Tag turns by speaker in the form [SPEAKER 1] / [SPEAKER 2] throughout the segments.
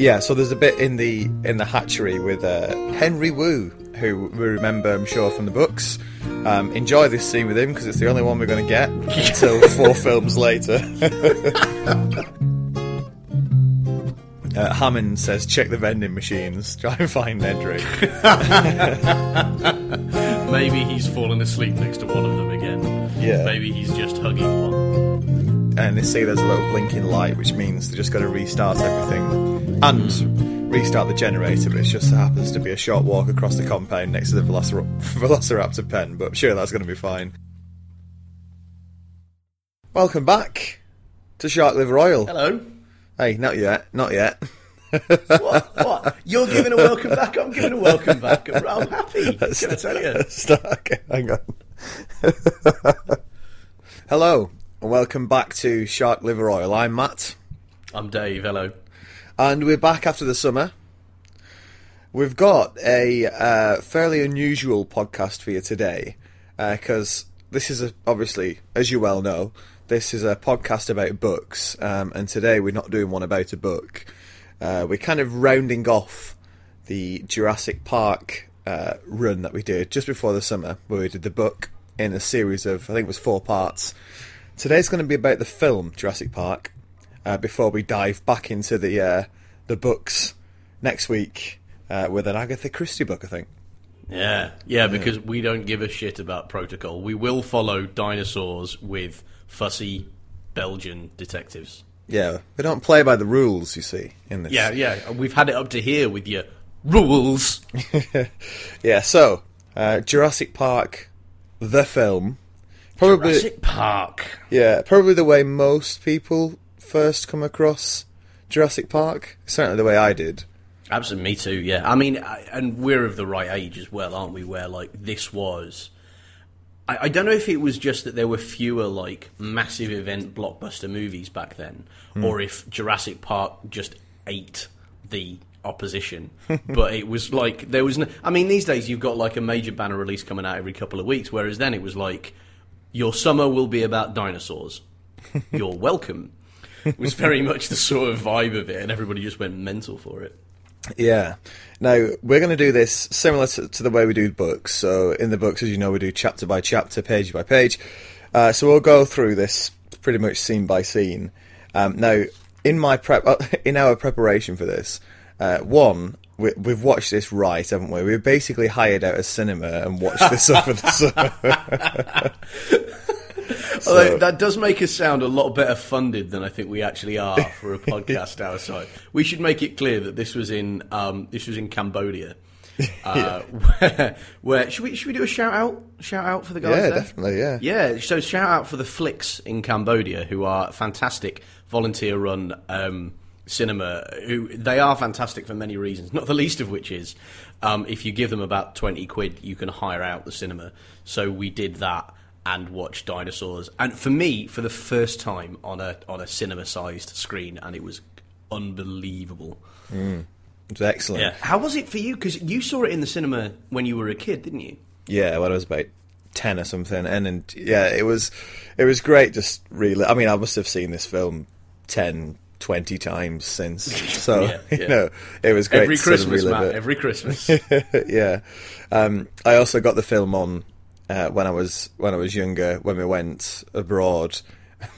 [SPEAKER 1] Yeah, so there's a bit in the in the hatchery with uh, Henry Wu, who we remember, I'm sure, from the books. Um, enjoy this scene with him because it's the only one we're going to get until four films later. uh, Hammond says, "Check the vending machines. Try and find Nedry."
[SPEAKER 2] Maybe he's fallen asleep next to one of them again.
[SPEAKER 1] Yeah.
[SPEAKER 2] Maybe he's just hugging one.
[SPEAKER 1] And they see there's a little blinking light, which means they just got to restart everything and restart the generator. But it just happens to be a short walk across the compound next to the Velocir- Velociraptor pen. But sure that's going to be fine. Welcome back to Shark Liver Oil.
[SPEAKER 2] Hello.
[SPEAKER 1] Hey, not yet, not yet.
[SPEAKER 2] What? What? You're giving a welcome back. I'm giving a welcome back. I'm, I'm happy. Can I tell you?
[SPEAKER 1] Start- okay, hang on. Hello, and welcome back to Shark Liver Oil. I'm Matt.
[SPEAKER 2] I'm Dave. Hello.
[SPEAKER 1] And we're back after the summer. We've got a uh, fairly unusual podcast for you today because this is a, obviously, as you well know, this is a podcast about books, um, and today we're not doing one about a book. Uh, we're kind of rounding off the Jurassic Park uh, run that we did just before the summer, where we did the book in a series of, I think it was four parts. Today's going to be about the film Jurassic Park. Uh, before we dive back into the uh, the books next week uh, with an Agatha Christie book, I think.
[SPEAKER 2] Yeah, yeah, because we don't give a shit about protocol. We will follow dinosaurs with fussy Belgian detectives.
[SPEAKER 1] Yeah, we don't play by the rules, you see. In this,
[SPEAKER 2] Yeah, yeah. We've had it up to here with your rules.
[SPEAKER 1] yeah. So, uh, Jurassic Park, the film, probably
[SPEAKER 2] Jurassic Park.
[SPEAKER 1] yeah, probably the way most people first come across Jurassic Park. Certainly the way I did.
[SPEAKER 2] Absolutely, me too. Yeah, I mean, I, and we're of the right age as well, aren't we? Where like this was. I, I don't know if it was just that there were fewer like massive event blockbuster movies back then, hmm. or if Jurassic Park just ate the opposition. but it was like there was. No, I mean, these days you've got like a major banner release coming out every couple of weeks, whereas then it was like your summer will be about dinosaurs. You're welcome. It was very much the sort of vibe of it, and everybody just went mental for it.
[SPEAKER 1] Yeah. Now we're going to do this similar to, to the way we do books. So in the books, as you know, we do chapter by chapter, page by page. Uh, so we'll go through this pretty much scene by scene. Um, now, in my prep, uh, in our preparation for this, uh, one. We, we've watched this right, haven't we? We basically hired out a cinema and watched this over the summer.
[SPEAKER 2] Although that does make us sound a lot better funded than I think we actually are for a podcast our side. We should make it clear that this was in um, this was in Cambodia. Uh, where, where should we should we do a shout out shout out for the guys
[SPEAKER 1] yeah,
[SPEAKER 2] there?
[SPEAKER 1] definitely. Yeah.
[SPEAKER 2] Yeah, so shout out for the Flicks in Cambodia, who are fantastic volunteer run um, cinema. Who they are fantastic for many reasons, not the least of which is um, if you give them about twenty quid, you can hire out the cinema. So we did that and watched dinosaurs, and for me, for the first time on a on a cinema sized screen, and it was unbelievable.
[SPEAKER 1] It's excellent.
[SPEAKER 2] Yeah, how was it for you? Because you saw it in the cinema when you were a kid, didn't you?
[SPEAKER 1] Yeah, when I was about ten or something, and, and yeah, it was it was great. Just really, I mean, I must have seen this film 10, 20 times since. So
[SPEAKER 2] Yeah, yeah.
[SPEAKER 1] you know, it was great
[SPEAKER 2] Every
[SPEAKER 1] to sort of
[SPEAKER 2] Christmas, Matt. Every Christmas.
[SPEAKER 1] yeah, um, I also got the film on uh, when I was when I was younger when we went abroad.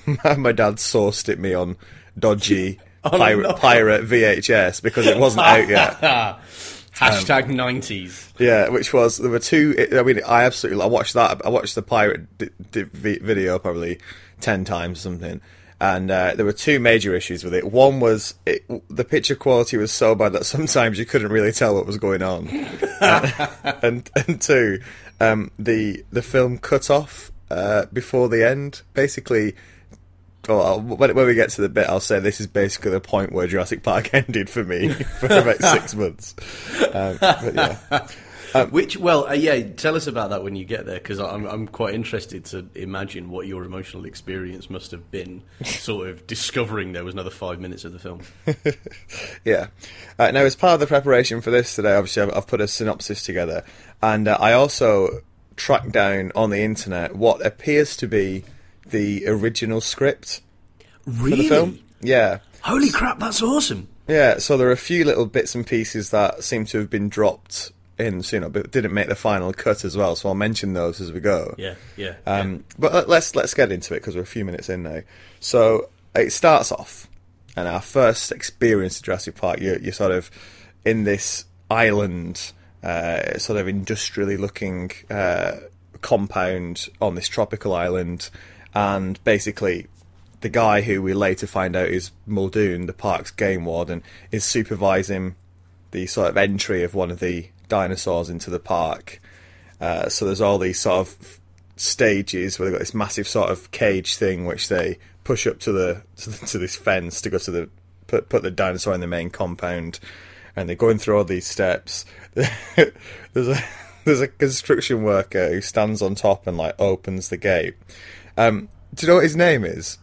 [SPEAKER 1] My dad sourced it me on dodgy pirate,
[SPEAKER 2] no.
[SPEAKER 1] pirate VHS because it wasn't out yet.
[SPEAKER 2] Hashtag nineties.
[SPEAKER 1] Yeah, which was there were two. I mean, I absolutely I watched that. I watched the pirate d- d- video probably ten times or something, and uh, there were two major issues with it. One was it, the picture quality was so bad that sometimes you couldn't really tell what was going on, and and two, um, the the film cut off uh, before the end. Basically, well, when, when we get to the bit, I'll say this is basically the point where Jurassic Park ended for me for about six months. Um, but yeah.
[SPEAKER 2] Which, well, uh, yeah, tell us about that when you get there, because I'm, I'm quite interested to imagine what your emotional experience must have been, sort of discovering there was another five minutes of the film.
[SPEAKER 1] Yeah. Uh, now, as part of the preparation for this today, obviously, I've, I've put a synopsis together, and uh, I also tracked down on the internet what appears to be the original script for the film. Yeah.
[SPEAKER 2] Holy crap, that's awesome!
[SPEAKER 1] Yeah, so there are a few little bits and pieces that seem to have been dropped in, so, you know, but didn't make the final cut as well. So I'll mention those as we go.
[SPEAKER 2] Yeah, yeah.
[SPEAKER 1] Um, But let- let's let's get into it because we're a few minutes in now. So it starts off, and our first experience of Jurassic Park, you're, you're sort of in this island, uh, sort of industrially looking uh, compound on this tropical island, and basically. The guy who we later find out is Muldoon, the park's game warden, is supervising the sort of entry of one of the dinosaurs into the park. Uh, so there's all these sort of stages where they've got this massive sort of cage thing which they push up to the to, the, to this fence to go to the put put the dinosaur in the main compound, and they're going through all these steps. there's a there's a construction worker who stands on top and like opens the gate. Um, do you know what his name is?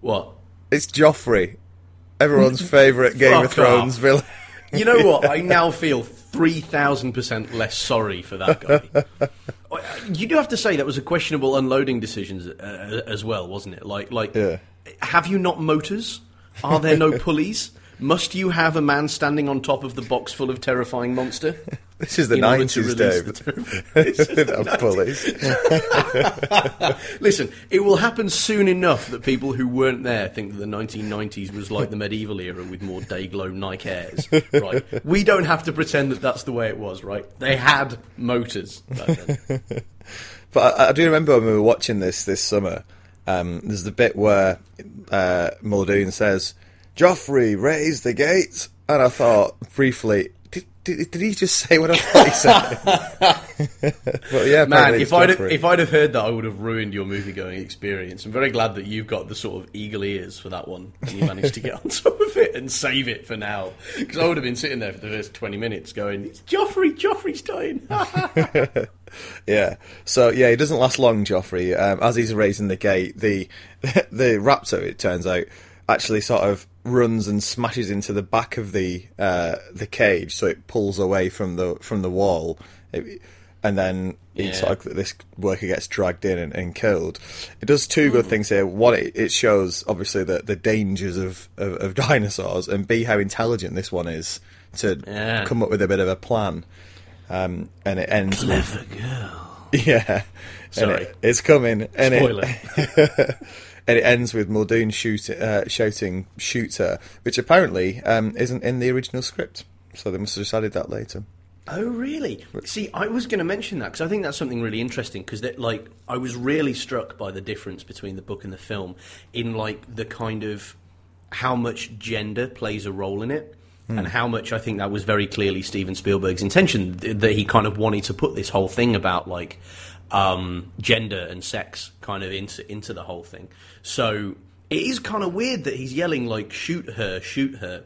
[SPEAKER 2] what?
[SPEAKER 1] It's Joffrey, everyone's favourite Game of Thrones
[SPEAKER 2] off.
[SPEAKER 1] villain.
[SPEAKER 2] You know what? I now feel three thousand percent less sorry for that guy. You do have to say that was a questionable unloading decision uh, as well, wasn't it? Like, like,
[SPEAKER 1] Yeah.
[SPEAKER 2] have you not motors? Are there no pulleys? Must you have a man standing on top of the box full of terrifying monster?
[SPEAKER 1] This is the
[SPEAKER 2] in order to
[SPEAKER 1] nineties, Dave.
[SPEAKER 2] the
[SPEAKER 1] pulleys.
[SPEAKER 2] Listen, it will happen soon enough that people who weren't there think that the 1990s was like the medieval era with more day glow Nike Airs. Right? We don't have to pretend that that's the way it was. Right? They had motors. back then.
[SPEAKER 1] But I, I do remember when we were watching this this summer. Um, there's the bit where uh, Muldoon says, "Joffrey, raise the gates," and I thought briefly, did, did, he just say what I thought he said? but yeah,
[SPEAKER 2] Man, if I'd
[SPEAKER 1] Joffrey.
[SPEAKER 2] if I'd have heard that, I would have ruined your movie going experience. I'm very glad that you've got the sort of eagle ears for that one, and you managed to get on top of it and save it for now. Because I would have been sitting there for the first 20 minutes going, "It's Joffrey, Joffrey's dying."
[SPEAKER 1] Yeah. So yeah, he doesn't last long, Joffrey. Um, as he's raising the gate, the the raptor, it turns out, actually sort of runs and smashes into the back of the uh, the cage, so it pulls away from the from the wall, It- and then
[SPEAKER 2] Yeah.
[SPEAKER 1] sort of, this worker gets dragged in and, and killed. It does two good things here. One, it, it shows obviously the the dangers of, of, of dinosaurs, and b how intelligent this one is to
[SPEAKER 2] Yeah.
[SPEAKER 1] come up with a bit of a plan. Um, and it ends with
[SPEAKER 2] Clever girl.
[SPEAKER 1] yeah.
[SPEAKER 2] Sorry.
[SPEAKER 1] it- it's coming. And
[SPEAKER 2] Spoiler.
[SPEAKER 1] And it ends with Muldoon shoot, uh, shouting, shoot her, which apparently um, isn't in the original script. So they must have decided that later.
[SPEAKER 2] Oh, really? See, I was going to mention that because I think that's something really interesting. Because like, I was really struck by the difference between the book and the film in like the kind of how much gender plays a role in it. And how much I think that was very clearly Steven Spielberg's intention that he kind of wanted to put this whole thing about like um, gender and sex kind of into into the whole thing. So it is kind of weird that he's yelling like "shoot her, shoot her,"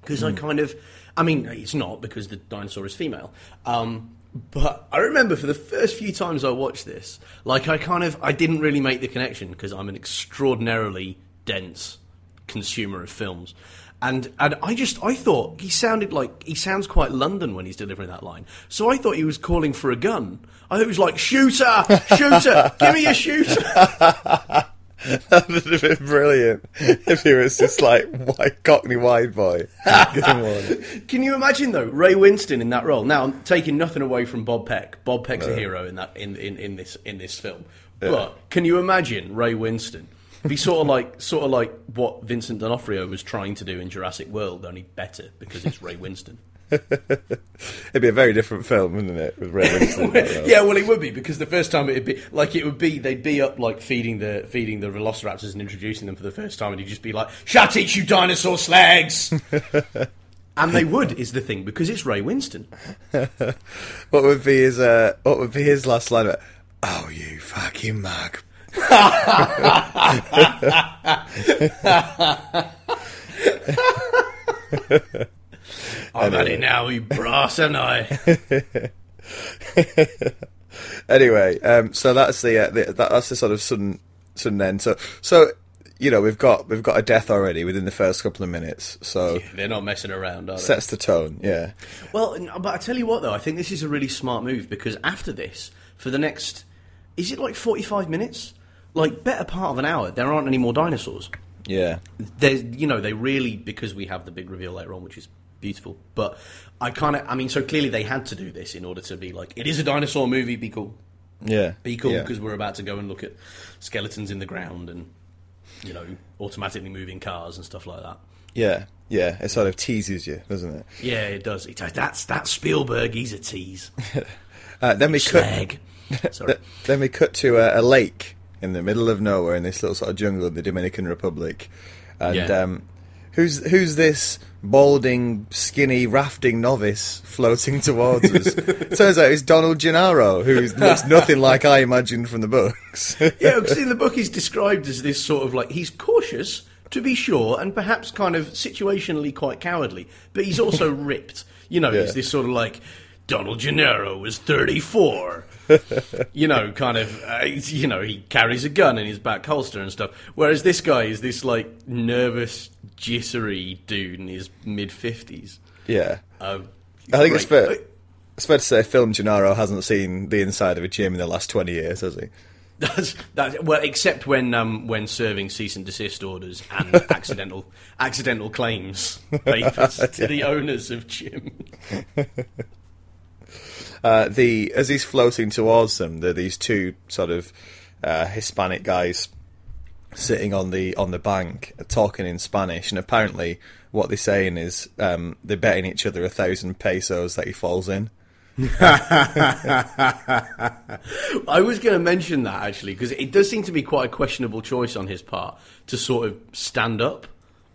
[SPEAKER 2] because I kind of, I mean, it's not because the dinosaur is female. Um, but I remember for the first few times I watched this, like I kind of, I didn't really make the connection because I'm an extraordinarily dense consumer of films. And and I just I thought he sounded like he sounds quite London when he's delivering that line. So I thought he was calling for a gun. I think it was like shooter, shooter, give me a shooter.
[SPEAKER 1] that would have been brilliant if he was just like white Cockney wide boy.
[SPEAKER 2] Can you imagine though Ray Winstone in that role? Now I'm taking nothing away from Bob Peck. Bob Peck's a hero in that in, in, in this in this film. But can you imagine Ray Winstone? Be sort of like sort of like what Vincent D'Onofrio was trying to do in Jurassic World, only better because it's Ray Winstone.
[SPEAKER 1] It'd be a very different film, wouldn't it, with Ray Winstone? in that role.
[SPEAKER 2] yeah, well, it would be because the first time it'd be like it would be they'd be up like feeding the feeding the velociraptors and introducing them for the first time, and he'd just be like, "Shut it, you dinosaur slags!" and they would is the thing because it's Ray Winstone.
[SPEAKER 1] What would be his? Uh, what would be his last line? About, oh, you fucking mug.
[SPEAKER 2] I've had it now, you brass, and I.
[SPEAKER 1] Anyway, um, so that's the, uh, the that, that's the sort of sudden sudden end. So so you know we've got we've got a death already within the first couple of minutes. So
[SPEAKER 2] They're not messing around, are they?
[SPEAKER 1] sets the tone. Yeah.
[SPEAKER 2] Well, but I tell you what, though, I think this is a really smart move because after this, for the next, is it like forty-five minutes? Like better part of an hour, there aren't any more dinosaurs.
[SPEAKER 1] Yeah.
[SPEAKER 2] there's you know they really because we have the big reveal later on which is beautiful but i kind of i mean so clearly they had to do this in order to be like it is a dinosaur movie be cool
[SPEAKER 1] Yeah.
[SPEAKER 2] be cool
[SPEAKER 1] Yeah.
[SPEAKER 2] because we're about to go and look at skeletons in the ground and you know automatically moving cars and stuff like that
[SPEAKER 1] Yeah. Yeah. It sort of teases you, doesn't it?
[SPEAKER 2] yeah it does it, that's that's spielberg he's a tease
[SPEAKER 1] Uh, then we cut.
[SPEAKER 2] sorry
[SPEAKER 1] Then we cut to a, a lake in the middle of nowhere in this little sort of jungle of the Dominican Republic, and
[SPEAKER 2] Yeah.
[SPEAKER 1] um, who's who's this balding, skinny, rafting novice floating towards us? Turns out it's Donald Gennaro, who looks nothing like I imagined from the books.
[SPEAKER 2] yeah, because in the book he's described as this sort of like he's cautious to be sure, and perhaps kind of situationally quite cowardly, but he's also ripped. You know,
[SPEAKER 1] Yeah.
[SPEAKER 2] he's this sort of like Donald Gennaro was thirty four. you know, kind of, uh, you know, he carries a gun in his back holster and stuff. Whereas this guy is this like nervous, jittery dude in his mid fifties.
[SPEAKER 1] yeah,
[SPEAKER 2] Um,
[SPEAKER 1] I think it's fair. It's fair to say, Film Gennaro hasn't seen the inside of a gym in the last twenty years, has he?
[SPEAKER 2] That's, that's, well, except when um, when serving cease and desist orders and accidental accidental claims papers to the owners of Jim.
[SPEAKER 1] Uh, the as he's floating towards them, there are these two sort of uh, Hispanic guys sitting on the on the bank talking in Spanish, and apparently what they're saying is um, they're betting each other a thousand pesos that he falls in.
[SPEAKER 2] I was going to mention that actually because it does seem to be quite a questionable choice on his part to sort of stand up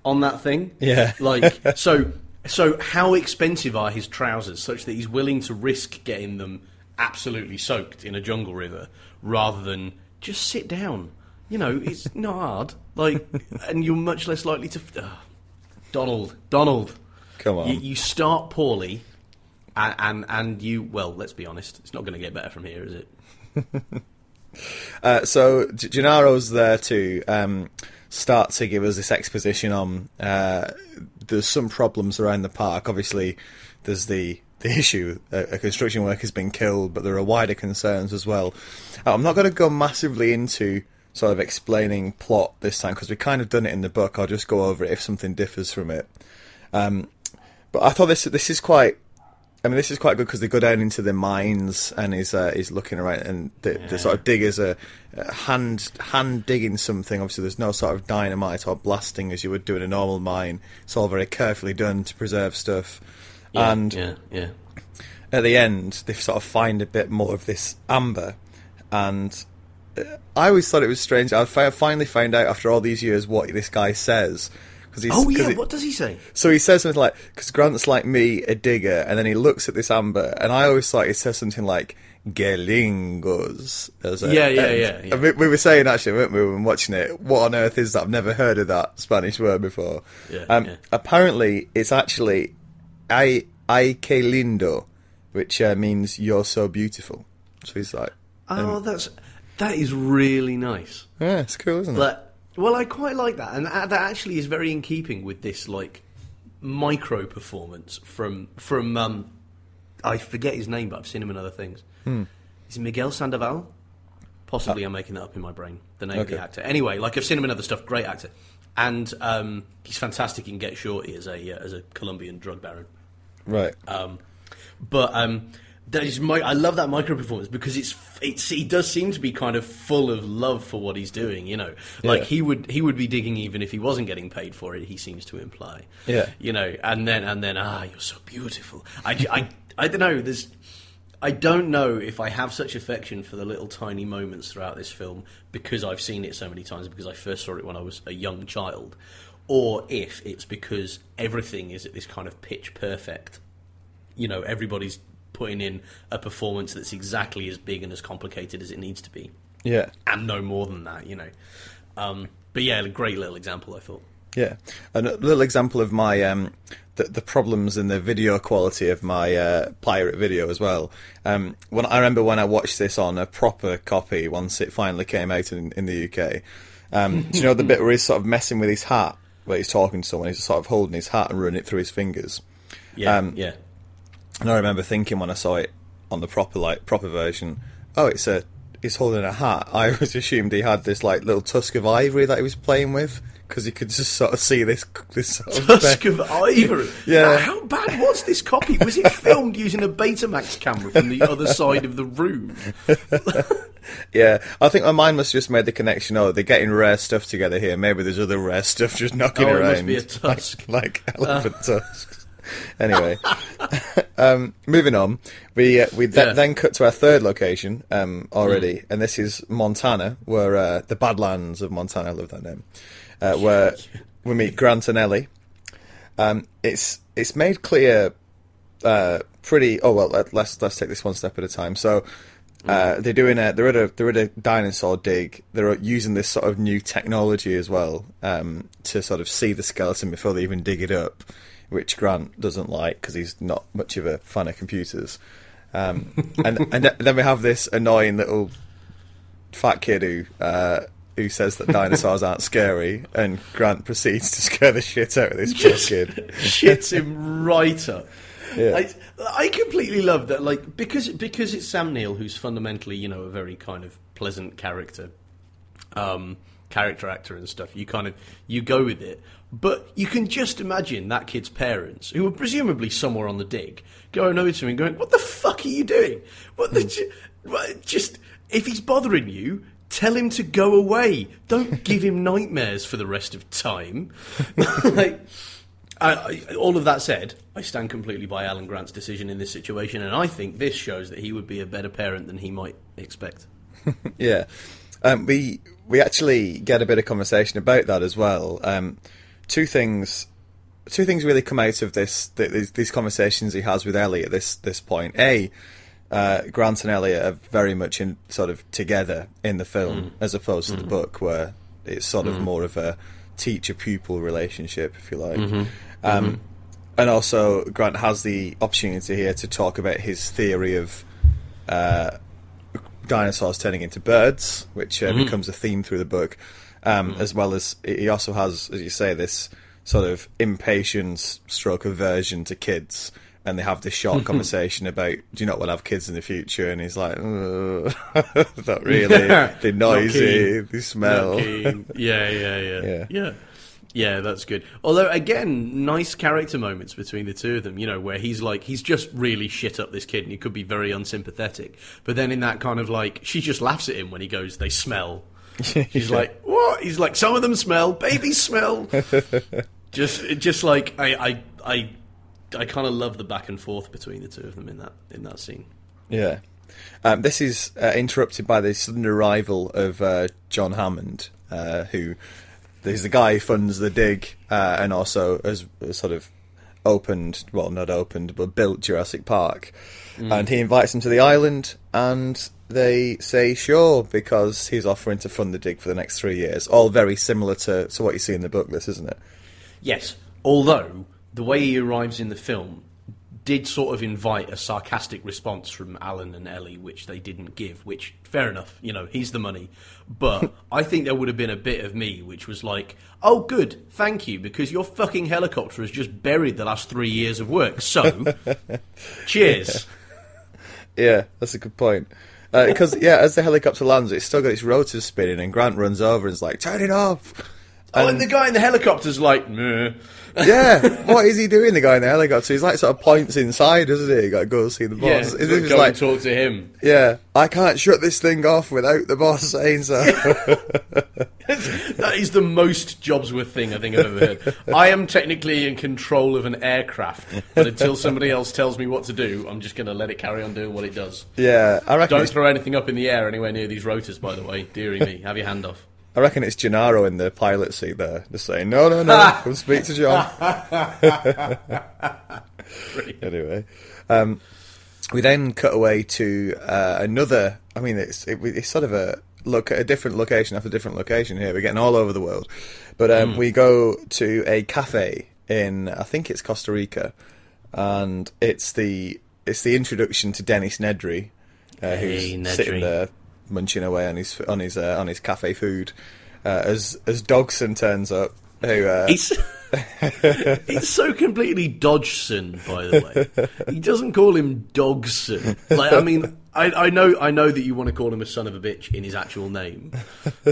[SPEAKER 2] on that thing.
[SPEAKER 1] Yeah.
[SPEAKER 2] like so. So how expensive are his trousers such that he's willing to risk getting them absolutely soaked in a jungle river rather than just sit down? You know, it's not hard. Like, and you're much less likely to. Ugh. Donald, Donald,
[SPEAKER 1] Come on.
[SPEAKER 2] you, you start poorly, and, and and you well, let's be honest, it's not going to get better from here, is it?
[SPEAKER 1] Uh, so G- Gennaro's there to um, start to give us this exposition on uh, there's some problems around the park. Obviously, there's the the issue a, a construction worker's been killed, but there are wider concerns as well. Uh, I'm not going to go massively into sort of explaining plot this time because we kind of done it in the book. I'll just go over it if something differs from it. Um, but I thought this this is quite. I mean, this is quite good because they go down into the mines and he's uh, he's looking around, and the, the sort of diggers are uh, hand hand digging something. Obviously, there's no sort of dynamite or blasting as you would do in a normal mine. It's all very carefully done to preserve stuff.
[SPEAKER 2] Yeah,
[SPEAKER 1] and
[SPEAKER 2] yeah, yeah.
[SPEAKER 1] at the end, they sort of find a bit more of this amber, and I always thought it was strange. I finally found out after all these years what this guy says. Cause he's,
[SPEAKER 2] Oh
[SPEAKER 1] 'cause
[SPEAKER 2] yeah,
[SPEAKER 1] it-
[SPEAKER 2] what does he say?
[SPEAKER 1] so he says something like, because Grant's like me, a digger, and then he looks at this amber, and I always thought he says something like, Gelingos. as a-
[SPEAKER 2] Yeah, yeah, yeah, yeah.
[SPEAKER 1] We, we were saying, actually, weren't we, when watching it, what on earth is that? I've never heard of that Spanish word before.
[SPEAKER 2] Yeah,
[SPEAKER 1] um,
[SPEAKER 2] yeah.
[SPEAKER 1] Apparently, it's actually, ay, ay que lindo, which uh, means you're so beautiful. So he's like,
[SPEAKER 2] Oh, that's that is really nice.
[SPEAKER 1] yeah, it's cool, isn't it?
[SPEAKER 2] But well, I quite like that, and that actually is very in keeping with this like micro performance from from um, I forget his name, but I've seen him in other things.
[SPEAKER 1] Hmm.
[SPEAKER 2] Is it Miguel Sandoval? Possibly, I'm making that up in my brain. The name of the actor. Anyway, like I've seen him in other stuff. Great actor, and um, he's fantastic in Get Shorty as a uh, as a Colombian drug baron.
[SPEAKER 1] Right.
[SPEAKER 2] Um, but um, that is my, I love that micro performance because it's it's he does seem to be kind of full of love for what he's doing. You know, like
[SPEAKER 1] Yeah.
[SPEAKER 2] he would he would be digging even if he wasn't getting paid for it. He seems to imply.
[SPEAKER 1] Yeah.
[SPEAKER 2] You know, and then and then ah, you're so beautiful. I, I, I don't know. There's. I don't know if I have such affection for the little tiny moments throughout this film because I've seen it so many times because I first saw it when I was a young child, or if it's because everything is at this kind of pitch perfect you know everybody's putting in a performance that's exactly as big and as complicated as it needs to be
[SPEAKER 1] Yeah.
[SPEAKER 2] and no more than that you know um, but yeah a great little example i thought
[SPEAKER 1] Yeah, and a little example of my um, the, the problems in the video quality of my uh, pirate video as well. Um, when I remember when I watched this on a proper copy once it finally came out in, in the UK. Um, do you know the bit where he's sort of messing with his hat, where he's talking to someone, he's sort of holding his hat and running it through his fingers.
[SPEAKER 2] yeah
[SPEAKER 1] Um,
[SPEAKER 2] yeah
[SPEAKER 1] And I remember thinking when I saw it on the proper like proper version, oh, it's a he's holding a hat. I always assumed he had this like little tusk of ivory that he was playing with because you could just sort of see this this sort of
[SPEAKER 2] Tusk of Ivory.
[SPEAKER 1] Yeah.
[SPEAKER 2] Now, how bad was this copy? Was it filmed using a Betamax camera from the other side of the room?
[SPEAKER 1] Yeah, I think my mind must have just made the connection. Oh, they're getting rare stuff together here. Maybe there's other rare stuff just knocking
[SPEAKER 2] Oh, it
[SPEAKER 1] around.
[SPEAKER 2] must be a tusk.
[SPEAKER 1] like, like elephant uh. tusks. Anyway, um, moving on. We uh, we th-
[SPEAKER 2] Yeah.
[SPEAKER 1] then cut to our third location um, already, and this is Montana, where uh, the Badlands of Montana. I love that name. Uh, where we meet Grant and Ellie. Um, it's it's made clear uh, pretty. Oh well, let, let's let's take this one step at a time. So uh, they're doing a they're at a they're at a dinosaur dig. They're using this sort of new technology as well um, to sort of see the skeleton before they even dig it up, which Grant doesn't like because he's not much of a fan of computers. Um, and and then we have this annoying little fat kid who. Uh, who says that dinosaurs aren't scary, and Grant proceeds to scare the shit out of this poor kid.
[SPEAKER 2] shits him right up.
[SPEAKER 1] Yeah.
[SPEAKER 2] I, I completely love that, like because because it's Sam Neill, who's fundamentally you know a very kind of pleasant character, um, character actor and stuff. You kind of you go with it, but you can just imagine that kid's parents, who were presumably somewhere on the dig, going over to him and going, "What the fuck are you doing? What the ju- just if he's bothering you." Tell him to go away. Don't give him nightmares for the rest of time. like, I, I, all of that said, I stand completely by Alan Grant's decision in this situation, and I think this shows that he would be a better parent than he might expect.
[SPEAKER 1] Yeah, um, we we actually get a bit of conversation about that as well. Um, two things, two things really come out of this th- these, these conversations he has with Ellie at this this point. A, uh, Grant and Ellie are very much in sort of together in the film, as opposed to the book, where it's sort of more of a teacher pupil relationship, if you like. Um, And also, Grant has the opportunity here to talk about his theory of uh, dinosaurs turning into birds, which uh, becomes a theme through the book, um, as well as he also has, as you say, this sort of impatience stroke aversion to kids. And they have this short conversation about, do you not want to have kids in the future? And he's like, "Ugh, not really. They're noisy. They smell.
[SPEAKER 2] Yeah, yeah, yeah,
[SPEAKER 1] Yeah.
[SPEAKER 2] yeah, yeah. That's good. Although, again, nice character moments between the two of them. You know, where he's like, he's just really shit up this kid, and he could be very unsympathetic. But then in that kind of like, she just laughs at him when he goes, "They smell." She's like, "What?" He's like, "Some of them smell. Babies smell." just, just like I, I, I, I kind of love the back and forth between the two of them in that in that scene.
[SPEAKER 1] Yeah. Um, this is uh, interrupted by the sudden arrival of uh, John Hammond, uh, who is the guy who funds the dig uh, and also has, has sort of opened, well, not opened, but built Jurassic Park. And he invites them to the island, and they say sure because he's offering to fund the dig for the next three years. All very similar to, to what you see in the book, this isn't it?
[SPEAKER 2] Yes, although the way he arrives in the film did sort of invite a sarcastic response from Alan and Ellie, which they didn't give. Which fair enough, you know, he's the money. But I think there would have been a bit of me which was like, "Oh, good, thank you, because your fucking helicopter has just buried the last three years of work. So, cheers."
[SPEAKER 1] Yeah, that's a good point. Uh, because yeah, as the helicopter lands, it's still got its rotors spinning, and Grant runs over and is like, "Turn it off!"
[SPEAKER 2] Oh, and the guy in the helicopter's like, Meh.
[SPEAKER 1] yeah, what is he doing? The guy in the helicopter, he's like sort of points inside, doesn't he? You got to go see the boss.
[SPEAKER 2] yeah,
[SPEAKER 1] It's
[SPEAKER 2] go
[SPEAKER 1] just
[SPEAKER 2] and
[SPEAKER 1] like,
[SPEAKER 2] talk to him.
[SPEAKER 1] yeah, I can't shut this thing off without the boss saying so.
[SPEAKER 2] that is the most Jobsworth thing I think I've ever heard. I am technically in control of an aircraft, but until somebody else tells me what to do, I'm just going to let it carry on doing what it does.
[SPEAKER 1] yeah, I reckon.
[SPEAKER 2] Don't throw anything up in the air anywhere near these rotors, by the way. Deary me, have your hand off.
[SPEAKER 1] I reckon it's Gennaro in the pilot seat there, just saying, "No, no, no, come speak to John." anyway, um, we then cut away to uh, another. I mean, it's it, it's sort of a look at a different location after different location here. We're getting all over the world, but um, we go to a cafe in I think it's Costa Rica, and it's the it's the introduction to Dennis Nedry, uh, who's
[SPEAKER 2] Hey, Nedry.
[SPEAKER 1] sitting there munching away on his on his uh, on his cafe food. Uh, as as Dogson turns up, who uh,
[SPEAKER 2] He's, he's so completely Dodgson, by the way. He doesn't call him Dogson. Like, I mean, I, I know, I know that you want to call him a son of a bitch in his actual name.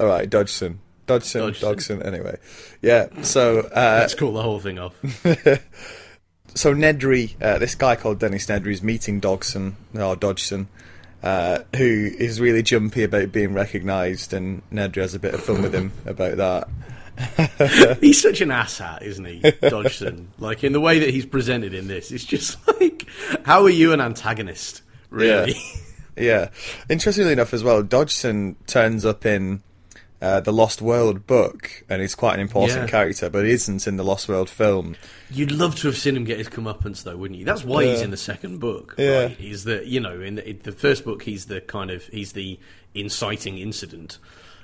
[SPEAKER 1] all right, Dodgson. Dodgson,
[SPEAKER 2] Dodgson.
[SPEAKER 1] Dodgson. Anyway, yeah. So uh,
[SPEAKER 2] Let's call the whole thing off.
[SPEAKER 1] so Nedry, uh, this guy called Dennis Nedry is meeting Dodgson or Dodgson, uh, who is really jumpy about being recognised, and Nedry has a bit of fun with him about that.
[SPEAKER 2] he's such an asshat, isn't he, Dodgson? like in the way that he's presented in this, it's just like, how are you an antagonist? Really?
[SPEAKER 1] Yeah. Interestingly enough, as well, Dodgson turns up in uh, the Lost World book, and he's quite an important
[SPEAKER 2] Yeah.
[SPEAKER 1] character, but he isn't in the Lost World film.
[SPEAKER 2] You'd love to have seen him get his comeuppance, though, wouldn't you? That's why he's in the second book.
[SPEAKER 1] Yeah.
[SPEAKER 2] Right? Is that you know in the, in the first book he's the kind of he's the inciting incident,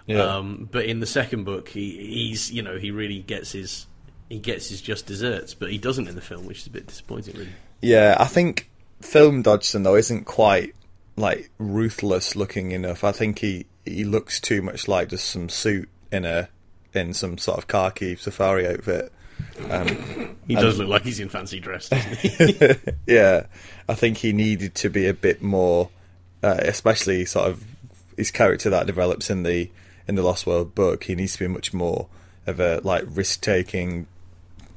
[SPEAKER 1] Yeah.
[SPEAKER 2] um, but in the second book he he's you know he really gets his he gets his just desserts, but he doesn't in the film, which is a bit disappointing, really.
[SPEAKER 1] Yeah, I think film Dodgson though isn't quite like ruthless looking enough. I think he he looks too much like just some suit in a in some sort of khaki safari outfit.
[SPEAKER 2] He does look like he's in fancy dress, doesn't he?
[SPEAKER 1] Yeah, I think he needed to be a bit more, uh, especially sort of his character that develops in the in the Lost World book. He needs to be much more of a like risk taking,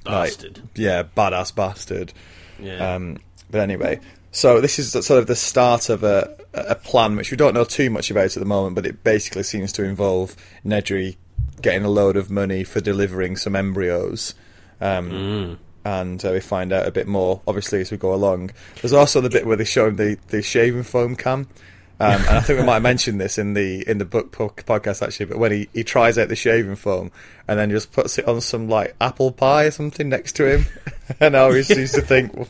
[SPEAKER 1] like
[SPEAKER 2] Bastard.
[SPEAKER 1] yeah, badass bastard.
[SPEAKER 2] Yeah.
[SPEAKER 1] Um, but anyway, so this is sort of the start of a, a plan which we don't know too much about at the moment, but it basically seems to involve Nedry getting a load of money for delivering some embryos. Um, And uh, we find out a bit more, obviously, as we go along. There's also the bit where they show him the, the shaving foam can. Um, and I think we might have mentioned this in the in the book po- podcast actually, but when he, he tries out the shaving foam and then just puts it on some like apple pie or something next to him, and I always used to think,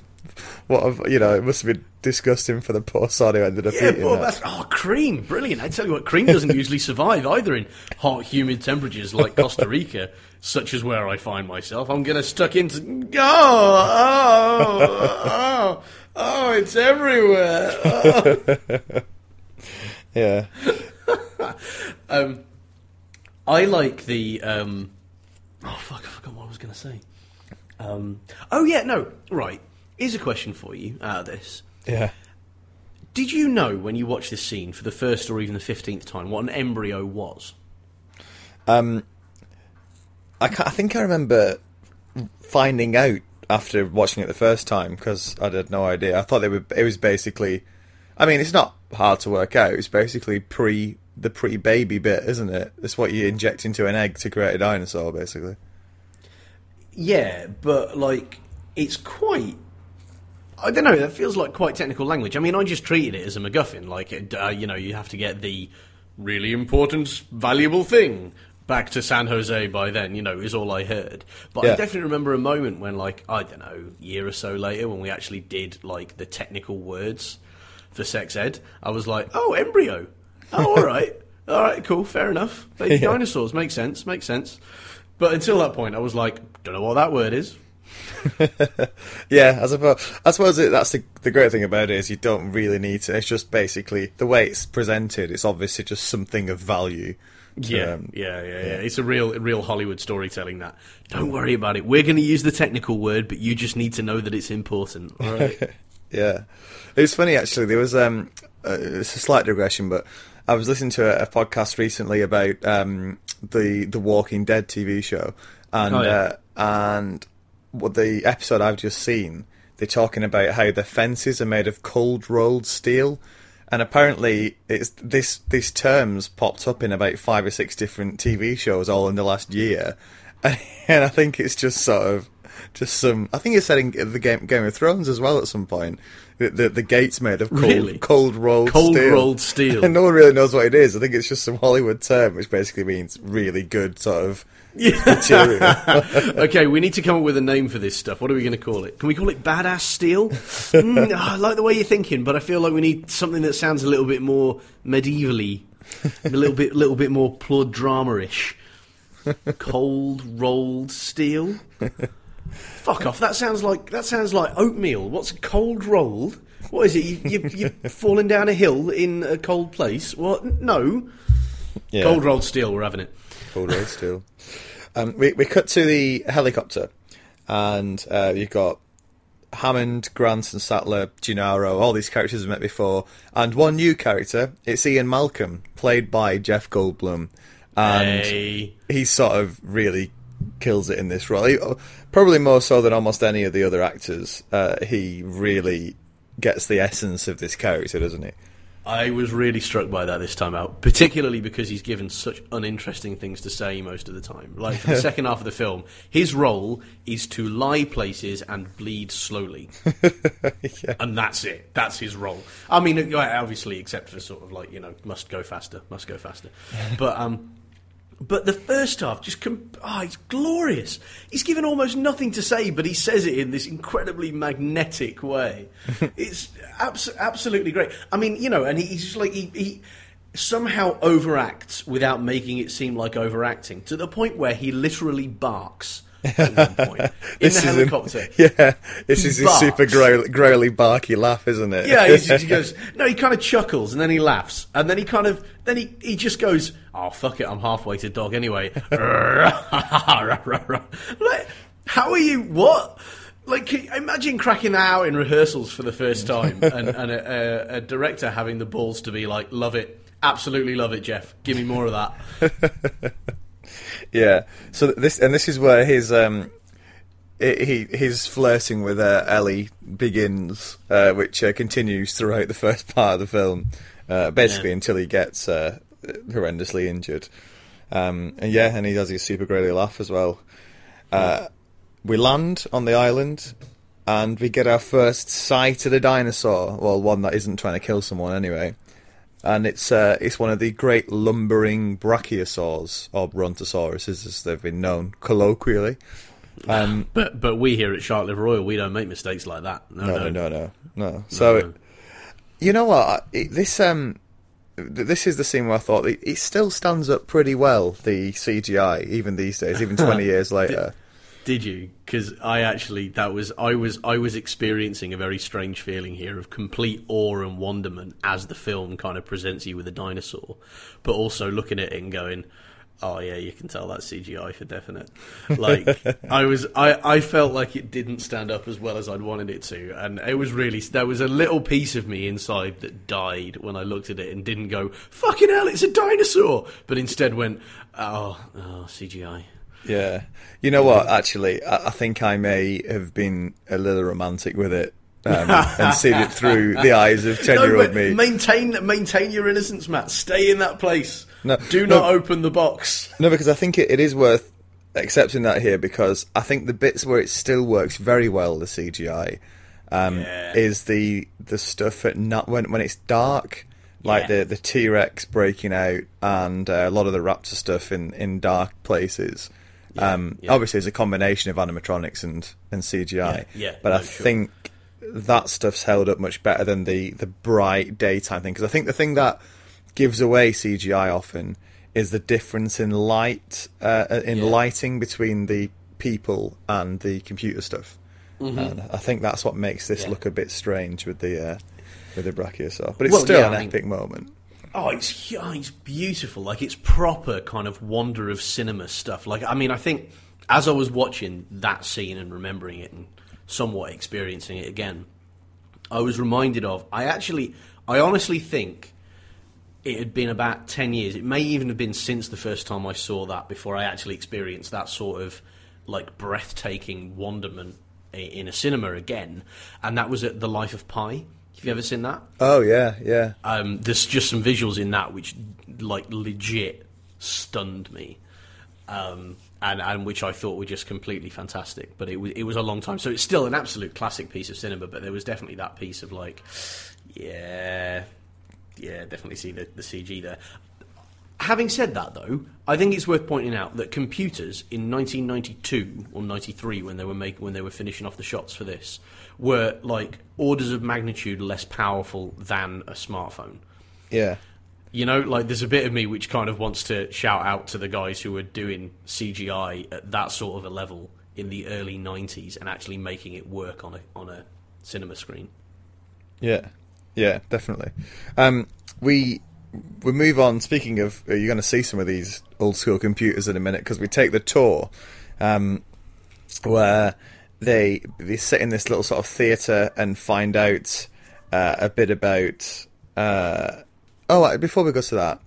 [SPEAKER 1] what have, you know, it must have been disgusting for the poor sod who ended up
[SPEAKER 2] Yeah,
[SPEAKER 1] eating
[SPEAKER 2] well,
[SPEAKER 1] that.
[SPEAKER 2] that's oh, cream, brilliant. I tell you what, cream doesn't usually survive either in hot, humid temperatures like Costa Rica, such as where I find myself. I'm going to stuck into oh, oh, oh, oh, it's everywhere. Oh.
[SPEAKER 1] Yeah,
[SPEAKER 2] Um, I like the. Um, oh fuck! I forgot what I was going to say. Um, oh yeah, no, right. Here's a question for you out of this.
[SPEAKER 1] yeah.
[SPEAKER 2] Did you know when you watched this scene for the first or even the fifteenth time what an embryo was?
[SPEAKER 1] Um, I, I think I remember finding out after watching it the first time because I had no idea. I thought they were. It was basically. I mean, it's not hard to work out. It's basically pre the pre baby bit, isn't it? It's what you inject into an egg to create a dinosaur, basically.
[SPEAKER 2] Yeah, but like it's quite. I don't know. That feels like quite technical language. I mean, I just treated it as a MacGuffin. Like, it, uh, you know, you have to get the really important, valuable thing back to San Jose by then. You know, is all I heard. But I definitely remember a moment when, like, I don't know, a year or so later, when we actually did like the technical words for sex ed. I was like, oh, embryo. Oh, all right, all right, cool, fair enough. Baby
[SPEAKER 1] Yeah.
[SPEAKER 2] dinosaurs makes sense, makes sense. But until that point, I was like, don't know what that word is.
[SPEAKER 1] Yeah, I suppose. I suppose it, that's the the great thing about it is you don't really need to. It's just basically the way it's presented. It's obviously just something of value. to,
[SPEAKER 2] Yeah,
[SPEAKER 1] um,
[SPEAKER 2] yeah, yeah, yeah. It's a real, real Hollywood storytelling. That don't worry about it. We're going to use the technical word, but you just need to know that it's important. All right?
[SPEAKER 1] Yeah, it's funny actually. There was um, uh, it's a slight digression, but I was listening to a, a podcast recently about um, the the Walking Dead TV show, and
[SPEAKER 2] Oh, yeah.
[SPEAKER 1] uh, and what the episode I've just seen, they're talking about how the fences are made of cold rolled steel, and apparently it's this these terms popped up in about five or six different TV shows all in the last year, and I think it's just sort of just some. I think it's said in the game Game of Thrones as well at some point. The the, the gates made of cold
[SPEAKER 2] Really?
[SPEAKER 1] cold rolled
[SPEAKER 2] Cold
[SPEAKER 1] steel.
[SPEAKER 2] rolled steel.
[SPEAKER 1] and no one really knows what it is. I think it's just some Hollywood term, which basically means really good sort of material.
[SPEAKER 2] okay, we need to come up with a name for this stuff. What are we going to call it? Can we call it badass steel? mm, I like the way you're thinking, but I feel like we need something that sounds a little bit more medievally, a little bit, little bit more plot drama-ish. Cold rolled steel. Fuck off! That sounds like that sounds like oatmeal. What's a cold rolled? What is it? You, you, you're falling down a hill in a cold place? What? No.
[SPEAKER 1] Yeah.
[SPEAKER 2] Cold rolled steel. We're having it.
[SPEAKER 1] Cold road steel. Um, we we cut to the helicopter, and uh, you've got Hammond, Grant, and Sattler, Gennaro, all these characters we've met before, and one new character. It's Ian Malcolm, played by Jeff Goldblum, and
[SPEAKER 2] Hey.
[SPEAKER 1] he sort of really kills it in this role. He, probably more so than almost any of the other actors. Uh, he really gets the essence of this character, doesn't he?
[SPEAKER 2] I was really struck by that this time out, particularly because he's given such uninteresting things to say most of the time. Like for the second half of the film, his role is to lie places and bleed slowly, and that's it. That's his role. I mean, obviously, except for sort of like you know, must go faster, must go faster. But um, but the first half just com- oh, it's glorious. He's given almost nothing to say, but he says it in this incredibly magnetic way. it's abs- absolutely great. I mean, you know, and he- he's just like he, he somehow overacts without making it seem like overacting to the point where he literally barks at one point in
[SPEAKER 1] This
[SPEAKER 2] the
[SPEAKER 1] an-
[SPEAKER 2] helicopter.
[SPEAKER 1] yeah, this
[SPEAKER 2] He
[SPEAKER 1] is his super
[SPEAKER 2] barks.
[SPEAKER 1] growl, growly, barky laugh, isn't it?
[SPEAKER 2] Yeah, he goes. No, he kind of chuckles and then he laughs and then he kind of then he, he just goes, "Oh fuck it, I'm halfway to dog anyway." like, how are you? What? Like, can you imagine cracking that out in rehearsals for the first time, and, and a, a, a director having the balls to be like, "Love it, absolutely love it, Jeff. Give me more of that."
[SPEAKER 1] Yeah. So this and this is where his um he his flirting with uh, Ellie begins, uh, which uh, continues throughout the first part of the film, uh, basically
[SPEAKER 2] Yeah.
[SPEAKER 1] until he gets uh, horrendously injured. Um, and yeah, and he does his super growly laugh as well. Uh, we land on the island, and we get our first sight of the dinosaur. Well, one that isn't trying to kill someone anyway. And it's uh, it's one of the great lumbering brachiosaurs or brontosauruses, as they've been known colloquially. Um,
[SPEAKER 2] But but we here at Shark Liver Oil, we don't make mistakes like that. No,
[SPEAKER 1] no,
[SPEAKER 2] no,
[SPEAKER 1] no, no, no. no. So,
[SPEAKER 2] no.
[SPEAKER 1] you know what? It, this um, this is the scene where I thought it, it still stands up pretty well. The CGI, even these days, even twenty years later.
[SPEAKER 2] Did you? Because I actually that was I was I was experiencing a very strange feeling here of complete awe and wonderment as the film kind of presents you with a dinosaur, but also looking at it and going, "Oh yeah, you can tell that's CGI for definite." Like I was I I felt like it didn't stand up as well as I'd wanted it to, and it was really there was a little piece of me inside that died when I looked at it and didn't go, "Fucking hell, it's a dinosaur," but instead went, "Oh, oh CGI."
[SPEAKER 1] Yeah. You know what? Actually, I, I think I may have been a little romantic with it um, and seen it through the eyes of ten-year-old
[SPEAKER 2] but
[SPEAKER 1] me.
[SPEAKER 2] Maintain, maintain your innocence, Matt. Stay in that place.
[SPEAKER 1] No,
[SPEAKER 2] Do
[SPEAKER 1] no.
[SPEAKER 2] not open the box.
[SPEAKER 1] No, because I think it, it is worth accepting that here because I think the bits where it still works very well, the CGI, um,
[SPEAKER 2] Yeah.
[SPEAKER 1] is the the stuff at not when when it's dark, like
[SPEAKER 2] Yeah.
[SPEAKER 1] the the T Rex breaking out and uh, a lot of the Raptor stuff in in dark places. Um,
[SPEAKER 2] yeah.
[SPEAKER 1] Obviously, it's a combination of animatronics and and CGI.
[SPEAKER 2] Yeah, yeah,
[SPEAKER 1] but
[SPEAKER 2] no,
[SPEAKER 1] I
[SPEAKER 2] sure.
[SPEAKER 1] think that stuff's held up much better than the the bright daytime thing because I think the thing that gives away CGI often is the difference in light uh, in
[SPEAKER 2] Yeah.
[SPEAKER 1] lighting between the people and the computer stuff. And I think that's what makes this
[SPEAKER 2] Mm-hmm. Yeah.
[SPEAKER 1] look a bit strange with the uh, with the brachiosaur. But it's
[SPEAKER 2] Well,
[SPEAKER 1] still
[SPEAKER 2] yeah,
[SPEAKER 1] an
[SPEAKER 2] I mean-
[SPEAKER 1] epic moment.
[SPEAKER 2] Oh, it's oh, it's beautiful. Like it's proper kind of wonder of cinema stuff. Like I mean, I think as I was watching that scene and remembering it and somewhat experiencing it again, I was reminded of. I actually, I honestly think it had been about 10 years. It may even have been since the first time I saw that before I actually experienced that sort of like breathtaking wonderment in a cinema again. And that was at The Life of Pi. Have you ever seen that?
[SPEAKER 1] Oh yeah, yeah.
[SPEAKER 2] Um, there's just some visuals in that which like legit stunned me. Um, and, and which I thought were just completely fantastic, but it was it was a long time, so it's still an absolute classic piece of cinema. But there was definitely that piece of like, yeah, yeah, definitely see the, the CG there. Having said that, though, I think it's worth pointing out that computers in 1992 or 93, when they were make, when they were finishing off the shots for this, were like orders of magnitude less powerful than a smartphone.
[SPEAKER 1] Yeah.
[SPEAKER 2] You know, like there's a bit of me which kind of wants to shout out to the guys who were doing CGI at that sort of a level in the early 90s and actually making it work on a on a cinema screen.
[SPEAKER 1] Yeah, yeah, definitely. Um, we we move on. Speaking of, uh, you're going to see some of these old school computers in a minute because we take the tour, um, where they they sit in this little sort of theatre and find out uh, a bit about. Uh, oh, uh, before we go to that,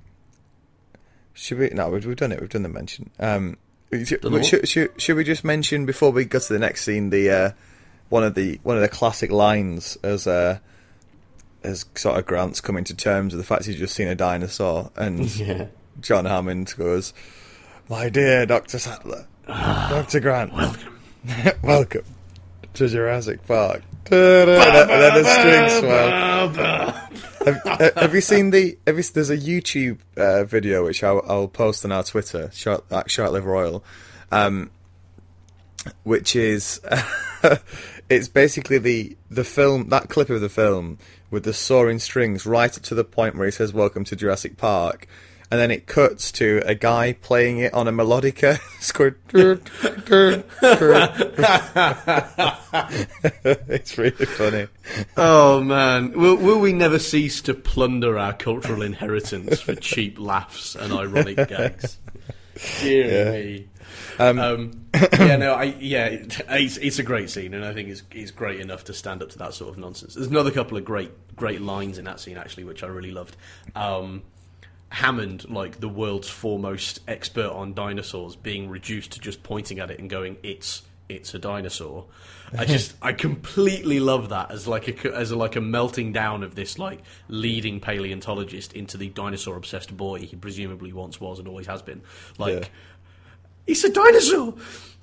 [SPEAKER 1] Should we? No, we've, we've done it. We've done the mention. Um, should, should, should, should we just mention before we go to the next scene the uh, one of the one of the classic lines as as sort of Grant's coming to terms with the fact he's just seen a dinosaur, and
[SPEAKER 2] Yeah.
[SPEAKER 1] John Hammond goes, "My dear Doctor Sattler, Doctor Grant,
[SPEAKER 2] Welcome.
[SPEAKER 1] welcome to Jurassic Park." And then the strings swell. have, have you seen the? You, there's a YouTube uh, video which I'll, I'll post on our Twitter, short, at Short Live Royal, um, which is it's basically the the film that clip of the film with the soaring strings right up to the point where he says "Welcome to Jurassic Park." And then it cuts to a guy playing it on a melodica. It's really funny.
[SPEAKER 2] Oh man, will, will we never cease to plunder our cultural inheritance for cheap laughs and ironic gags? Dear
[SPEAKER 1] Yeah.
[SPEAKER 2] me. Um, yeah, no, I yeah, it's, it's a great scene, and I think it's it's great enough to stand up to that sort of nonsense. There's another couple of great great lines in that scene actually, which I really loved. Um, Hammond, like the world's foremost expert on dinosaurs, being reduced to just pointing at it and going, "It's it's a dinosaur." I just I completely love that as like a as a, like a melting down of this like leading paleontologist into the dinosaur obsessed boy he presumably once was and always has been. Like
[SPEAKER 1] Yeah.
[SPEAKER 2] it's a dinosaur,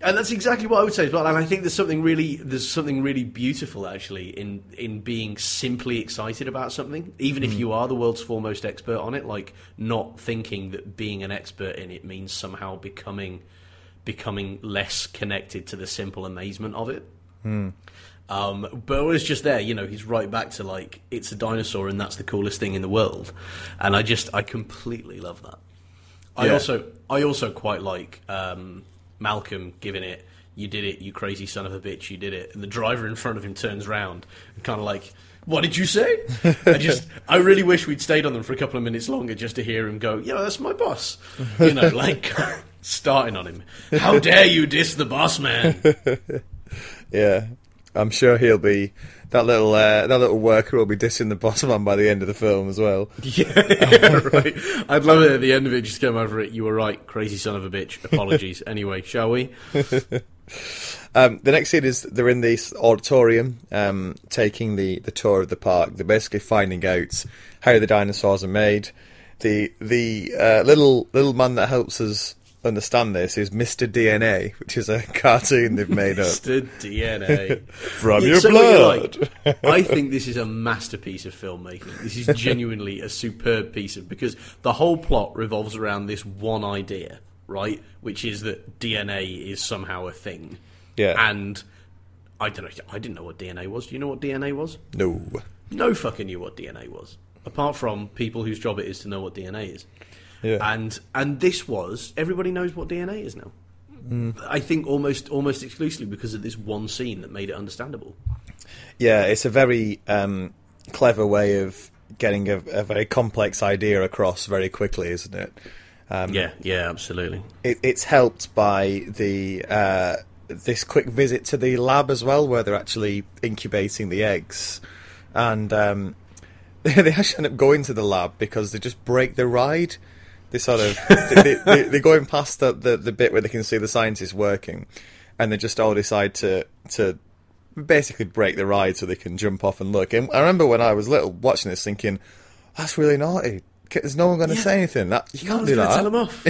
[SPEAKER 2] and that's exactly what I would say as well. And I think there's something really there's something really beautiful actually in in being simply excited about something, even if hmm. you are the world's foremost expert on it. Like not thinking that being an expert in it means somehow becoming becoming less connected to the simple amazement of it. Um, but was just there, you know, he's right back to like it's a dinosaur and that's the coolest thing in the world, and I just I completely love that. I
[SPEAKER 1] Yeah.
[SPEAKER 2] also I also quite like um, Malcolm giving it. You did it, you crazy son of a bitch! You did it. And the driver in front of him turns round and kind of like, "What did you say?" I just, I really wish we'd stayed on them for a couple of minutes longer just to hear him go, "Yeah, that's my boss." You know, like starting on him. How dare you diss the boss man?
[SPEAKER 1] Yeah, I'm sure he'll be that little uh, that little worker will be dissing the boss man by the end of the film as well.
[SPEAKER 2] Yeah, right. I'd love it at the end of it. Just come over it. You were right, crazy son of a bitch. Apologies. anyway, shall we?
[SPEAKER 1] Um, the next scene is they're in this auditorium, um, taking the, the tour of the park. They're basically finding out how the dinosaurs are made. The the uh, little little man that helps us understand this is Mr. DNA, which is a cartoon they've made up
[SPEAKER 2] Mr. DNA.
[SPEAKER 1] from your blood.
[SPEAKER 2] like. I think this is a masterpiece of filmmaking. This is genuinely a superb piece of because the whole plot revolves around this one idea, right? Which is that DNA is somehow a thing.
[SPEAKER 1] Yeah.
[SPEAKER 2] And I don't know. I didn't know what DNA was. Do you know what DNA was?
[SPEAKER 1] No.
[SPEAKER 2] No fucking knew what DNA was. Apart from people whose job it is to know what DNA is.
[SPEAKER 1] Yeah.
[SPEAKER 2] And and this was everybody knows what DNA is now. I think almost almost exclusively because of this one scene that made it understandable.
[SPEAKER 1] Yeah, it's a very um, clever way of getting a, a very complex idea across very quickly, isn't it? Um,
[SPEAKER 2] Yeah, yeah, absolutely.
[SPEAKER 1] it, it's helped by the uh, this quick visit to the lab as well, where they're actually incubating the eggs, and um, they actually end up going to the lab because they just break the ride. They sort of they, they, they, they're going past the, the the bit where they can see the scientists working, and they just all decide to to basically break the ride so they can jump off and look. And I remember when I was little watching this, thinking, "That's really naughty." There's no one going to
[SPEAKER 2] Yeah.
[SPEAKER 1] say anything. That you can't do that.
[SPEAKER 2] tell him off.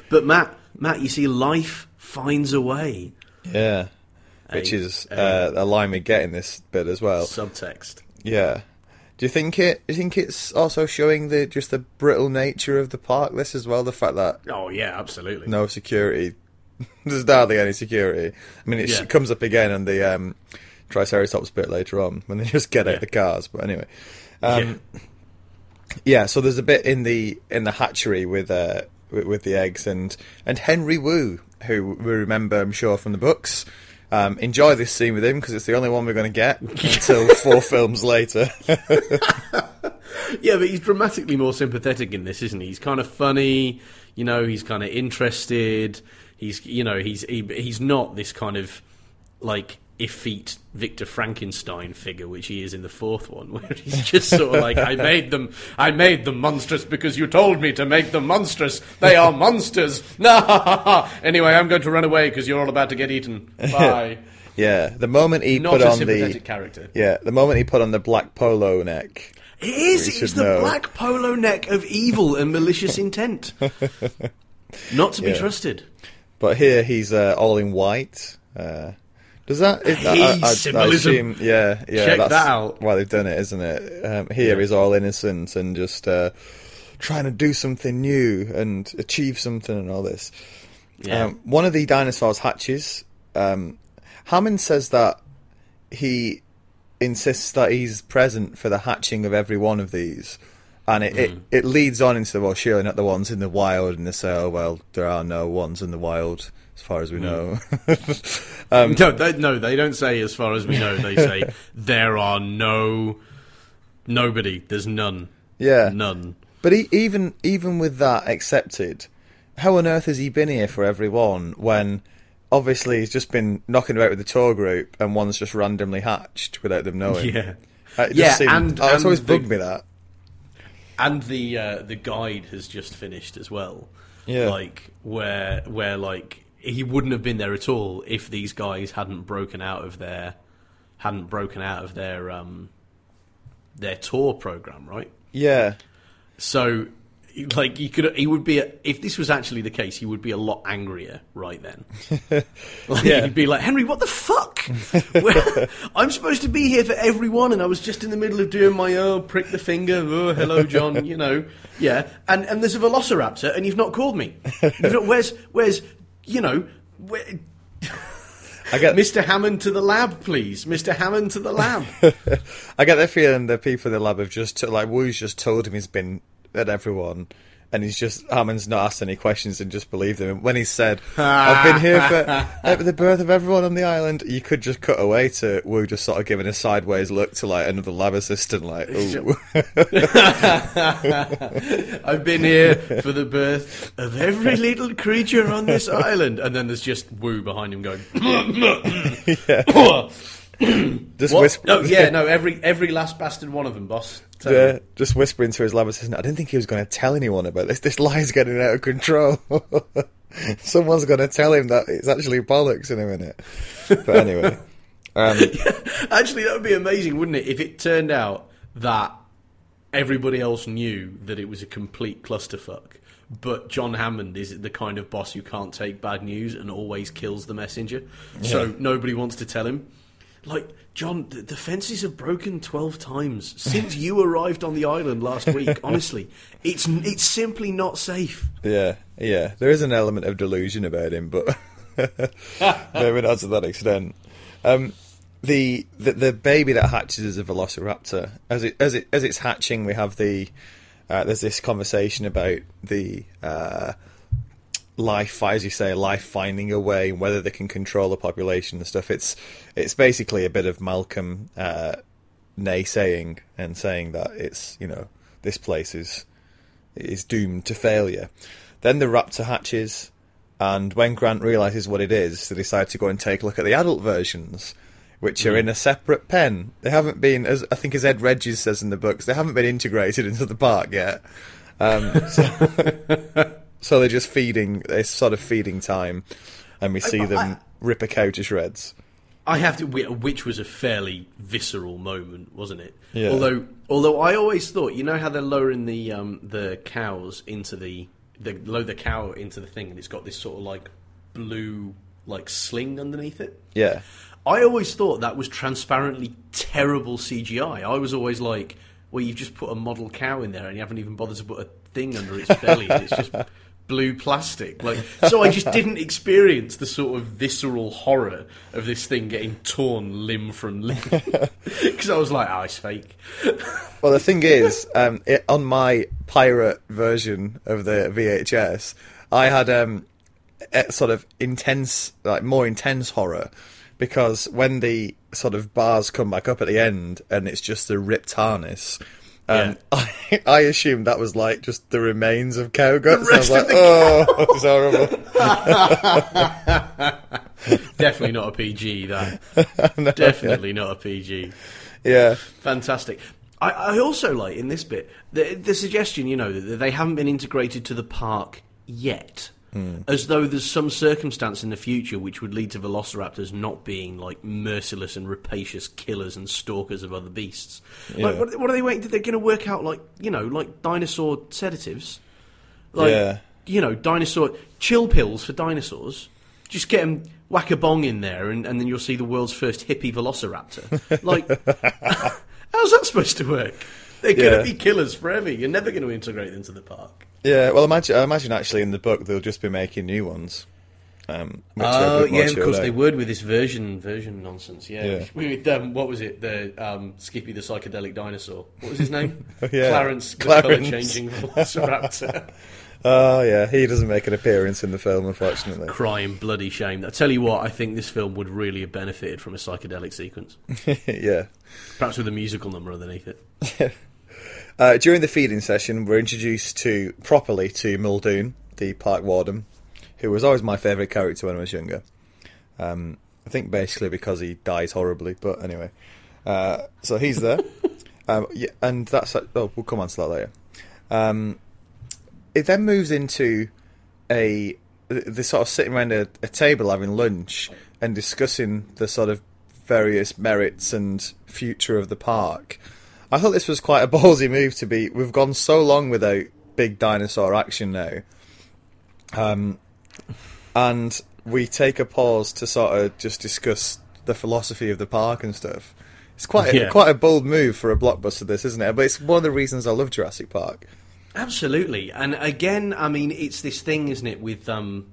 [SPEAKER 2] but Matt, Matt, you see, life finds a way.
[SPEAKER 1] Yeah. Which is
[SPEAKER 2] hey.
[SPEAKER 1] uh, a line we get in this bit as well.
[SPEAKER 2] Subtext.
[SPEAKER 1] Yeah. Do you think it? Do you think it's also showing the just the brittle nature of the park? This as well, the fact that
[SPEAKER 2] Oh yeah, absolutely.
[SPEAKER 1] no security, there's hardly any security. I mean, it
[SPEAKER 2] Yeah.
[SPEAKER 1] comes up again in the um, Triceratops bit later on when they just get out
[SPEAKER 2] Yeah.
[SPEAKER 1] of the cars. But anyway, um, yeah. So there's a bit in the in the hatchery with uh with, with the eggs and and Henry Wu, who we remember, I'm sure, from the books. Um, enjoy this scene with him because it's the only one we're going to get until four films later.
[SPEAKER 2] Yeah, but he's dramatically more sympathetic in this, isn't he? He's kind of funny, you know. He's kind of interested. He's, you know, he's he, he's not this kind of like effete Victor Frankenstein figure, which he is in the fourth one, where he's just sort of like, "I made them, I made them monstrous because you told me to make them monstrous. They are monsters." No. anyway, I'm going to run away because you're all about to get eaten. Bye.
[SPEAKER 1] Yeah, the moment he
[SPEAKER 2] Not
[SPEAKER 1] put
[SPEAKER 2] a
[SPEAKER 1] on the
[SPEAKER 2] character.
[SPEAKER 1] yeah, the moment he put on the black polo neck.
[SPEAKER 2] It is. It's the
[SPEAKER 1] know.
[SPEAKER 2] black polo neck of evil and malicious intent. Not to be
[SPEAKER 1] Yeah.
[SPEAKER 2] trusted.
[SPEAKER 1] But here he's uh, all in white. Uh, does that? Is, I, I, I
[SPEAKER 2] symbolism.
[SPEAKER 1] assume, yeah, yeah.
[SPEAKER 2] Check
[SPEAKER 1] that's
[SPEAKER 2] that out.
[SPEAKER 1] Why they've done it, isn't it? Um, here
[SPEAKER 2] Yeah.
[SPEAKER 1] he's all innocent and just uh, trying to do something new and achieve something and all this.
[SPEAKER 2] Yeah.
[SPEAKER 1] Um, one of the dinosaurs hatches. Um, Hammond says that he insists that he's present for the hatching of every one of these. And it,
[SPEAKER 2] Mm.
[SPEAKER 1] it, it leads on into the, well, surely not the ones in the wild, and they say, oh, well, there are no ones in the wild, as far as we know. um,
[SPEAKER 2] no, they, no, they don't say as far as we know. They say there are no nobody. There's none.
[SPEAKER 1] yeah.
[SPEAKER 2] None.
[SPEAKER 1] But he, even even with that accepted, how on earth has he been here for everyone when obviously he's just been knocking about with the tour group and one's just randomly hatched without them knowing?
[SPEAKER 2] Yeah.
[SPEAKER 1] Uh,
[SPEAKER 2] Yeah,
[SPEAKER 1] seemed-
[SPEAKER 2] and-
[SPEAKER 1] oh, it's always
[SPEAKER 2] the-
[SPEAKER 1] bugged me that.
[SPEAKER 2] And the uh, the guide has just finished as well.
[SPEAKER 1] Yeah.
[SPEAKER 2] Like where where like he wouldn't have been there at all if these guys hadn't broken out of their hadn't broken out of their um their tour program, right?
[SPEAKER 1] Yeah,
[SPEAKER 2] So, like, he could, he would be, a, if this was actually the case, he would be a lot angrier right then. like,
[SPEAKER 1] Yeah.
[SPEAKER 2] He'd be like, Henry, what the fuck? Well, I'm supposed to be here for everyone, and I was just in the middle of doing my, oh, prick the finger, oh, hello, John, you know, yeah. And and there's a velociraptor, and you've not called me. You've not, where's, where's, you know,
[SPEAKER 1] I get
[SPEAKER 2] Mr. Hammond to the lab, please. Mr. Hammond to the lab.
[SPEAKER 1] I get the feeling the people in the lab have just like Wu's just told him he's been at everyone, and he's just Hammond's not asked any questions and just believed him. When he said, "I've been here for uh, the birth of everyone on the island," you could just cut away to Wu just sort of giving a sideways look to like another lab assistant, like, "Ooh,
[SPEAKER 2] I've been here for the birth of every little creature on this island. And then there's just Wu behind him going,
[SPEAKER 1] just
[SPEAKER 2] what?
[SPEAKER 1] whisper."
[SPEAKER 2] No, yeah, no, every every last bastard one of them, boss. Tell
[SPEAKER 1] Yeah,
[SPEAKER 2] me.
[SPEAKER 1] just whispering to his lab assistant. I didn't think he was going to tell anyone about this. This lie's getting out of control. Someone's going to tell him that it's actually bollocks in a minute. But anyway, um,
[SPEAKER 2] Actually, that would be amazing, wouldn't it? If it turned out that everybody else knew that it was a complete clusterfuck. But John Hammond is the kind of boss who can't take bad news and always kills the messenger. So nobody wants to tell him. Like, John, the, the fences have broken 12 times since you arrived on the island last week. Honestly, it's, it's simply not safe.
[SPEAKER 1] yeah, yeah, there is an element of delusion about him, but maybe not to that extent. Um, the, the the baby that hatches is a velociraptor. As it as it as it's hatching, we have the uh, there's this conversation about the uh, life, as you say, life finding a way, and whether they can control the population and stuff. It's it's basically a bit of Malcolm uh, naysaying and saying that it's you know this place is is doomed to failure. Then the raptor hatches, and when Grant realizes what it is, they decide to go and take a look at the adult versions, which are in a separate pen. They haven't been, as I think as Ed Regis says in the books, they haven't been integrated into the park yet. Um, so, so they're just feeding, it's sort of feeding time, and we see
[SPEAKER 2] I-
[SPEAKER 1] them rip a cow to shreds.
[SPEAKER 2] I have to, which was a fairly visceral moment, wasn't it?
[SPEAKER 1] Yeah.
[SPEAKER 2] Although, although I always thought, you know how they're lowering the um, the cows into the they lower the cow into the thing, and it's got this sort of like blue like sling underneath it.
[SPEAKER 1] Yeah.
[SPEAKER 2] I always thought that was transparently terrible CGI. I was always like, well, you've just put a model cow in there, and you haven't even bothered to put a thing under its belly. it's just blue plastic. Like, so I just didn't experience the sort of visceral horror of this thing getting torn limb from limb because I was like, oh, it's fake.
[SPEAKER 1] Well, the thing is, um, it, on my pirate version of the VHS, I had um, a sort of intense, like more intense horror, because when the sort of bars come back up at the end and it's just the ripped harness, Um, I, I assumed that was like just the remains of cow guts.
[SPEAKER 2] The
[SPEAKER 1] I was like, oh, it's horrible.
[SPEAKER 2] Definitely not a PG. That definitely not a PG.
[SPEAKER 1] Yeah,
[SPEAKER 2] Fantastic. I, I also like in this bit the, the suggestion, you know, that they haven't been integrated to the park yet. Hmm. As though there's some circumstance in the future which would lead to velociraptors not being like merciless and rapacious killers and stalkers of other beasts. Like, what, what are they waiting? They're going to work out like you know, like dinosaur sedatives, like
[SPEAKER 1] Yeah.
[SPEAKER 2] you know, dinosaur chill pills for dinosaurs. Just get them whack a bong in there, and, and then you'll see the world's first hippie velociraptor. Like, how's that supposed to work? They're going
[SPEAKER 1] Yeah.
[SPEAKER 2] to be killers forever. You're never going to integrate them to the park.
[SPEAKER 1] Yeah. Well, imagine, I imagine actually in the book they'll just be making new ones. Um, which are a
[SPEAKER 2] Oh yeah, of course they would with this version version nonsense. Yeah,
[SPEAKER 1] Yeah.
[SPEAKER 2] with um, what was it? The um, Skippy the psychedelic dinosaur. What was his name?
[SPEAKER 1] Yeah.
[SPEAKER 2] Clarence,
[SPEAKER 1] Clarence.
[SPEAKER 2] colour changing velociraptor.
[SPEAKER 1] Oh yeah, he doesn't make an appearance in the film, unfortunately.
[SPEAKER 2] Crying bloody shame. I tell you what, I think this film would really have benefited from a psychedelic sequence,
[SPEAKER 1] yeah.
[SPEAKER 2] perhaps with a musical number underneath it.
[SPEAKER 1] Uh, during the feeding session, we're introduced to properly to Muldoon, the park warden, who was always my favourite character when I was younger. Um, I think basically because he dies horribly, but anyway. Uh, so he's there, um, yeah, and that's oh, we'll come on to that later. Um, it then moves into a the sort of sitting around a, a table having lunch and discussing the sort of various merits and future of the park. I thought this was quite a ballsy move to be. We've gone so long without big dinosaur action now, um, and we take a pause to sort of just discuss the philosophy of the park and stuff. It's quite a,
[SPEAKER 2] Yeah.
[SPEAKER 1] quite a bold move for a blockbuster, this isn't it? But it's one of the reasons I love Jurassic Park.
[SPEAKER 2] Absolutely, and again, I mean, it's this thing, isn't it? With um,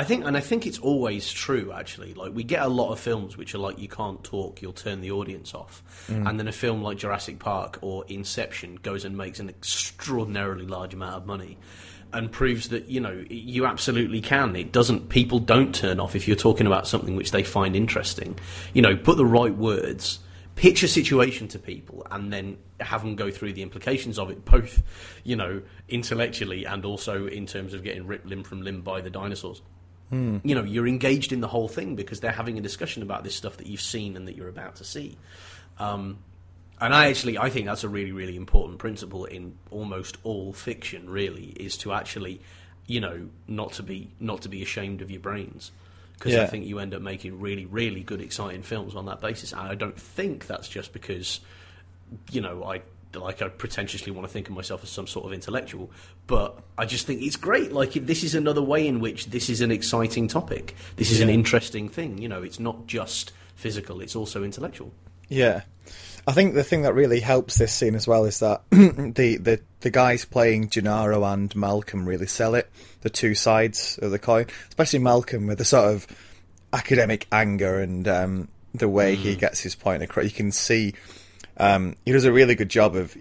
[SPEAKER 2] I think, and I think it's always true. Actually, like we get a lot of films which are like you can't talk, you'll turn the audience off, mm. and then a film like Jurassic Park or Inception goes and makes an extraordinarily large amount of money. And proves that you know you absolutely can. It doesn't. People don't turn off if you're talking about something which they find interesting. You know, put the right words, pitch a situation to people and then have them go through the implications of it, both, you know, intellectually and also in terms of getting ripped limb from limb by the dinosaurs. You know, you're engaged in the whole thing because they're having a discussion about this stuff that you've seen and that you're about to see. Um, and I actually, I think that's a really, really important principle in almost all fiction. Really, is to actually, you know, not to be not to be ashamed of your brains, because I think you end up making really, really good, exciting films on that basis. And I don't think that's just because, you know, I like I pretentiously want to think of myself as some sort of intellectual, but I just think it's great. Like this is another way in which this is an exciting topic. This is an interesting thing. You know, it's not just physical; it's also intellectual.
[SPEAKER 1] Yeah, I think the thing that really helps this scene as well is that the, the the guys playing Gennaro and Malcolm really sell it. The two sides of the coin, especially Malcolm with the sort of academic anger and um, the way he gets his point across. You can see um, he does a really good job of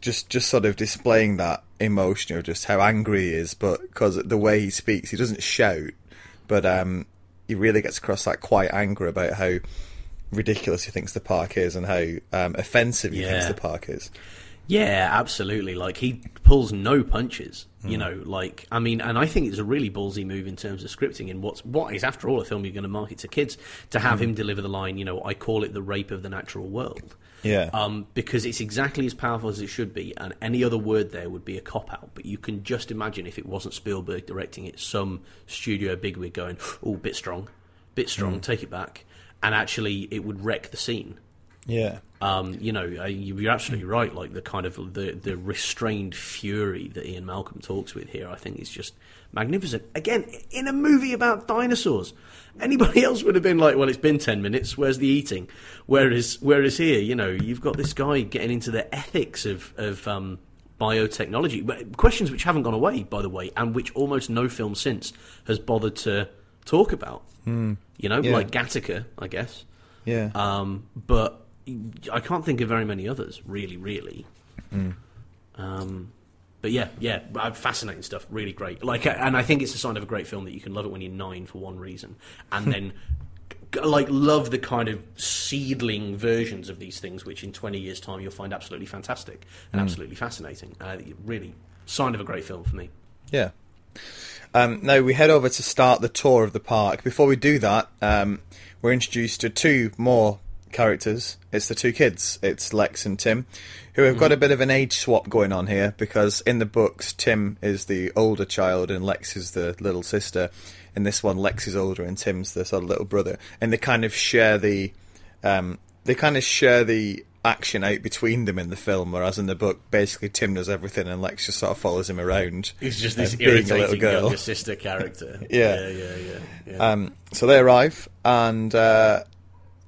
[SPEAKER 1] just just sort of displaying that emotion of just how angry he is, but because the way he speaks, he doesn't shout, but um, he really gets across that quiet anger about how ridiculous he thinks the park is and how um, offensive he thinks the park is.
[SPEAKER 2] Yeah, absolutely. Like he pulls no punches. You mm. know, like I mean, and I think it's a really ballsy move in terms of scripting. In what's what is after all a film you're going to market to kids to have mm. him deliver the line. You know, I call it the rape of the natural world.
[SPEAKER 1] Yeah.
[SPEAKER 2] Um, because it's exactly as powerful as it should be, and any other word there would be a cop out. But you can just imagine if it wasn't Spielberg directing it, some studio bigwig going, "Oh, bit strong, bit strong, mm. take it back," and actually it would wreck the scene.
[SPEAKER 1] Yeah.
[SPEAKER 2] Um, you know, uh, you- you're absolutely right. Like the kind of the the restrained fury that Ian Malcolm talks with here, I think is just magnificent. Again, in a movie about dinosaurs, anybody else would have been like, "Well, it's been ten minutes. Where's the eating?" Whereas, whereas here, you know, you've got this guy getting into the ethics of of um, biotechnology, but questions which haven't gone away, by the way, and which almost no film since has bothered to talk about. You know,
[SPEAKER 1] Yeah.
[SPEAKER 2] like Gattaca, I guess.
[SPEAKER 1] Yeah.
[SPEAKER 2] Um, but I can't think of very many others, really, really.
[SPEAKER 1] Hmm.
[SPEAKER 2] Um, but yeah, yeah, uh, fascinating stuff. Really great. Like, uh, and I think it's a sign of a great film that you can love it when you're nine for one reason, and then like love the kind of seedling versions of these things, which in 20 years' time you'll find absolutely fantastic and absolutely fascinating. Uh, really, sign of a great film for me.
[SPEAKER 1] Yeah. Um, now we head over to start the tour of the park. Before we do that, um, we're introduced to two more characters. It's the two kids. It's Lex and Tim, who have got a bit of an age swap going on here because in the books Tim is the older child and Lex is the little sister. In this one, Lex is older and Tim's the sort of little brother, and they kind of share the um, they kind of share the action out between them in the film, whereas in the book, basically Tim does everything and Lex just sort of follows him around.
[SPEAKER 2] He's just this
[SPEAKER 1] uh, a little
[SPEAKER 2] irritating
[SPEAKER 1] girl.
[SPEAKER 2] younger sister character.
[SPEAKER 1] Yeah.
[SPEAKER 2] yeah, yeah, yeah. yeah.
[SPEAKER 1] Um, so they arrive, and uh,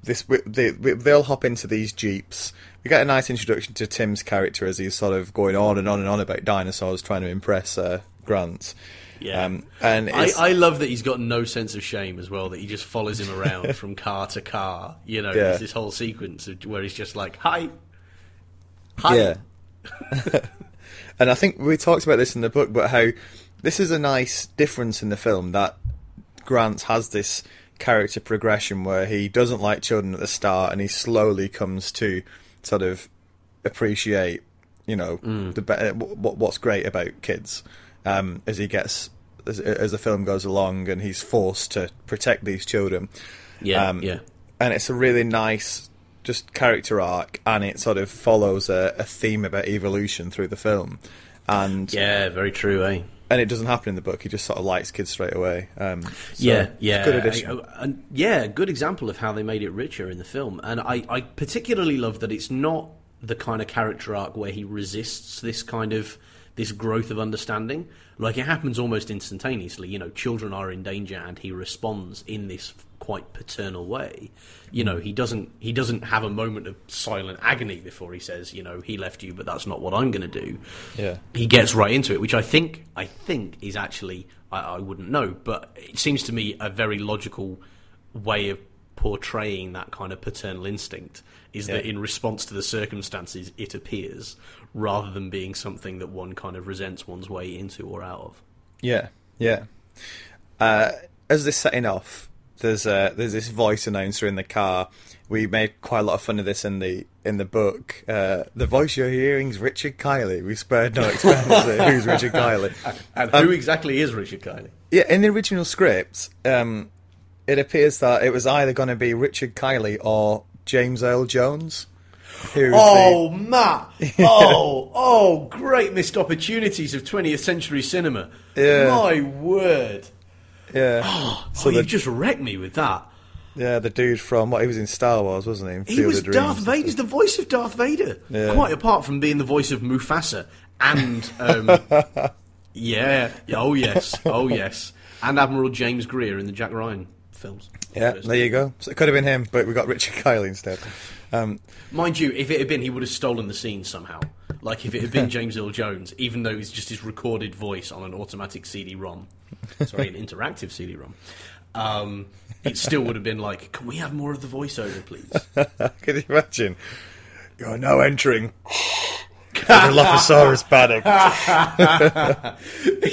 [SPEAKER 1] this they, they all hop into these jeeps. We get a nice introduction to Tim's character as he's sort of going on and on and on about dinosaurs, trying to impress uh, Grant.
[SPEAKER 2] Yeah.
[SPEAKER 1] Um, and
[SPEAKER 2] I, I love that he's got no sense of shame as well. That he just follows him around from car to car. You know,
[SPEAKER 1] Yeah.
[SPEAKER 2] there's this whole sequence of, where he's just like, "Hi, hi."
[SPEAKER 1] yeah. and I think we talked about this in the book, but how this is a nice difference in the film that Grant has this character progression where he doesn't like children at the start and he slowly comes to sort of appreciate, you know, the be- uh, what's great about kids um, as he gets as, as the film goes along and he's forced to protect these children.
[SPEAKER 2] yeah,
[SPEAKER 1] Um,
[SPEAKER 2] yeah.
[SPEAKER 1] and it's a really nice just character arc and it sort of follows a, a theme about evolution through the film and
[SPEAKER 2] Yeah, very true, eh?
[SPEAKER 1] And it doesn't happen in the book he just sort of likes kids straight away um, so
[SPEAKER 2] yeah, yeah,
[SPEAKER 1] good addition
[SPEAKER 2] I- I- and yeah, good example of how they made it richer in the film. And I, I particularly love that it's not the kind of character arc where he resists this kind of this growth of understanding. Like it happens almost instantaneously. You know, children are in danger, and he responds in this quite paternal way. You know, he doesn't he doesn't have a moment of silent agony before he says, you know, he left you, but that's not what I'm going to do.
[SPEAKER 1] Yeah.
[SPEAKER 2] He gets right into it, which I think I think is actually I, I wouldn't know, but it seems to me a very logical way of portraying that kind of paternal instinct is that in response to the circumstances it appears rather than being something that one kind of resents one's way into or out of.
[SPEAKER 1] yeah. Yeah. Uh, as they're setting off there's uh, there's this voice announcer in the car we made quite a lot of fun of this in the in the book. Uh, the voice you're hearing is Richard Kiley. We spared no expense. Who's Richard Kiley?
[SPEAKER 2] And
[SPEAKER 1] Um,
[SPEAKER 2] who exactly is Richard Kiley?
[SPEAKER 1] Yeah, in the original script, um, it appears that it was either going to be Richard Kiley or James Earl Jones.
[SPEAKER 2] Oh, Matt! Oh, oh, great missed opportunities of 20th century cinema.
[SPEAKER 1] Yeah.
[SPEAKER 2] My word.
[SPEAKER 1] Yeah,
[SPEAKER 2] Oh,
[SPEAKER 1] So
[SPEAKER 2] you've
[SPEAKER 1] the-
[SPEAKER 2] just wrecked me with that.
[SPEAKER 1] yeah, the dude from what he was in Star Wars, wasn't he? In
[SPEAKER 2] He
[SPEAKER 1] Field
[SPEAKER 2] was Darth Vader. He's the voice of Darth Vader.
[SPEAKER 1] Yeah.
[SPEAKER 2] Quite apart from being the voice of Mufasa and um, yeah, oh yes, oh yes, and Admiral James Greer in the Jack Ryan films.
[SPEAKER 1] Yeah, there you go. So it could have been him, but we got Richard Kiley instead. Um,
[SPEAKER 2] Mind you, if it had been, he would have stolen the scene somehow. Like if it had been James Earl Jones, even though it's just his recorded voice on an automatic CD-ROM, sorry, an interactive CD-ROM, um, it still would have been like, "Can we have more of the voiceover, please?"
[SPEAKER 1] can you imagine? You're now entering the Dilophosaurus paddock.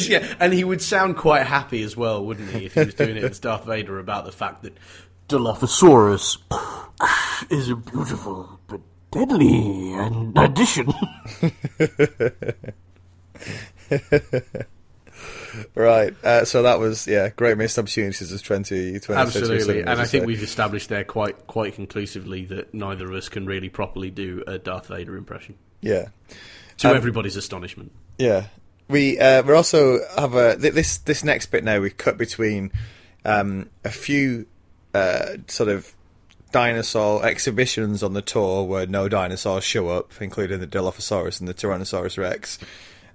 [SPEAKER 2] yeah, and he would sound quite happy as well, wouldn't he, if he was doing it as Darth Vader about the fact that Dilophosaurus is a beautiful but deadly addition.
[SPEAKER 1] Right. Uh, so that was yeah, great missed opportunities as 20, 20th
[SPEAKER 2] Absolutely, and I think
[SPEAKER 1] as
[SPEAKER 2] we've established there quite quite conclusively that neither of us can really properly do a Darth Vader impression.
[SPEAKER 1] Yeah.
[SPEAKER 2] To
[SPEAKER 1] Um,
[SPEAKER 2] everybody's astonishment.
[SPEAKER 1] Yeah, we uh, we also have a th- this this next bit now. We cut between um, a few uh, sort of dinosaur exhibitions on the tour where no dinosaurs show up, including the Dilophosaurus and the Tyrannosaurus Rex.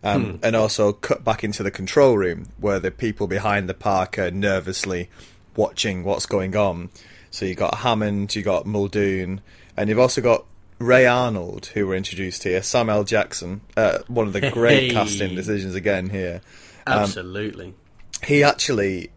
[SPEAKER 1] Um, And also cut back into the control room where the people behind the park are nervously watching what's going on. So you got Hammond, you got Muldoon, and you've also got Ray Arnold, who were introduced here. Sam L. Jackson, uh, one of the great
[SPEAKER 2] Hey.
[SPEAKER 1] casting decisions again here. Um,
[SPEAKER 2] Absolutely.
[SPEAKER 1] He actually,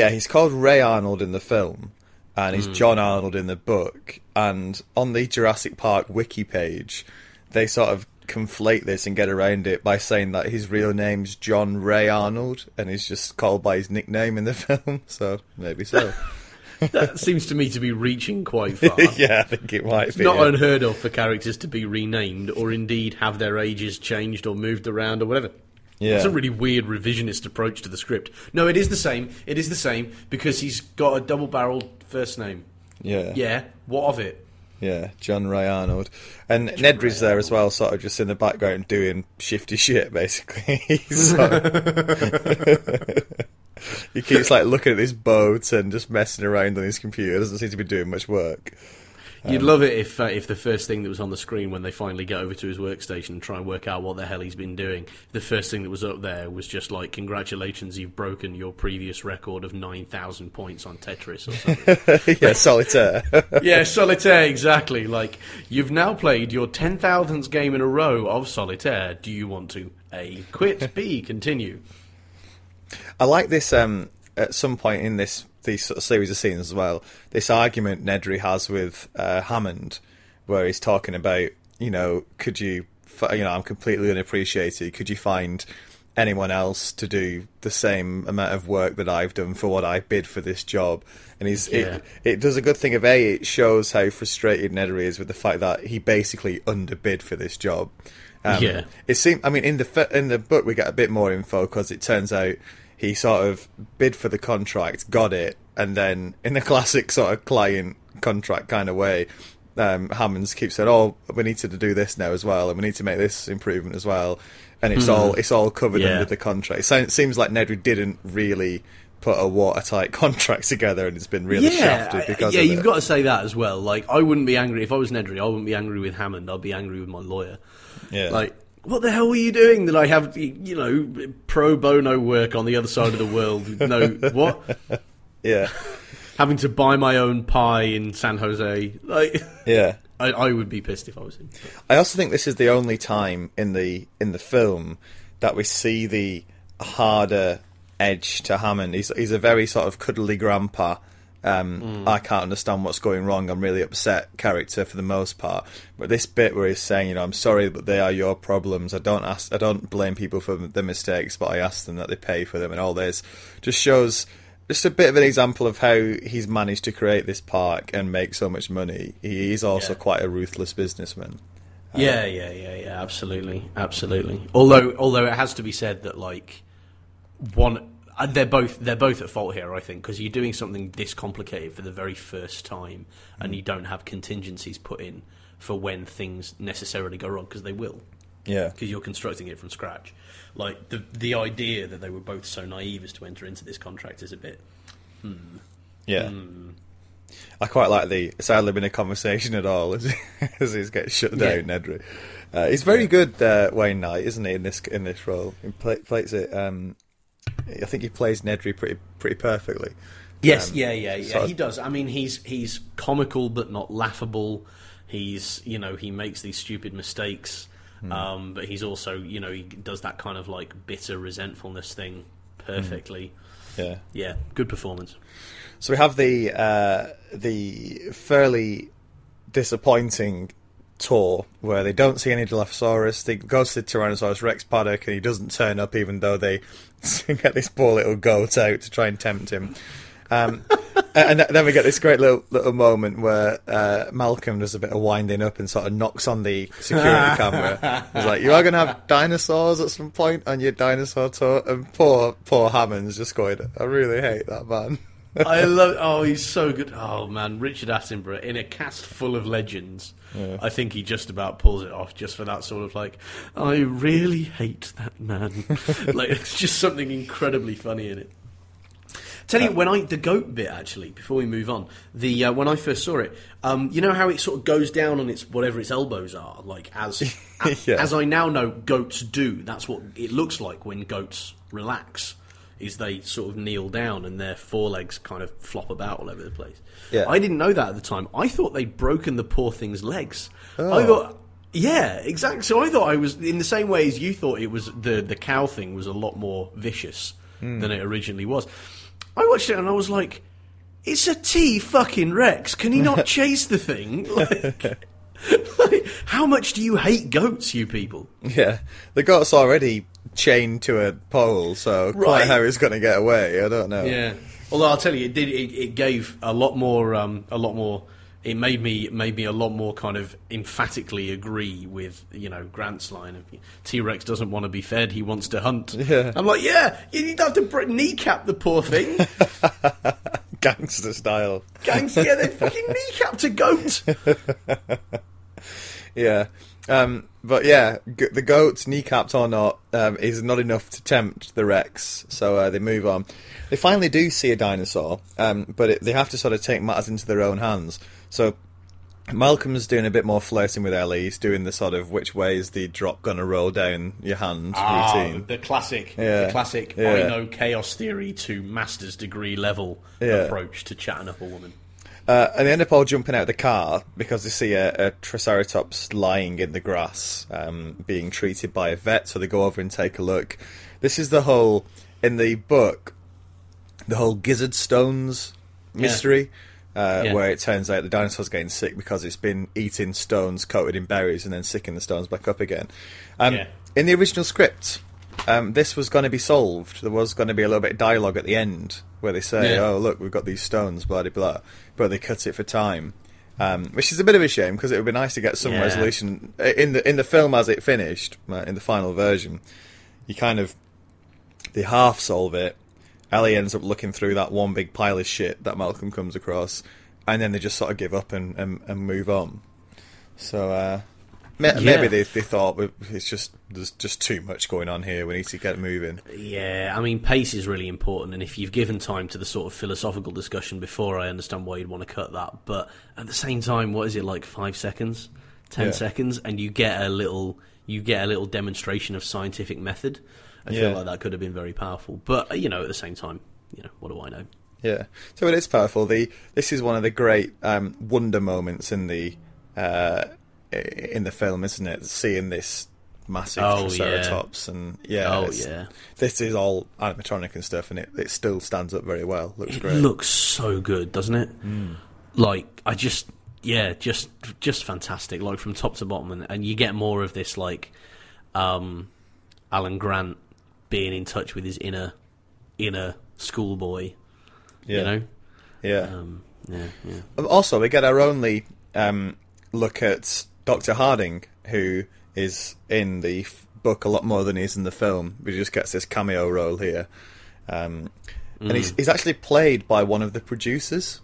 [SPEAKER 1] yeah, he's called Ray Arnold in the film, and he's hmm. John Arnold in the book. And on the Jurassic Park wiki page, they sort of conflate this and get around it by saying that his real name's John Ray Arnold, and he's just called by his nickname in the film. So maybe so.
[SPEAKER 2] that seems to me to be reaching quite far.
[SPEAKER 1] yeah, I think it might be.
[SPEAKER 2] It's not
[SPEAKER 1] yeah.
[SPEAKER 2] unheard of for characters to be renamed or indeed have their ages changed or moved around or whatever.
[SPEAKER 1] Yeah.
[SPEAKER 2] It's a really weird revisionist approach to the script. No, it is the same. It is the same because he's got a double barreled first name.
[SPEAKER 1] yeah,
[SPEAKER 2] Yeah, what of it?
[SPEAKER 1] yeah, John Ray Arnold, and Nedry's there as well, sort of just in the background doing shifty shit, basically. He's sort of- he keeps like looking at this boat and just messing around on his computer. Doesn't seem to be doing much work.
[SPEAKER 2] You'd love it if uh, if the first thing that was on the screen when they finally get over to his workstation and try and work out what the hell he's been doing, the first thing that was up there was just like, "Congratulations, you've broken your previous record of nine thousand points on Tetris." Or something.
[SPEAKER 1] yeah, solitaire.
[SPEAKER 2] yeah, solitaire, exactly. Like you've now played your ten thousandth game in a row of solitaire. Do you want to A quit, B continue?
[SPEAKER 1] I like this. Um, at some point in this these sort of series of scenes as well, this argument Nedry has with uh, Hammond, where he's talking about, you know, could you, you know, I'm completely unappreciated. Could you find anyone else to do the same amount of work that I've done for what I bid for this job? And he's
[SPEAKER 2] Yeah.
[SPEAKER 1] it, it does a good thing of a it shows how frustrated Nedry is with the fact that he basically underbid for this job. Um,
[SPEAKER 2] Yeah.
[SPEAKER 1] it seemed. I mean, in the in the book, we get a bit more info because it turns out he sort of bid for the contract, got it, and then in the classic sort of client contract kind of way, um, Hammonds keeps saying, "Oh, we need to do this now as well, and we need to make this improvement as well," and it's all it's all covered
[SPEAKER 2] Yeah.
[SPEAKER 1] under the contract. So it seems like Nedry didn't really put a watertight contract together, and it's been really shafted because
[SPEAKER 2] yeah, you've got to say that as well. Like, I wouldn't be angry if I was Nedry. I wouldn't be angry with Hammond. I'd be angry with my lawyer.
[SPEAKER 1] yeah.
[SPEAKER 2] Like, what the hell were you doing that I have, you know, pro bono work on the other side of the world? No, what?
[SPEAKER 1] yeah,
[SPEAKER 2] Having to buy my own pie in San Jose. Like,
[SPEAKER 1] yeah.
[SPEAKER 2] I, I would be pissed if I was him.
[SPEAKER 1] I also think this is the only time in the in the film that we see the harder edge to Hammond. He's he's a very sort of cuddly grandpa. Um, I can't understand what's going wrong. I'm really upset character for the most part. But this bit where he's saying, you know, I'm sorry, but they are your problems. I don't ask, I don't blame people for the mistakes, but I ask them that they pay for them, and all this just shows just a bit of an example of how he's managed to create this park and make so much money. He is also
[SPEAKER 2] Yeah.
[SPEAKER 1] quite a ruthless businessman.
[SPEAKER 2] Yeah, yeah, yeah, yeah. Absolutely, absolutely. Although, although it has to be said that like one, they're both they're both at fault here. I think because you're doing something this complicated for the very first time, and you don't have contingencies put in for when things necessarily go wrong because they will.
[SPEAKER 1] Yeah.
[SPEAKER 2] because you're constructing it from scratch. Like the the idea that they were both so naive as to enter into this contract is a bit.
[SPEAKER 1] Yeah.
[SPEAKER 2] Hmm.
[SPEAKER 1] I quite like the it's hardly been a conversation at all as, as he's getting shut down,
[SPEAKER 2] Yeah.
[SPEAKER 1] Nedry. Uh, he's very good, uh, Wayne Knight, isn't he? In this in this role, he play, plays it. Um, I think he plays Nedry pretty pretty perfectly.
[SPEAKER 2] Yes,
[SPEAKER 1] Um,
[SPEAKER 2] yeah, yeah, yeah.
[SPEAKER 1] of-
[SPEAKER 2] he does. I mean, he's he's comical but not laughable. He's you know he makes these stupid mistakes,
[SPEAKER 1] Hmm.
[SPEAKER 2] um, but he's also you know he does that kind of like bitter resentfulness thing perfectly.
[SPEAKER 1] Yeah.
[SPEAKER 2] Yeah, good performance.
[SPEAKER 1] So we have the uh, the fairly disappointing tour where they don't see any Dilophosaurus. They go to the Tyrannosaurus Rex paddock and he doesn't turn up, even though they get this poor little goat out to try and tempt him. Um, and then we get this great little little moment where uh, Malcolm does a bit of winding up and sort of knocks on the security camera. He's like, "You are going to have dinosaurs at some point on your dinosaur tour." And poor poor Hammond's just going, "I really hate that man."
[SPEAKER 2] I love. Oh, he's so good. Oh man, Richard Attenborough in a cast full of legends. I think he just about pulls it off just for that sort of like. I really hate that man. like it's just something incredibly funny in it. Tell you when I the goat bit actually before we move on the uh, when I first saw it um, you know how it sort of goes down on its whatever its elbows are like as
[SPEAKER 1] Yeah.
[SPEAKER 2] as I now know goats do that's what it looks like when goats relax is they sort of kneel down and their forelegs kind of flop about all over the place
[SPEAKER 1] Yeah.
[SPEAKER 2] I didn't know that at the time I thought they'd broken the poor thing's legs
[SPEAKER 1] Oh.
[SPEAKER 2] I thought yeah exactly so I thought I was in the same way as you thought it was the the cow thing was a lot more vicious
[SPEAKER 1] Hmm.
[SPEAKER 2] than it originally was I watched it and I was like, "It's a T fucking Rex. Can he not chase the thing? Like, like, how much do you hate goats, you people?"
[SPEAKER 1] Yeah, the goat's already chained to a pole, so quite
[SPEAKER 2] Right.
[SPEAKER 1] how he's going to get away, I don't know.
[SPEAKER 2] Yeah, Although I'll tell you, it did. It, it gave a lot more. Um, a lot more. It made me made me a lot more kind of emphatically agree with you know Grant's line of T Rex doesn't want to be fed, he wants to hunt.
[SPEAKER 1] Yeah.
[SPEAKER 2] I'm like, yeah, you don't have to br- kneecap the poor thing.
[SPEAKER 1] Gangster style.
[SPEAKER 2] Gangster, yeah, they fucking kneecapped a goat.
[SPEAKER 1] Yeah. Um, but yeah, g- the goats, kneecapped or not, um, is not enough to tempt the Rex, so uh, they move on. They finally do see a dinosaur, um, but it, they have to sort of take matters into their own hands. So Malcolm's doing a bit more flirting with Ellie. He's doing the sort of which way is the drop gonna roll down your hand
[SPEAKER 2] Ah,
[SPEAKER 1] routine.
[SPEAKER 2] the classic,
[SPEAKER 1] Yeah.
[SPEAKER 2] the classic.
[SPEAKER 1] Yeah.
[SPEAKER 2] I know chaos theory to master's degree level
[SPEAKER 1] Yeah.
[SPEAKER 2] approach to chatting up a woman.
[SPEAKER 1] Uh, and they end up all jumping out of the car because they see a, a Triceratops lying in the grass, um, being treated by a vet. So they go over and take a look. This is the whole in the book, the whole gizzard stones mystery, uh,
[SPEAKER 2] Yeah.
[SPEAKER 1] where it turns out the dinosaur's getting sick because it's been eating stones coated in berries and then sicking the stones back up again. Um,
[SPEAKER 2] Yeah.
[SPEAKER 1] In the original script, um, this was going to be solved. There was going to be a little bit of dialogue at the end where they say,
[SPEAKER 2] Yeah.
[SPEAKER 1] "Oh, look, we've got these stones, blah blah blah," but they cut it for time, um, which is a bit of a shame because it would be nice to get some
[SPEAKER 2] Yeah.
[SPEAKER 1] resolution in the in the film as it finished uh, in the final version. You kind of they half solve it. Ellie ends up looking through that one big pile of shit that Malcolm comes across, and then they just sort of give up and, and, and move on. So uh, ma-
[SPEAKER 2] Yeah.
[SPEAKER 1] maybe they they thought it's just there's just too much going on here. We need to get moving.
[SPEAKER 2] Yeah, I mean, pace is really important, and if you've given time to the sort of philosophical discussion before, I understand why you'd want to cut that. But at the same time, what is it like five seconds, ten
[SPEAKER 1] Yeah.
[SPEAKER 2] seconds, and you get a little, you get a little demonstration of scientific method. I
[SPEAKER 1] Yeah.
[SPEAKER 2] feel like that could have been very powerful, but you know, at the same time, you know, what do I know?
[SPEAKER 1] Yeah, so it is powerful. The this is one of the great um, wonder moments in the uh, in the film, isn't it? Seeing this massive
[SPEAKER 2] Oh,
[SPEAKER 1] Triceratops, and yeah,
[SPEAKER 2] Oh, yeah.
[SPEAKER 1] this is all animatronic and stuff, and it, it still stands up very well. Looks
[SPEAKER 2] It
[SPEAKER 1] great.
[SPEAKER 2] looks so good, doesn't it?
[SPEAKER 1] Hmm.
[SPEAKER 2] Like I just, yeah, just just fantastic, like from top to bottom, and, and you get more of this, like um, Alan Grant being in touch with his inner inner schoolboy.
[SPEAKER 1] yeah,
[SPEAKER 2] You know,
[SPEAKER 1] yeah.
[SPEAKER 2] um, yeah, yeah.
[SPEAKER 1] Also, we get our only um, look at Doctor Harding, who is in the f- book a lot more than he is in the film. He just gets this cameo role here, um, and
[SPEAKER 2] Mm.
[SPEAKER 1] he's he's actually played by one of the producers.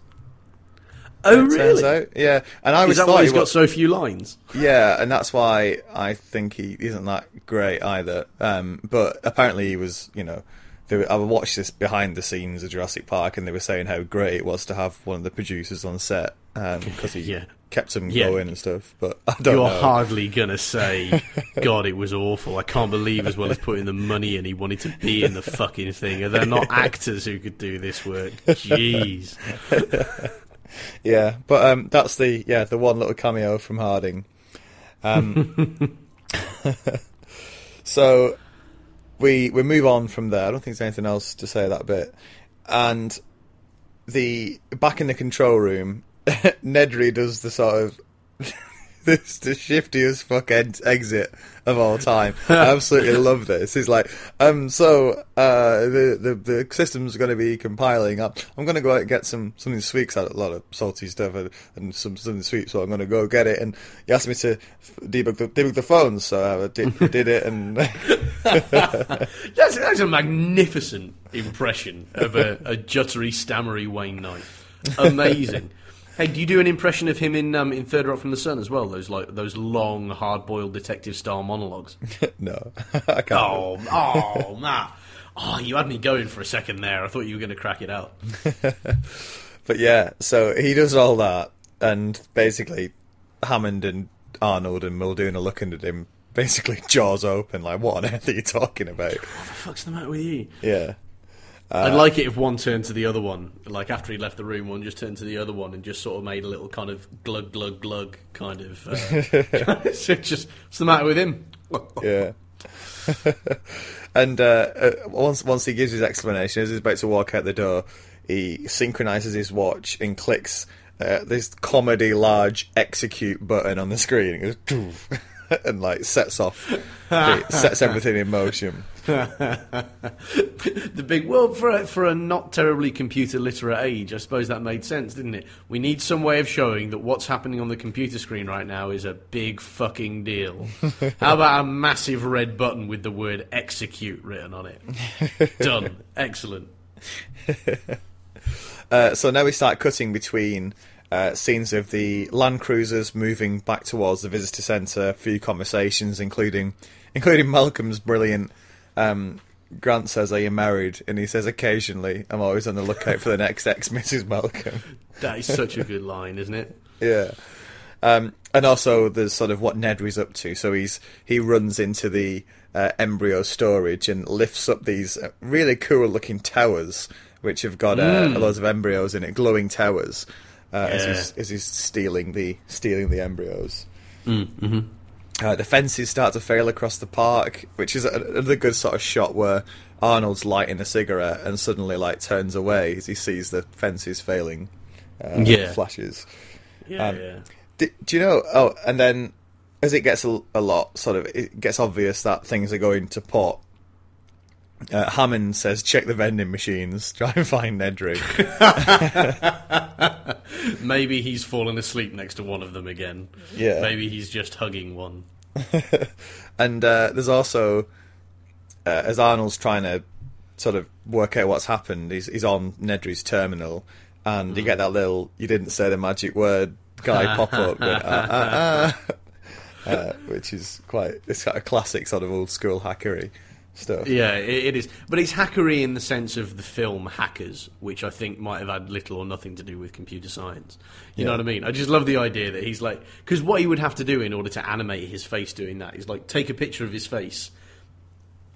[SPEAKER 2] Oh,
[SPEAKER 1] out. Yeah, and I
[SPEAKER 2] Is
[SPEAKER 1] was
[SPEAKER 2] that
[SPEAKER 1] thought
[SPEAKER 2] why
[SPEAKER 1] he
[SPEAKER 2] he's got
[SPEAKER 1] was,
[SPEAKER 2] so few lines?
[SPEAKER 1] yeah, and that's why I think he isn't that great either. Um, but apparently he was, you know. Were, I watched this behind the scenes of Jurassic Park, and they were saying how great it was to have one of the producers on set because he
[SPEAKER 2] Yeah.
[SPEAKER 1] Kept them
[SPEAKER 2] Yeah.
[SPEAKER 1] going and stuff. But I don't
[SPEAKER 2] You're
[SPEAKER 1] know.
[SPEAKER 2] hardly gonna say, "God, it was awful." I can't believe, as well as putting the money in, he wanted to be in the fucking thing. Are there not actors who could do this work? Jeez.
[SPEAKER 1] Yeah, but um, that's the yeah the one little cameo from Harding. Um, so we we move on from there. I don't think there's anything else to say that bit. And the back in the control room, Nedry does the sort of this the shiftiest fuck ed- exit of all time. I absolutely love this. He's like, um, so uh, the the the system's going to be compiling. I'm, I'm going to go out and get some something sweet. I had a lot of salty stuff and, and some something sweet, so I'm going to go get it. And he asked me to debug the debug the phones, so I did, did it. And
[SPEAKER 2] That's, that's a magnificent impression of a, a juttery, stammery Wayne Knight. Amazing. Hey, do you do an impression of him in um, in Third Rock from the Sun as well? Those like those long, hard-boiled detective-style monologues.
[SPEAKER 1] no, I can't.
[SPEAKER 2] Oh, oh, Matt. Oh, you had me going for a second there. I thought you were going to crack it out.
[SPEAKER 1] But yeah, so he does all that, and basically Hammond and Arnold and Muldoon are looking at him, basically jaws open, like, what on earth are you talking about?
[SPEAKER 2] What the fuck's the matter with you?
[SPEAKER 1] Yeah.
[SPEAKER 2] I'd like it if one turned to the other one, like after he left the room, one just turned to the other one and just sort of made a little kind of glug glug glug kind of. Uh, so just what's the matter with him?
[SPEAKER 1] yeah. and uh, uh, once once he gives his explanation, as he's about to walk out the door, he synchronizes his watch and clicks uh, this comedy large execute button on the screen. It goes, "Doof." and like sets off, it sets everything in motion.
[SPEAKER 2] the big well for a, for a not terribly computer literate age, I suppose that made sense, didn't it? We need some way of showing that what's happening on the computer screen right now is a big fucking deal. How about a massive red button with the word execute written on it? Done. Excellent.
[SPEAKER 1] Uh, so now we start cutting between uh, scenes of the Land Cruisers moving back towards the visitor centre, a few conversations, including including Malcolm's brilliant. Um, Grant says, "Are you married?" And he says, "Occasionally, I'm always on the lookout for the next ex Mrs. Malcolm."
[SPEAKER 2] That is such a good line, isn't it?
[SPEAKER 1] Yeah. Um, and also, there's sort of what Nedry's up to. So he's he runs into the uh, embryo storage and lifts up these uh, really cool-looking towers, which have got uh, loads of embryos in it, glowing towers, uh, as, he's, as he's stealing the stealing the embryos. Uh, the fences start to fail across the park, which is another good sort of shot where Arnold's lighting a cigarette and suddenly like turns away as he sees the fences failing. Uh,
[SPEAKER 2] Yeah.
[SPEAKER 1] flashes.
[SPEAKER 2] Yeah,
[SPEAKER 1] Um,
[SPEAKER 2] yeah.
[SPEAKER 1] Do, do you know? Oh, and then as it gets a, a lot, sort of, it gets obvious that things are going to pot. Uh, Hammond says, "Check the vending machines. Try and find Nedry."
[SPEAKER 2] Maybe he's fallen asleep next to one of them again.
[SPEAKER 1] Yeah.
[SPEAKER 2] Maybe he's just hugging one.
[SPEAKER 1] and uh, there's also, uh, as Arnold's trying to sort of work out what's happened, he's, he's on Nedry's terminal, and you get that little "you didn't say the magic word" guy pop up, going, "Ah, ah, ah," uh, which is quite it's got a classic sort of old school hackery stuff.
[SPEAKER 2] Yeah, it, it is. But it's hackery in the sense of the film Hackers, which I think might have had little or nothing to do with computer science. You know what I mean? I just love the idea that he's like. Because what he would have to do in order to animate his face doing that is like take a picture of his face,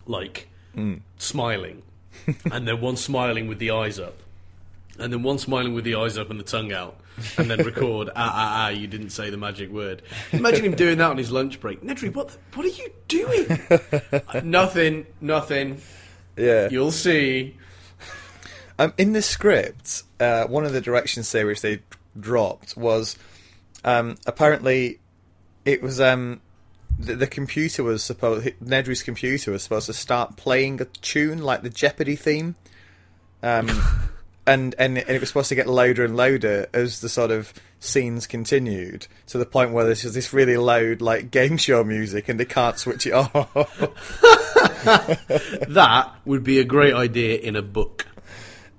[SPEAKER 2] like mm. smiling, and then one smiling with the eyes up. And then one smiling with the eyes up and the tongue out, and then record, ah, ah, ah, you didn't say the magic word. Imagine him doing that on his lunch break. Nedry, what, the, what are you doing? nothing, nothing.
[SPEAKER 1] Yeah.
[SPEAKER 2] You'll see.
[SPEAKER 1] Um, in the script, uh, one of the directions there which they dropped was um, apparently it was um, the, the computer was supposed Nedry's computer was supposed to start playing a tune like the Jeopardy theme, um, and, and and it was supposed to get louder and louder as the sort of scenes continued to the point where there's just this really loud like game show music and they can't switch it off.
[SPEAKER 2] That would be a great idea in a book.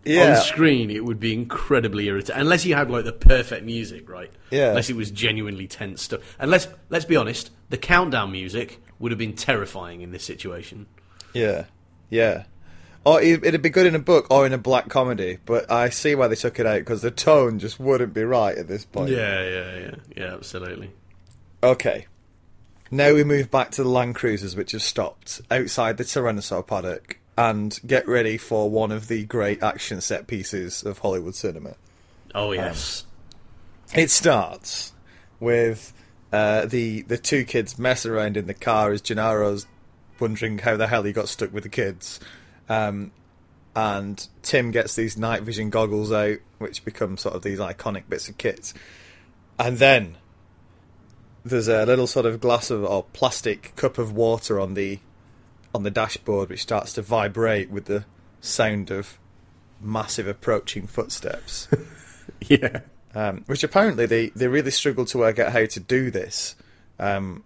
[SPEAKER 1] yeah,
[SPEAKER 2] On screen, it would be incredibly irritating. Unless you had like the perfect music, right?
[SPEAKER 1] Yeah.
[SPEAKER 2] Unless it was genuinely tense stuff. And let's let's be honest, the countdown music would have been terrifying in this situation.
[SPEAKER 1] Yeah, yeah. Or it- it'd be good in a book or in a black comedy, but I see why they took it out because the tone just wouldn't be right at this point.
[SPEAKER 2] Yeah, yeah, yeah, yeah. Absolutely.
[SPEAKER 1] Okay. Now we move back to the Land Cruisers, which have stopped outside the Tyrannosaur paddock, and get ready for one of the great action set pieces of Hollywood cinema.
[SPEAKER 2] Oh yes.
[SPEAKER 1] It starts with uh, the the two kids messing around in the car as Gennaro's wondering how the hell he got stuck with the kids, um, and Tim gets these night vision goggles out, which become sort of these iconic bits of kit, and then there's a little sort of glass of or plastic cup of water on the on the dashboard, which starts to vibrate with the sound of massive approaching footsteps
[SPEAKER 2] yeah.
[SPEAKER 1] um, which apparently they, they really struggled to work out how to do this um,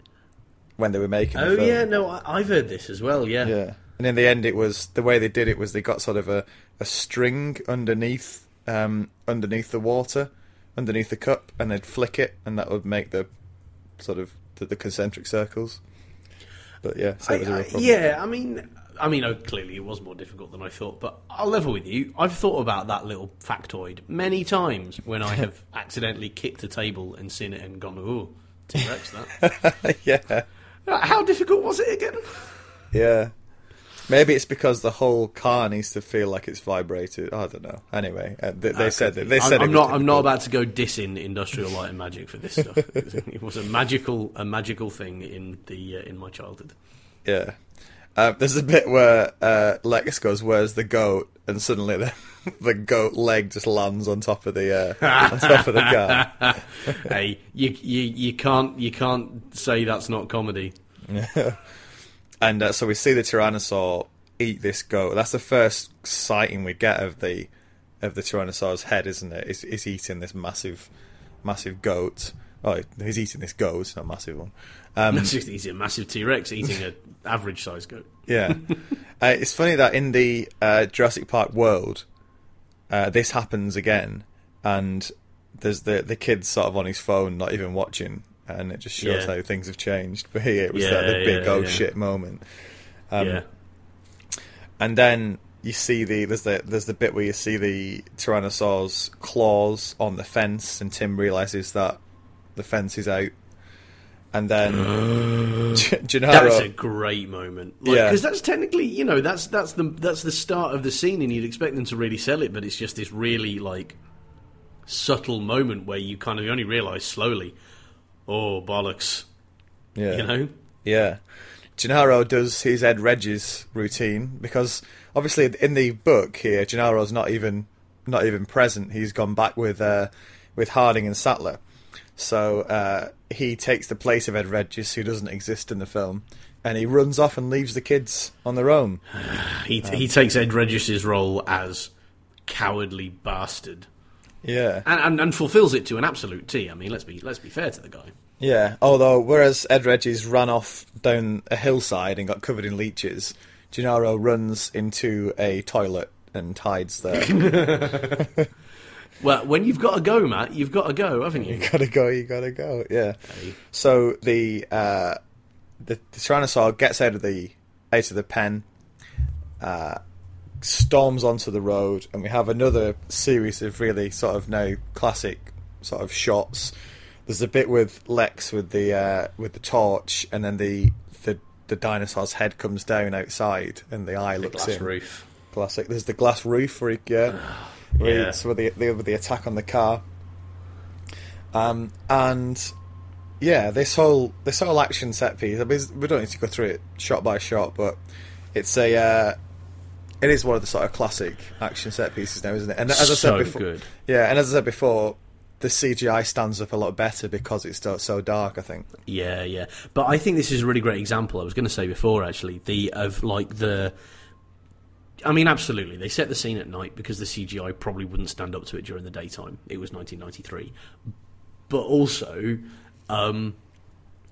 [SPEAKER 1] when they were making the
[SPEAKER 2] Oh
[SPEAKER 1] film.
[SPEAKER 2] yeah. No, I, I've heard this as well. Yeah.
[SPEAKER 1] Yeah. And in the end, it was the way they did it was they got sort of a, a string underneath um, underneath the water, underneath the cup, and they'd flick it, and that would make the sort of the, the concentric circles. But yeah, so it was a
[SPEAKER 2] I-
[SPEAKER 1] real
[SPEAKER 2] I-
[SPEAKER 1] problem.
[SPEAKER 2] yeah, I mean, I mean, oh, clearly it was more difficult than I thought. But I'll level with you. I've thought about that little factoid many times when I have accidentally kicked a table and seen it and gone, "Ooh, T Rex!" That.
[SPEAKER 1] yeah,
[SPEAKER 2] How difficult was it again?
[SPEAKER 1] yeah. Maybe it's because the whole car needs to feel like it's vibrated. I don't know. Anyway, uh, they, they said that they
[SPEAKER 2] I'm,
[SPEAKER 1] said
[SPEAKER 2] I'm not. I'm not about to go dissing industrial light and magic for this stuff. it was a magical, a magical thing in the uh, in my childhood.
[SPEAKER 1] Yeah. Uh, there's a bit where uh, Lex goes, "Where's the goat?" and suddenly the the goat leg just lands on top of the uh, on top of the car.
[SPEAKER 2] hey, you, you you can't you can't say that's not comedy.
[SPEAKER 1] And uh, so we see the tyrannosaur eat this goat. That's the first sighting we get of the of the tyrannosaur's head, isn't it? it? Is is eating this massive massive goat. Oh, he's eating this goat. It's not a massive one. Um,
[SPEAKER 2] he's a massive T Rex eating an average sized goat.
[SPEAKER 1] Yeah, uh, it's funny that in the uh, Jurassic Park world, uh, this happens again, and there's the the kid sort of on his phone, not even watching, and it just shows
[SPEAKER 2] Yeah.
[SPEAKER 1] how things have changed. But here it was
[SPEAKER 2] Yeah,
[SPEAKER 1] that the big
[SPEAKER 2] yeah,
[SPEAKER 1] oh
[SPEAKER 2] yeah.
[SPEAKER 1] shit moment. Um,
[SPEAKER 2] yeah,
[SPEAKER 1] and then you see the there's the there's the bit where you see the Tyrannosaur's claws on the fence, and Tim realizes that the fence is out, and then G- Gennaro.
[SPEAKER 2] that's a great moment.
[SPEAKER 1] Yeah.
[SPEAKER 2] because that's technically you know that's that's the that's the start of the scene, and you'd expect them to really sell it, but it's just this really like subtle moment where you kind of only realise slowly, oh bollocks,
[SPEAKER 1] yeah,
[SPEAKER 2] you know.
[SPEAKER 1] Yeah. Gennaro does his Ed Regis routine because obviously in the book here, Gennaro's not even not even present. He's gone back with uh, with Harding and Sattler. So uh, he takes the place of Ed Regis, who doesn't exist in the film, and he runs off and leaves the kids on their own.
[SPEAKER 2] He he takes Ed Regis's role as cowardly bastard.
[SPEAKER 1] Yeah,
[SPEAKER 2] and, and, and fulfills it to an absolute T. I mean, let's be let's be fair to the guy.
[SPEAKER 1] yeah. Although whereas Ed Regis ran off down a hillside and got covered in leeches, Gennaro runs into a toilet and hides there.
[SPEAKER 2] Well, when you've got to go, Matt, you've got to go, haven't you?
[SPEAKER 1] You gotta go. You gotta go. Yeah.
[SPEAKER 2] Hey.
[SPEAKER 1] So the uh, the, the tyrannosaur gets out of the out of the pen, uh, storms onto the road, and we have another series of really sort of now classic sort of shots. There's a bit with Lex with the uh, with the torch, and then the the the dinosaur's head comes down outside, and the eye
[SPEAKER 2] The
[SPEAKER 1] looks
[SPEAKER 2] glass
[SPEAKER 1] in.
[SPEAKER 2] roof.
[SPEAKER 1] Classic. There's the glass roof where he, yeah, where
[SPEAKER 2] Yeah.
[SPEAKER 1] it's with the, the with the attack on the car. Um, and yeah, this whole this whole action set piece. I mean, we don't need to go through it shot by shot, but it's a uh, it is one of the sort of classic action set pieces now, isn't it? And as I
[SPEAKER 2] So
[SPEAKER 1] said before,
[SPEAKER 2] good.
[SPEAKER 1] yeah, and as I said before, the CGI stands up a lot better because it's so, so dark. I think.
[SPEAKER 2] Yeah, yeah. But I think this is a really great example. I was going to say before, actually, the of like the. I mean, absolutely. They set the scene at night because the CGI probably wouldn't stand up to it during the daytime. It was 1993, but also, um,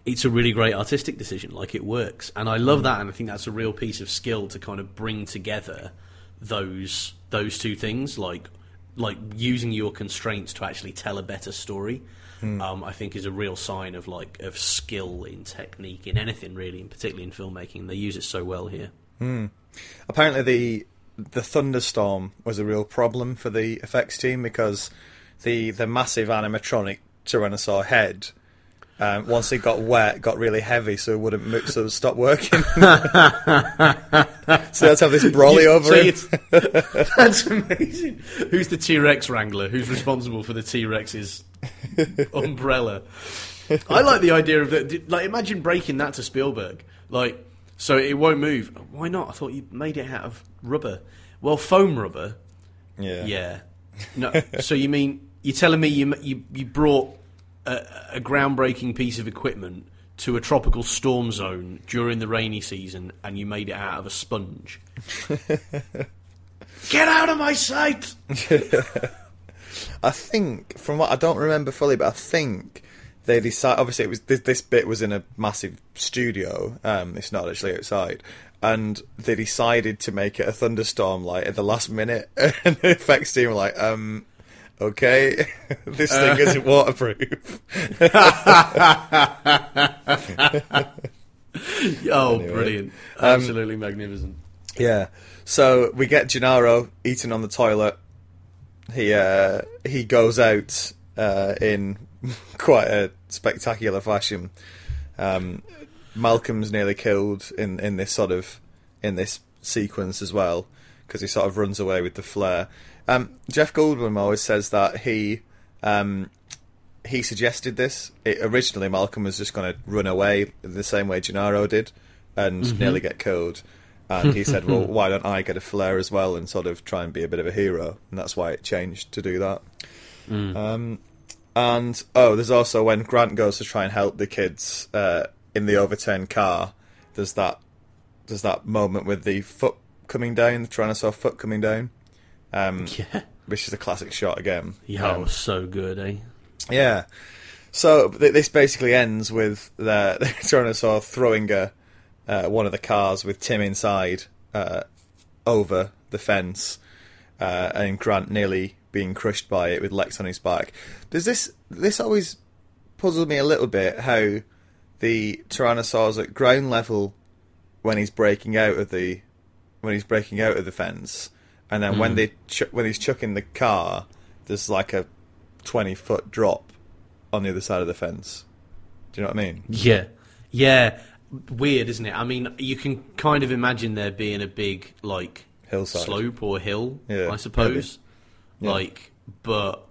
[SPEAKER 2] it's a really great artistic decision. Like it works, and I love that. And I think that's a real piece of skill to kind of bring together those those two things, like like using your constraints to actually tell a better story. Um, I think is a real sign of like of skill in technique in anything really, and particularly in filmmaking. They use it so well here.
[SPEAKER 1] Apparently, the the thunderstorm was a real problem for the effects team because the the massive animatronic Tyrannosaur head. Um, once it got wet, got really heavy, so it wouldn't move, so it stopped working. so let's have this brolly over
[SPEAKER 2] So
[SPEAKER 1] him.
[SPEAKER 2] That's amazing. Who's the T Rex wrangler? Who's responsible for the T Rex's umbrella? I like the idea of that. Like, imagine breaking that to Spielberg. Like, so it won't move. Why not? I thought you made it out of rubber. Well, foam rubber.
[SPEAKER 1] Yeah.
[SPEAKER 2] Yeah. No. so you mean you're telling me you you, you brought a, a groundbreaking piece of equipment to a tropical storm zone during the rainy season and you made it out of a sponge? Get out of my sight!
[SPEAKER 1] I think, from what I don't remember fully, but I think they decided. Obviously, it was this, this bit was in a massive studio. Um, it's not actually outside, and they decided to make it a thunderstorm like at the last minute, and the effects team were like, um. Okay, this thing isn't waterproof.
[SPEAKER 2] Oh, brilliant. Absolutely magnificent.
[SPEAKER 1] Yeah. So we get Gennaro eating on the toilet. He uh, he goes out uh, in quite a spectacular fashion. Um, Malcolm's nearly killed in, in this sort of in this sequence as well because he sort of runs away with the flare. Um, Jeff Goldblum always says that he um, he suggested this. It, originally, Malcolm was just going to run away the same way Gennaro did and nearly get killed. And he said, "Well, why don't I get a flare as well and sort of try and be a bit of a hero?" And that's why it changed to do that. Um, and oh, there's also when Grant goes to try and help the kids uh, in the overturned car. There's that there's that moment with the foot coming down, the Tyrannosaur foot coming down, um,
[SPEAKER 2] Yeah.
[SPEAKER 1] which is a classic shot again.
[SPEAKER 2] Yeah,
[SPEAKER 1] Um,
[SPEAKER 2] was so good, eh?
[SPEAKER 1] yeah. So th- this basically ends with the, the Tyrannosaur throwing a, uh, one of the cars with Tim inside uh, over the fence, uh, and Grant nearly being crushed by it with Lex on his back. Does this this always puzzle me a little bit? How the Tyrannosaur's at ground level when he's breaking out of the when he's breaking out of the fence, and then when hmm. they ch- when he's chucking the car, there's like a twenty foot drop on the other side of the fence. Do you know what I mean?
[SPEAKER 2] Yeah, yeah. Weird, isn't it? I mean, you can kind of imagine there being a big like
[SPEAKER 1] Hillside.
[SPEAKER 2] slope or hill,
[SPEAKER 1] Yeah,
[SPEAKER 2] I suppose.
[SPEAKER 1] Yeah.
[SPEAKER 2] Like, but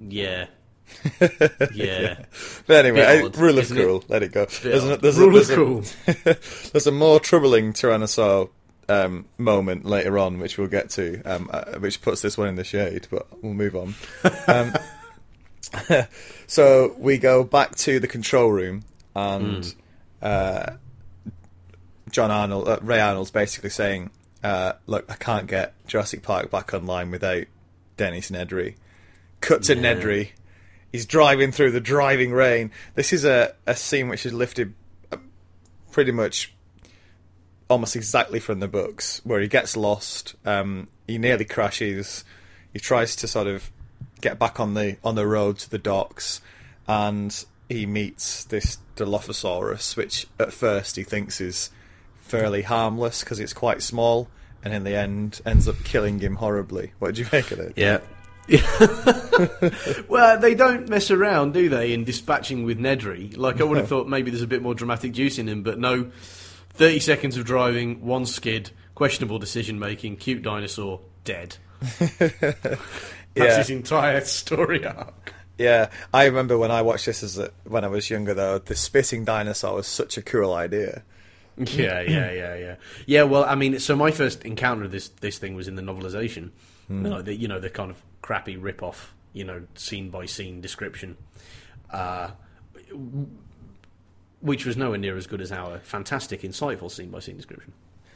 [SPEAKER 2] yeah, yeah.
[SPEAKER 1] But anyway, I- rule of cool. Let it go. There's, a, there's,
[SPEAKER 2] Rule
[SPEAKER 1] a, there's,
[SPEAKER 2] cool.
[SPEAKER 1] a, there's a more troubling Tyrannosaur um, moment later on, which we'll get to, um, uh, which puts this one in the shade. But we'll move on. Um, so we go back to the control room, and uh, John Arnold, uh, Ray Arnold's basically saying, uh, "Look, I can't get Jurassic Park back online without Dennis Nedry." Cut to
[SPEAKER 2] Yeah.
[SPEAKER 1] Nedry. He's driving through the driving rain. This is a, a scene which is lifted uh, pretty much almost exactly from the books, where he gets lost. Um, he nearly crashes. He tries to sort of get back on the on the road to the docks, and he meets this Dilophosaurus, which at first he thinks is fairly harmless because it's quite small, and in the end ends up killing him horribly. What did you make of it?
[SPEAKER 2] Yeah. well, they don't mess around, do they, in dispatching with Nedry? Like, I would have thought maybe there's a bit more dramatic juice in him, but no. 30 seconds of driving, one skid, questionable decision making, cute dinosaur, dead. That's
[SPEAKER 1] Yeah.
[SPEAKER 2] his entire story arc.
[SPEAKER 1] Yeah, I remember when I watched this as a, when I was younger. Though the spitting dinosaur was such a cool idea.
[SPEAKER 2] Yeah, yeah, yeah, yeah. Yeah, well, I mean, so my first encounter of this this thing was in the novelization. Like the, you know, the kind of crappy rip off, you know, scene by scene description. Uh, which was nowhere near as good as our fantastic, insightful scene by scene description.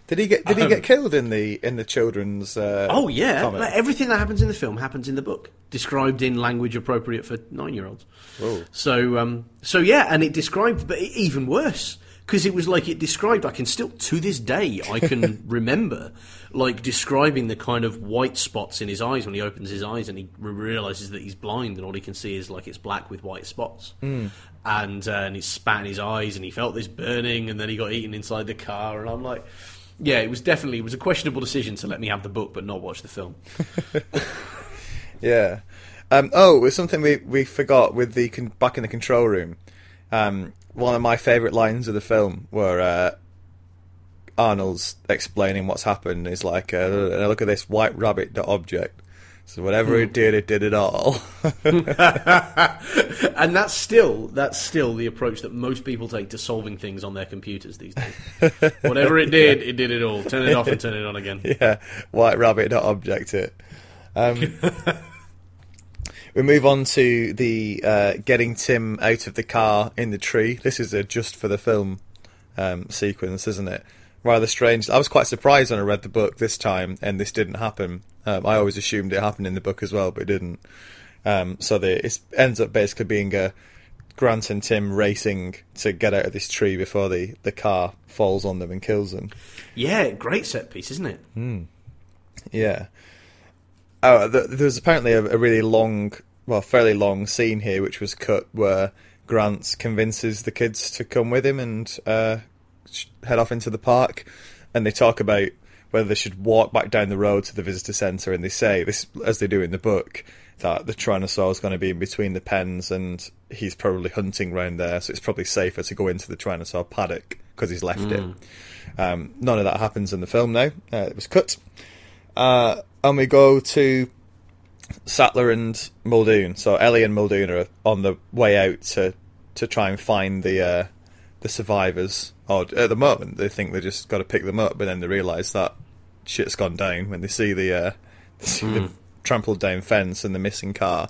[SPEAKER 1] Did he get Did he
[SPEAKER 2] Um,
[SPEAKER 1] get killed in the in the children's? Uh,
[SPEAKER 2] Oh yeah. Like, everything that happens in the film happens in the book, described in language appropriate for nine-year-olds.
[SPEAKER 1] Whoa.
[SPEAKER 2] So, um, so yeah, and it described, but even worse because it was like it described. I can still, to this day, I can remember like describing the kind of white spots in his eyes when he opens his eyes and he realizes that he's blind and all he can see is like it's black with white spots.
[SPEAKER 1] Hmm.
[SPEAKER 2] And uh, and he spat in his eyes and he felt this burning and then he got eaten inside the car and I'm like. Yeah, it was definitely it was a questionable decision to let me have the book but not watch the film.
[SPEAKER 1] Yeah. Um, oh, it was something we, we forgot with the con- back in the control room. Um, one of my favourite lines of the film were uh, Arnold's explaining what's happened is like, uh, "Look at this white rabbit dot object." So whatever it did, it did it all.
[SPEAKER 2] and that's still that's still the approach that most people take to solving things on their computers these days. Whatever it did, it did it all. Turn it off and turn it on again.
[SPEAKER 1] yeah, white rabbit dot object it. Um, we move on to the uh, getting Tim out of the car in the tree. This is a just for the film um, sequence, isn't it? Rather strange. I was quite surprised when I read the book this time, and this didn't happen. Um, I always assumed it happened in the book as well, but it didn't. Um, so the, it ends up basically being a Grant and Tim racing to get out of this tree before the, the car falls on them and kills them.
[SPEAKER 2] Yeah, great set piece, isn't it?
[SPEAKER 1] Yeah. Oh, th- there was apparently a, a really long, well, fairly long scene here, which was cut where Grant convinces the kids to come with him and uh, head off into the park, and they talk about whether they should walk back down the road to the visitor centre, and they say this as they do in the book that the Tyrannosaur is going to be in between the pens, and he's probably hunting round there, so it's probably safer to go into the Tyrannosaur paddock because he's left it. Um, none of that happens in the film now. Uh, it was cut. Uh, and we go to Sattler and Muldoon. So Ellie and Muldoon are on the way out to to try and find the uh, the survivors or at the moment they think they just got to pick them up, but then they realise that shit's gone down when they see the uh, they see the trampled down fence and the missing car.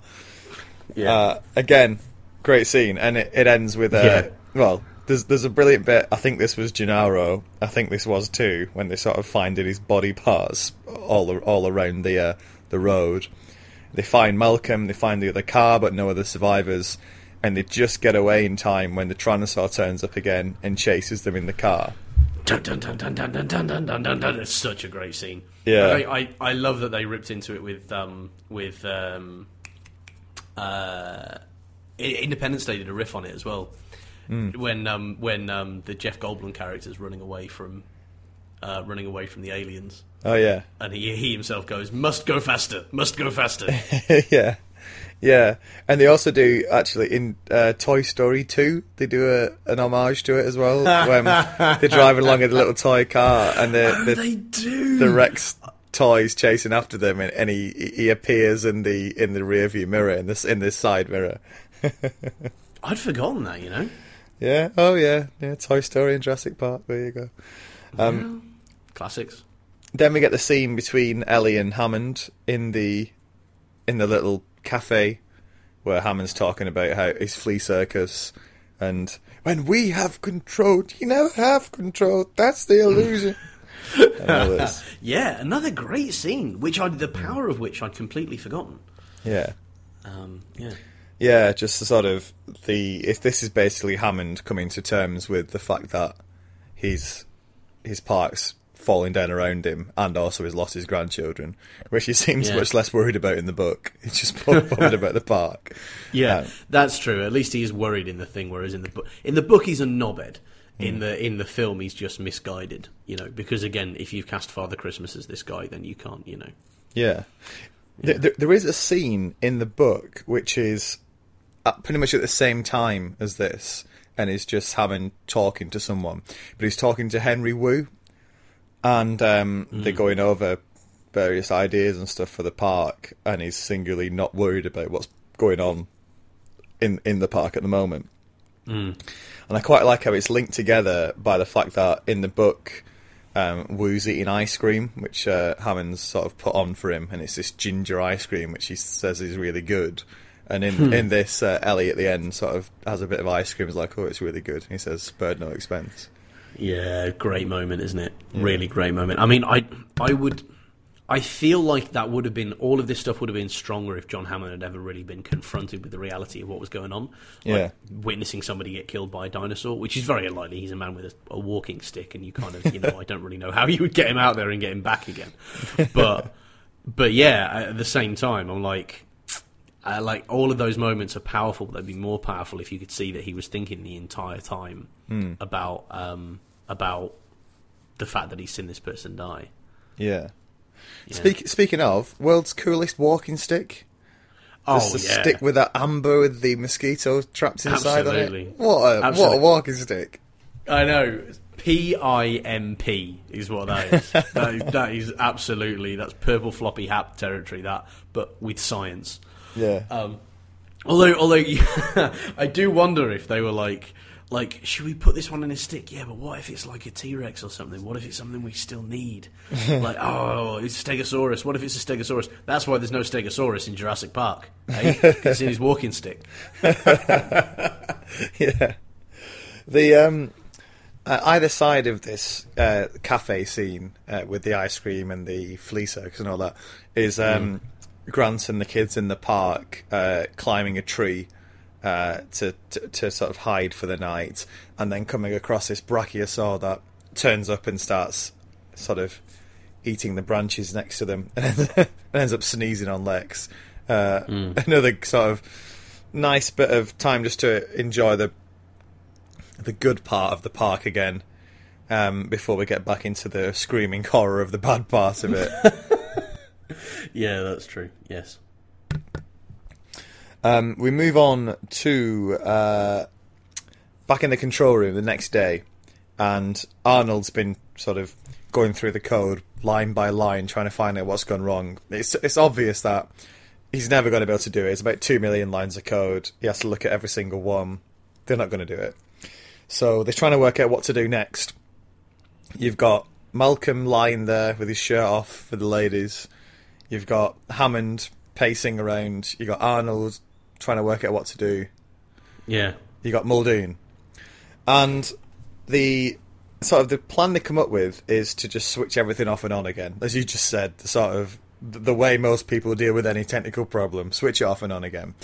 [SPEAKER 2] Yeah.
[SPEAKER 1] Uh, again, great scene, and it, it ends with a
[SPEAKER 2] Yeah.
[SPEAKER 1] well. There's there's a brilliant bit. I think this was Gennaro. I think this was too when they sort of finding his body parts all all around the uh, the road. They find Malcolm. They find the other car, but no other survivors. And they just get away in time when the Tyrannosaur turns up again and chases them in the car.
[SPEAKER 2] Dun, dun, dun, dun, dun, dun, dun, dun, dun, dun. It's such a great scene.
[SPEAKER 1] Yeah.
[SPEAKER 2] I, I, I love that they ripped into it with um, with um, uh, Independence Day did a riff on it as well. When um, when um, the Jeff Goldblum character is running away from uh, running away from the aliens,
[SPEAKER 1] Oh yeah,
[SPEAKER 2] and he he himself goes, "Must go faster, must go faster."
[SPEAKER 1] yeah, yeah. And they also do actually in uh, Toy Story two. They do a, an homage to it as well when they're driving along in a little toy car and the
[SPEAKER 2] oh,
[SPEAKER 1] the,
[SPEAKER 2] they do.
[SPEAKER 1] the Rex toys chasing after them, and, and he he appears in the in the rear view mirror in this in this side mirror.
[SPEAKER 2] I'd forgotten that. You know.
[SPEAKER 1] Yeah. Oh yeah. Yeah. Toy Story and Jurassic Park. There you go. Um,
[SPEAKER 2] Classics.
[SPEAKER 1] Then we get the scene between Ellie and Hammond in the in the little cafe where Hammond's talking about how his flea circus and when we have control, you never have control. That's the illusion. and.
[SPEAKER 2] Yeah, another great scene, which I the power of which I'd completely forgotten.
[SPEAKER 1] Yeah.
[SPEAKER 2] Um, yeah.
[SPEAKER 1] Yeah, just the sort of the if this is basically Hammond coming to terms with the fact that he's his park's falling down around him, and also he's lost his grandchildren, which he seems
[SPEAKER 2] Yeah.
[SPEAKER 1] much less worried about in the book. He's just bothered about the park.
[SPEAKER 2] Yeah,
[SPEAKER 1] Um,
[SPEAKER 2] that's true. At least he's worried in the thing, whereas in the book, in the book he's a knobhead. In the in the film, he's just misguided. You know, because again, if you've cast Father Christmas as this guy, then you can't. You know.
[SPEAKER 1] Yeah. Th There, there is a scene in the book which is at pretty much at the same time as this, and is just having talking to someone, but he's talking to Henry Wu, and um, they're going over various ideas and stuff for the park, and he's singularly not worried about what's going on in in the park at the moment. And I quite like how it's linked together by the fact that in the book, um, Wu's eating ice cream, which uh, Hammond's sort of put on for him, and it's this ginger ice cream, which he says is really good. And in in this, uh, Ellie at the end sort of has a bit of ice cream. Is like, oh, it's really good. And he says, spared no expense.
[SPEAKER 2] Yeah, great moment, isn't it? Really great moment. I mean, I I would. I feel like that would have been all of this stuff would have been stronger if John Hammond had ever really been confronted with the reality of what was going on. Like
[SPEAKER 1] Yeah.
[SPEAKER 2] witnessing somebody get killed by a dinosaur, which is very unlikely. He's a man with a, a walking stick, and you kind of, you know, I don't really know how you would get him out there and get him back again. But, but yeah, at the same time, I'm like, uh, like all of those moments are powerful. But they'd be more powerful if you could see that he was thinking the entire time about um, about the fact that he's seen this person die.
[SPEAKER 1] Yeah.
[SPEAKER 2] Yeah.
[SPEAKER 1] Speak, speaking of, world's coolest walking stick.
[SPEAKER 2] Oh
[SPEAKER 1] Just a
[SPEAKER 2] yeah,
[SPEAKER 1] stick with that amber with the mosquito trapped inside
[SPEAKER 2] Absolutely.
[SPEAKER 1] on it. What a what a walking stick.
[SPEAKER 2] I know. P I M P is what that is. that is. That is absolutely that's purple floppy hat territory. That, but with science.
[SPEAKER 1] Yeah.
[SPEAKER 2] Um, although, although I do wonder if they were like, like, should we put this one in a stick? Yeah, but what if it's like a T Rex or something? What if it's something we still need? like, oh, it's a Stegosaurus. What if it's a Stegosaurus? That's why there's no Stegosaurus in Jurassic Park. Eh? 'Cause it's in his walking stick.
[SPEAKER 1] yeah. The um, uh, either side of this uh, cafe scene uh, with the ice cream and the flea circus and all that is um, Grant and the kids in the park uh, climbing a tree uh, to, to to sort of hide for the night, and then coming across this brachiosaur that turns up and starts sort of eating the branches next to them and ends up sneezing on Lex. Uh, Another sort of nice bit of time just to enjoy the the good part of the park again um, before we get back into the screaming horror of the bad part of it.
[SPEAKER 2] Yeah, that's true. Yes.
[SPEAKER 1] Um, we move on to uh, back in the control room the next day, and Arnold's been sort of going through the code line by line, trying to find out what's gone wrong. It's it's obvious that he's never going to be able to do it. It's about two million lines of code. He has to look at every single one. They're not going to do it. So they're trying to work out what to do next. You've got Malcolm lying there with his shirt off for the ladies. You've got Hammond pacing around. You've got Arnold trying to work out what to do.
[SPEAKER 2] Yeah.
[SPEAKER 1] You got Muldoon. And the sort of the plan they come up with is to just switch everything off and on again. As you just said, the sort of the way most people deal with any technical problem, switch it off and on again.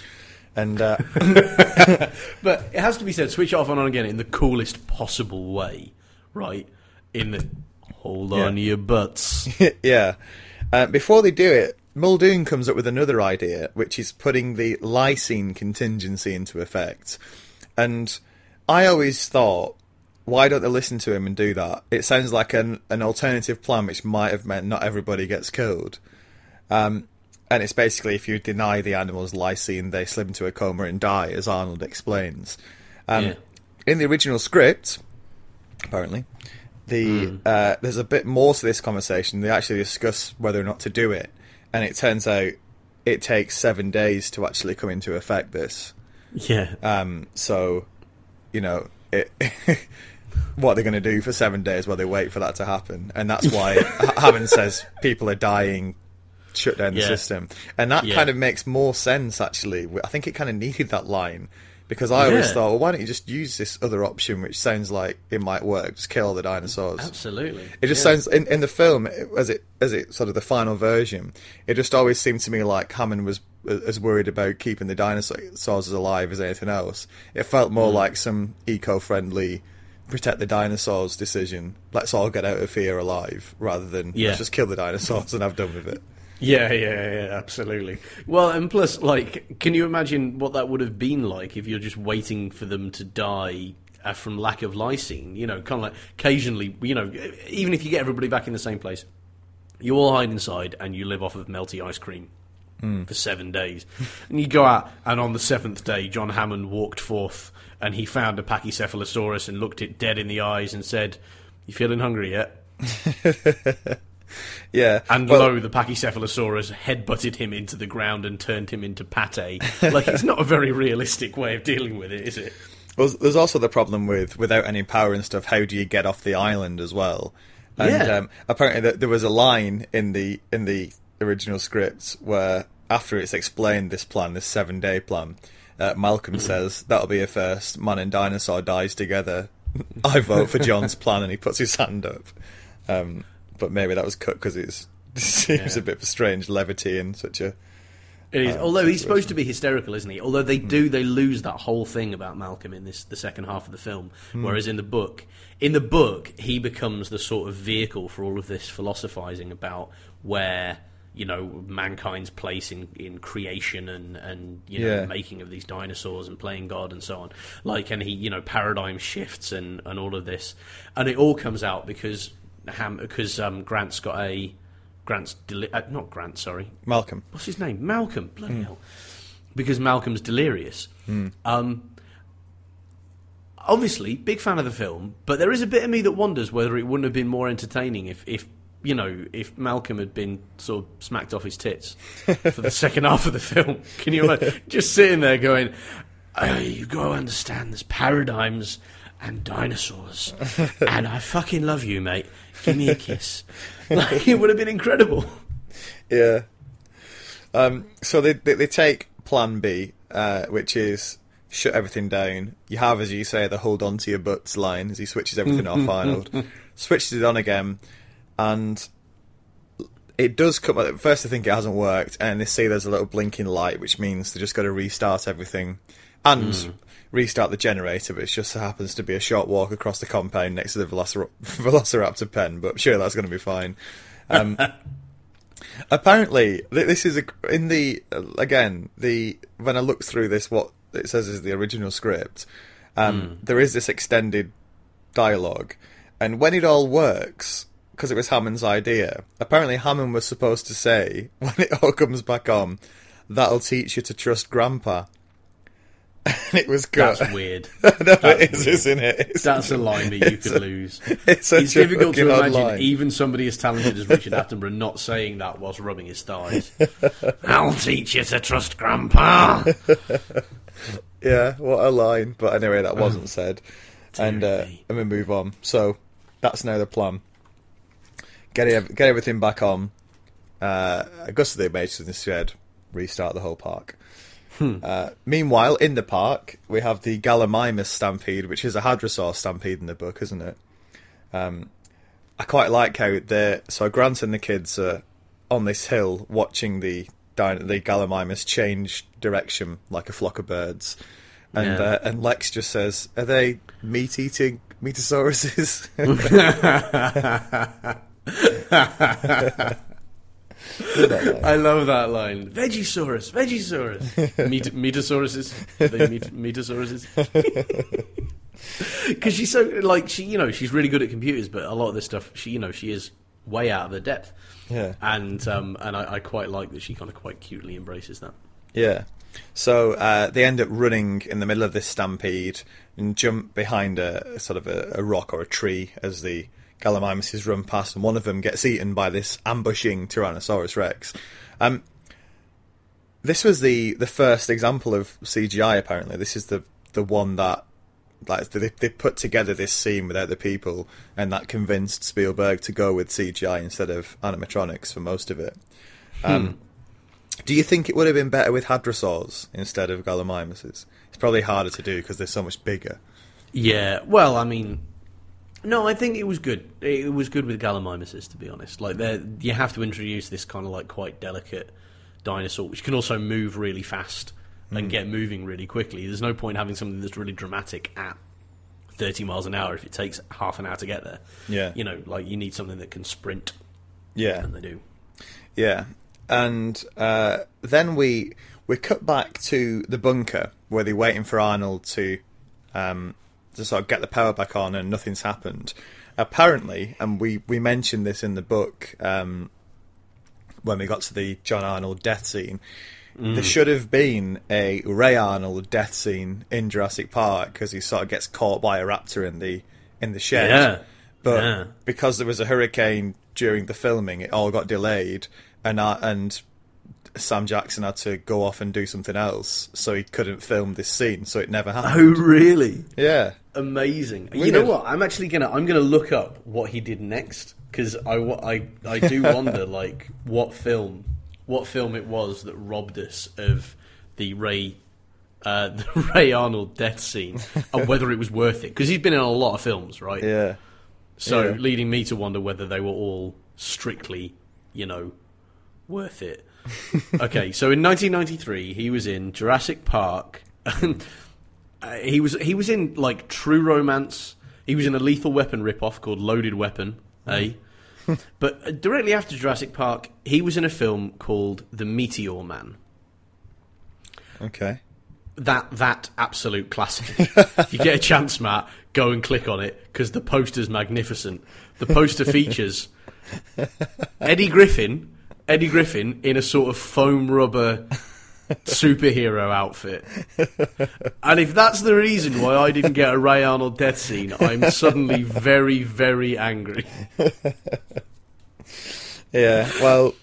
[SPEAKER 1] And uh,
[SPEAKER 2] But it has to be said, switch it off and on again in the coolest possible way, right? In the hold on
[SPEAKER 1] Yeah.
[SPEAKER 2] your butts.
[SPEAKER 1] yeah. Uh, before they do it, Muldoon comes up with another idea, which is putting the lysine contingency into effect. And I always thought, why don't they listen to him and do that? It sounds like an, an alternative plan, which might have meant not everybody gets killed. Um, and it's basically if you deny the animals lysine, they slip into a coma and die, as Arnold explains. Um,
[SPEAKER 2] Yeah.
[SPEAKER 1] In the original script, apparently, the uh, there's a bit more to this conversation. They actually discuss whether or not to do it, and it turns out it takes seven days to actually come into effect. This,
[SPEAKER 2] yeah.
[SPEAKER 1] um, so you know, it, what they're going to do for seven days while they wait for that to happen, and that's why Hammond says people are dying. Shut down the
[SPEAKER 2] Yeah.
[SPEAKER 1] system, and that
[SPEAKER 2] Yeah.
[SPEAKER 1] kind of makes more sense. Actually, I think it kind of needed that line because I always
[SPEAKER 2] Yeah.
[SPEAKER 1] thought, well, why don't you just use this other option, which sounds like it might work? Just kill all the dinosaurs.
[SPEAKER 2] Absolutely.
[SPEAKER 1] It just
[SPEAKER 2] Yeah.
[SPEAKER 1] sounds in, in the film as it as it sort of the final version. It just always seemed to me like Hammond was uh, as worried about keeping the dinosaurs alive as anything else. It felt more mm. like some eco-friendly protect the dinosaurs decision. Let's all get out of here alive, rather than
[SPEAKER 2] Yeah.
[SPEAKER 1] let's just kill the dinosaurs and have done with it.
[SPEAKER 2] Yeah, yeah, yeah, absolutely. Well, and plus, like, can you imagine what that would have been like if you're just waiting for them to die uh, from lack of lysine? You know, kind of like occasionally, you know, even if you get everybody back in the same place, you all hide inside and you live off of melty ice cream for seven days. and you go out, and on the seventh day, John Hammond walked forth and he found a Pachycephalosaurus and looked it dead in the eyes and said, You feeling hungry yet?
[SPEAKER 1] Yeah,
[SPEAKER 2] And
[SPEAKER 1] well,
[SPEAKER 2] lo, the Pachycephalosaurus headbutted him into the ground and turned him into pate. Like, it's not a very realistic way of dealing with it, is it?
[SPEAKER 1] Well, there's also the problem with without any power and stuff. How do you get off the island as well? And
[SPEAKER 2] Yeah.
[SPEAKER 1] um, apparently, there was a line in the in the original scripts where, after it's explained this plan, this seven day plan, uh, Malcolm says that'll be a first. Man and dinosaur dies together. I vote for John's plan, and he puts his hand up. Um, but maybe that was cut because it seems
[SPEAKER 2] Yeah.
[SPEAKER 1] a bit of a strange levity in such a.
[SPEAKER 2] It is.
[SPEAKER 1] Um,
[SPEAKER 2] Although he's supposed to be hysterical, isn't he? Although they do, they lose that whole thing about Malcolm in this the second half of the film. Whereas in the book, in the book, he becomes the sort of vehicle for all of this philosophizing about where you know mankind's place in, in creation and and you know
[SPEAKER 1] Yeah.
[SPEAKER 2] making of these dinosaurs and playing God and so on. Like, and he you know paradigm shifts and and all of this, and it all comes out because Ham because um, Grant's got a Grant's deli- uh, not Grant, sorry,
[SPEAKER 1] Malcolm.
[SPEAKER 2] what's his name? Malcolm. Bloody hell. Because Malcolm's delirious. Um, obviously, big fan of the film, but there is a bit of me that wonders whether it wouldn't have been more entertaining if, if you know, if Malcolm had been sort of smacked off his tits for the second half of the film. Can you imagine? Just sitting there going, oh, you got to understand there's paradigms and dinosaurs. and I fucking love you, mate. Give me a kiss. Like, it would have been incredible.
[SPEAKER 1] Yeah. Um, so they, they they take Plan B, uh, which is shut everything down. You have, as you say, the hold on to your butts line as he switches everything off. Arnold switches it on again, and it does come. At first, I think it hasn't worked, and they see there's a little blinking light, which means they just got to restart everything and restart the generator. But it just happens to be a short walk across the compound next to the Velocir- Velociraptor pen. But sure, that's going to be fine. Um, Apparently, this is a, in the uh, again the when I look through this, what it says is the original script. Um, There is this extended dialogue, and when it all works, because it was Hammond's idea. Apparently, Hammond was supposed to say when it all comes back on, "That'll teach you to trust Grandpa." And it was cut.
[SPEAKER 2] That's weird.
[SPEAKER 1] no,
[SPEAKER 2] That's
[SPEAKER 1] it is,
[SPEAKER 2] weird.
[SPEAKER 1] isn't it? It's
[SPEAKER 2] That's a line that you could
[SPEAKER 1] a-
[SPEAKER 2] lose.
[SPEAKER 1] It's,
[SPEAKER 2] It's difficult to imagine
[SPEAKER 1] line.
[SPEAKER 2] even somebody as talented as Richard Attenborough not saying that whilst rubbing his thighs. I'll teach you to trust Grandpa.
[SPEAKER 1] Yeah, what a line. But anyway, that wasn't said. and uh, and we move on. So that's now the plan. Get get everything back on. Uh, Augusta the instead restart the whole park.
[SPEAKER 2] Hmm.
[SPEAKER 1] Uh, meanwhile, in the park, we have the Gallimimus stampede, which is a hadrosaur stampede in the book, isn't it? Um, I quite like how the so Grant and the kids are on this hill watching the the Gallimimus change direction like a flock of birds, and
[SPEAKER 2] Yeah.
[SPEAKER 1] uh, and Lex just says, "Are they meat eating metosauruses?"
[SPEAKER 2] I love that line. Vegisaurus, Vegisaurus. Met- Metosauruses. Are they met- Metosauruses. Because she's so like she, you know, she's really good at computers, but a lot of this stuff, she, you know, she is way out of her depth.
[SPEAKER 1] yeah.
[SPEAKER 2] And um, and I, I quite like that she kind of quite cutely embraces that.
[SPEAKER 1] Yeah. So uh, they end up running in the middle of this stampede and jump behind a sort of a, a rock or a tree as the Gallimimuses run past, and one of them gets eaten by this ambushing Tyrannosaurus Rex. Um, this was the, the first example of CGI. Apparently, this is the the one that like they, they put together this scene without the people, and that convinced Spielberg to go with CGI instead of animatronics for most of it. Um, do you think it would have been better with hadrosaurs instead of Gallimimuses? It's probably harder to do because they're so much bigger.
[SPEAKER 2] Yeah, well, I mean, no, I think it was good. It was good with Gallimimuses, to be honest. Like, you have to introduce this kind of like quite delicate dinosaur, which can also move really fast and get moving really quickly. There's no point having something that's really dramatic at 30 miles an hour if it takes half an hour to get there.
[SPEAKER 1] Yeah.
[SPEAKER 2] You know, like you need something that can sprint,
[SPEAKER 1] Yeah,
[SPEAKER 2] and they do.
[SPEAKER 1] yeah. And uh, then we we cut back to the bunker where they're waiting for Arnold to um, to sort of get the power back on, and nothing's happened. Apparently, and we we mentioned this in the book um, when we got to the John Arnold death scene. There should have been a Ray Arnold death scene in Jurassic Park because he sort of gets caught by a raptor in the in the shed.
[SPEAKER 2] Yeah.
[SPEAKER 1] But
[SPEAKER 2] Yeah.
[SPEAKER 1] because there was a hurricane during the filming, it all got delayed, and uh, and Sam Jackson had to go off and do something else, so he couldn't film this scene, so it never happened.
[SPEAKER 2] Oh, really?
[SPEAKER 1] Yeah,
[SPEAKER 2] amazing. You know what? I'm actually gonna I'm gonna look up what he did next because I, I I do wonder like what film what film it was that robbed us of the Ray uh, the Ray Arnold death scene and whether it was worth it because he's been in a lot of films, right?
[SPEAKER 1] yeah,
[SPEAKER 2] So
[SPEAKER 1] yeah.
[SPEAKER 2] leading me to wonder whether they were all strictly, you know, worth it. okay, so in 1993 he was in Jurassic Park. and, uh, he was he was in like True Romance. He was in a Lethal Weapon ripoff called Loaded Weapon, eh? but uh, directly after Jurassic Park, he was in a film called The Meteor Man
[SPEAKER 1] okay,
[SPEAKER 2] that that absolute classic. if you get a chance, Matt, go and click on it because the poster's magnificent. The poster features Eddie Griffin, Eddie Griffin in a sort of foam rubber superhero outfit. And if that's the reason why I didn't get a Ray Arnold death scene, I'm suddenly very, very angry.
[SPEAKER 1] yeah. Well,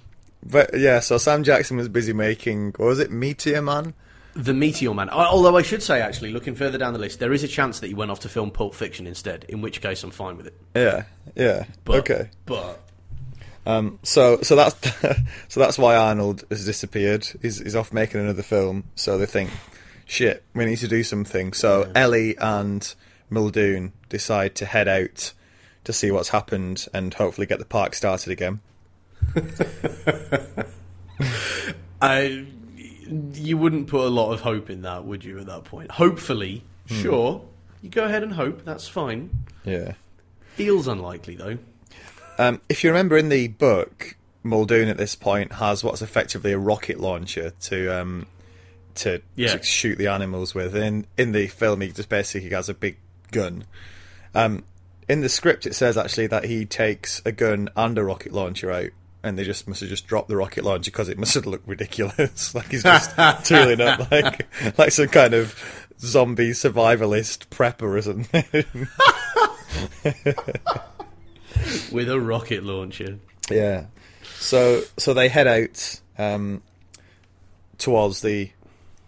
[SPEAKER 1] but yeah. So Sam Jackson was busy making what was it, Meteor Man?
[SPEAKER 2] The Meteor Man. I- Although I should say, actually, looking further down the list, there is a chance that he went off to film Pulp Fiction instead. In which case, I'm fine with it.
[SPEAKER 1] Yeah, yeah.
[SPEAKER 2] But,
[SPEAKER 1] okay.
[SPEAKER 2] but
[SPEAKER 1] Um, so so that's so that's why Arnold has disappeared. He's, he's off making another film. So they think, shit, we need to do something. So Ellie and Muldoon decide to head out to see what's happened and hopefully get the park started again.
[SPEAKER 2] I, you wouldn't put a lot of hope in that, would you? At that point, hopefully, sure, you go ahead and hope. That's fine.
[SPEAKER 1] Yeah.
[SPEAKER 2] Feels unlikely though.
[SPEAKER 1] Um, if you remember in the book, Muldoon at this point has what's effectively a rocket launcher to um, to,
[SPEAKER 2] Yeah.
[SPEAKER 1] to shoot the animals with. In in the film, he just basically has a big gun. Um, in the script, it says actually that he takes a gun and a rocket launcher out, and they just must have just dropped the rocket launcher because it must have looked ridiculous. like he's just tooling up like like some kind of zombie survivalist prepper or something.
[SPEAKER 2] With a rocket launcher.
[SPEAKER 1] Yeah. So so they head out um, towards the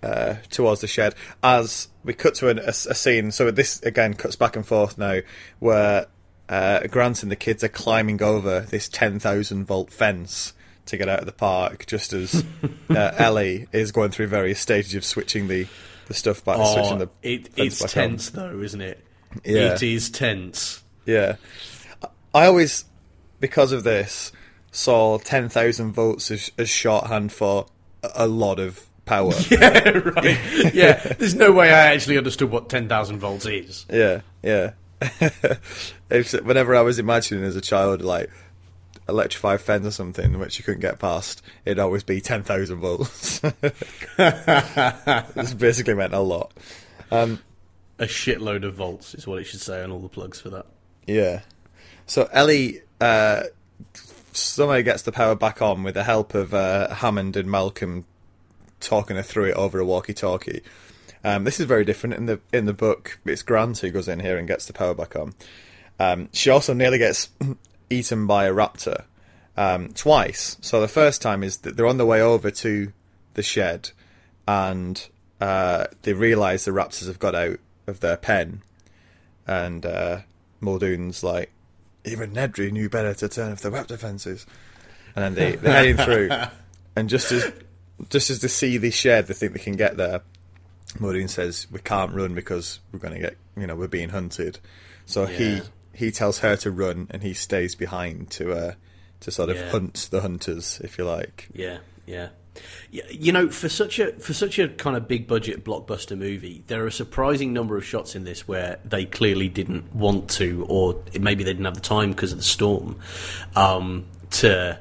[SPEAKER 1] uh, towards the shed as we cut to an, a, a scene. So this again cuts back and forth now, where uh, Grant and the kids are climbing over this ten thousand volt fence to get out of the park, just as uh, Ellie is going through various stages of switching the, the stuff back, switching the
[SPEAKER 2] it, it's
[SPEAKER 1] back on.
[SPEAKER 2] tense though, isn't it?
[SPEAKER 1] Yeah.
[SPEAKER 2] It is tense.
[SPEAKER 1] Yeah, I always, because of this, saw ten thousand volts as, as shorthand for a- lot of power.
[SPEAKER 2] Yeah, right. Yeah, there's no way I actually understood what 10,000 volts is.
[SPEAKER 1] Yeah, yeah. Whenever I was imagining as a child, like electrified fence or something which you couldn't get past, it'd always be ten thousand volts. this basically meant a lot.
[SPEAKER 2] Um, a shitload of volts is what it should say on all the plugs for that.
[SPEAKER 1] Yeah. So Ellie uh, somehow gets the power back on with the help of uh, Hammond and Malcolm talking her through it over a walkie-talkie. Um, this is very different in the in the book. It's Grant who goes in here and gets the power back on. Um, she also nearly gets eaten by a raptor um, twice. So the first time is that they're on the way over to the shed, and uh, they realise the raptors have got out of their pen, and uh, Muldoon's like, even Nedry knew better to turn off the raptor defences. and then they they're heading through, and just as just as they see the shed, they think they can get there. Muldoon says we can't run because we're going to get you know we're being hunted, so he he tells her to run and he stays behind to uh to sort of
[SPEAKER 2] Yeah.
[SPEAKER 1] hunt the hunters if you like.
[SPEAKER 2] Yeah, yeah. You know, for such a for such a kind of big budget blockbuster movie, there are a surprising number of shots in this where they clearly didn't want to, or maybe they didn't have the time because of the storm, um, to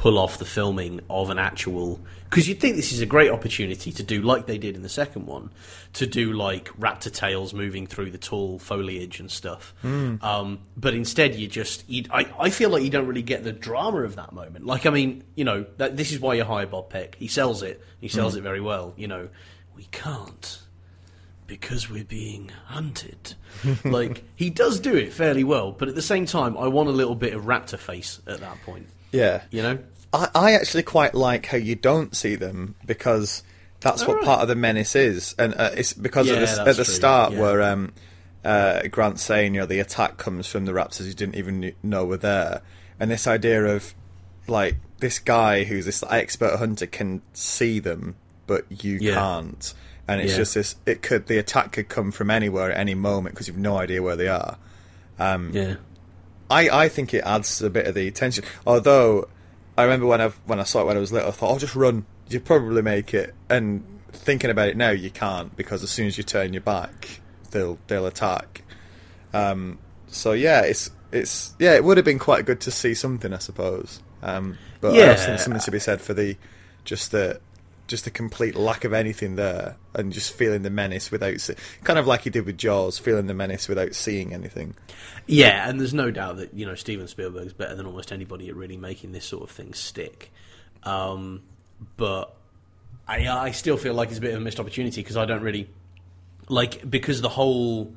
[SPEAKER 2] pull off the filming of an actual. Because you'd think this is a great opportunity to do like they did in the second one, to do like raptor tails moving through the tall foliage and stuff. Um, but instead, you just, you, I, I feel like you don't really get the drama of that moment. Like, I mean, you know, that, this is why you hire Bob Peck. He sells it. He sells it very well. You know, we can't because we're being hunted. like he does do it fairly well, but at the same time, I want a little bit of raptor face at that point.
[SPEAKER 1] Yeah,
[SPEAKER 2] You know,
[SPEAKER 1] I, I actually quite like how you don't see them because that's what
[SPEAKER 2] Alright.
[SPEAKER 1] part of the menace is, and uh, it's because
[SPEAKER 2] Yeah,
[SPEAKER 1] of the, at the
[SPEAKER 2] true,
[SPEAKER 1] start
[SPEAKER 2] yeah.
[SPEAKER 1] where um, uh, Grant's saying you know the attack comes from the raptors you didn't even know were there, and this idea of like this guy who's this expert hunter can see them, but you
[SPEAKER 2] Yeah.
[SPEAKER 1] can't, and it's just this. It could the attack could come from anywhere at any moment because you've no idea where they are.
[SPEAKER 2] yeah,
[SPEAKER 1] I, I think it adds a bit of the tension. Although I remember when I when I saw it when I was little, I thought, "Oh, just run. You probably make it." And thinking about it now, you can't because as soon as you turn your back, they'll they'll attack. Um, so yeah, it's it's yeah, it would have been quite good to see something, I suppose. Um, but I
[SPEAKER 2] Yeah.
[SPEAKER 1] also think something to be said for the just the just a complete lack of anything there, and just feeling the menace without see- kind of like he did with Jaws, feeling the menace without seeing anything.
[SPEAKER 2] yeah. And there's no doubt that you know Steven Spielberg's better than almost anybody at really making this sort of thing stick. Um, but I, I still feel like it's a bit of a missed opportunity because I don't really like because the whole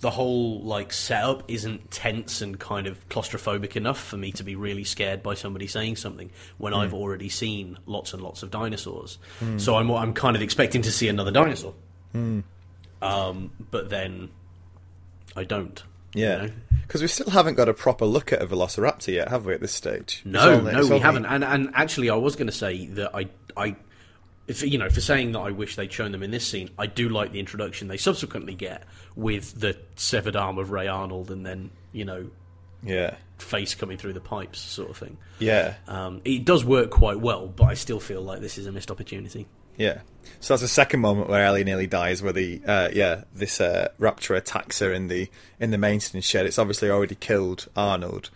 [SPEAKER 2] the whole like setup isn't tense and kind of claustrophobic enough for me to be really scared by somebody saying something when hmm. I've already seen lots and lots of dinosaurs. Hmm. So I'm I'm kind of expecting to see another dinosaur. Hmm. Um, but then I don't. you
[SPEAKER 1] Yeah,
[SPEAKER 2] know?
[SPEAKER 1] because we still haven't got a proper look at a Velociraptor yet, have we? At this stage,
[SPEAKER 2] No, no, we haven't. And and actually, I was going to say that I I. If, you know, for saying that I wish they'd shown them in this scene, I do like the introduction they subsequently get with the severed arm of Ray Arnold and then, you know,
[SPEAKER 1] Yeah,
[SPEAKER 2] face coming through the pipes sort of thing.
[SPEAKER 1] yeah,
[SPEAKER 2] Um, it does work quite well, but I still feel like this is a missed opportunity.
[SPEAKER 1] yeah. So that's the second moment where Ellie nearly dies, where the uh, yeah this uh, raptor attacks her in the in the maintenance shed. It's obviously already killed Arnold.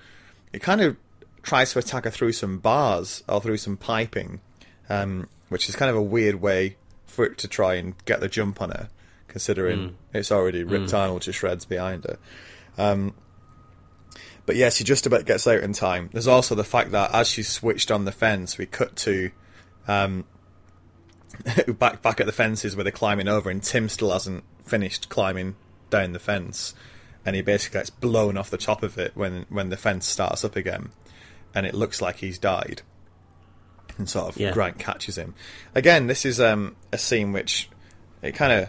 [SPEAKER 1] It kind of tries to attack her through some bars or through some piping, um, which is kind of a weird way for it to try and get the jump on her, considering it's already ripped Arnold to shreds behind her. Um, But yes, she just about gets out in time. There's also the fact that as she switched on the fence, we cut to um, back back at the fences where they're climbing over, and Tim still hasn't finished climbing down the fence, and he basically gets blown off the top of it when when the fence starts up again, and it looks like he's died. And sort of
[SPEAKER 2] Yeah.
[SPEAKER 1] Grant catches him. Again, this is um, a scene which it kind of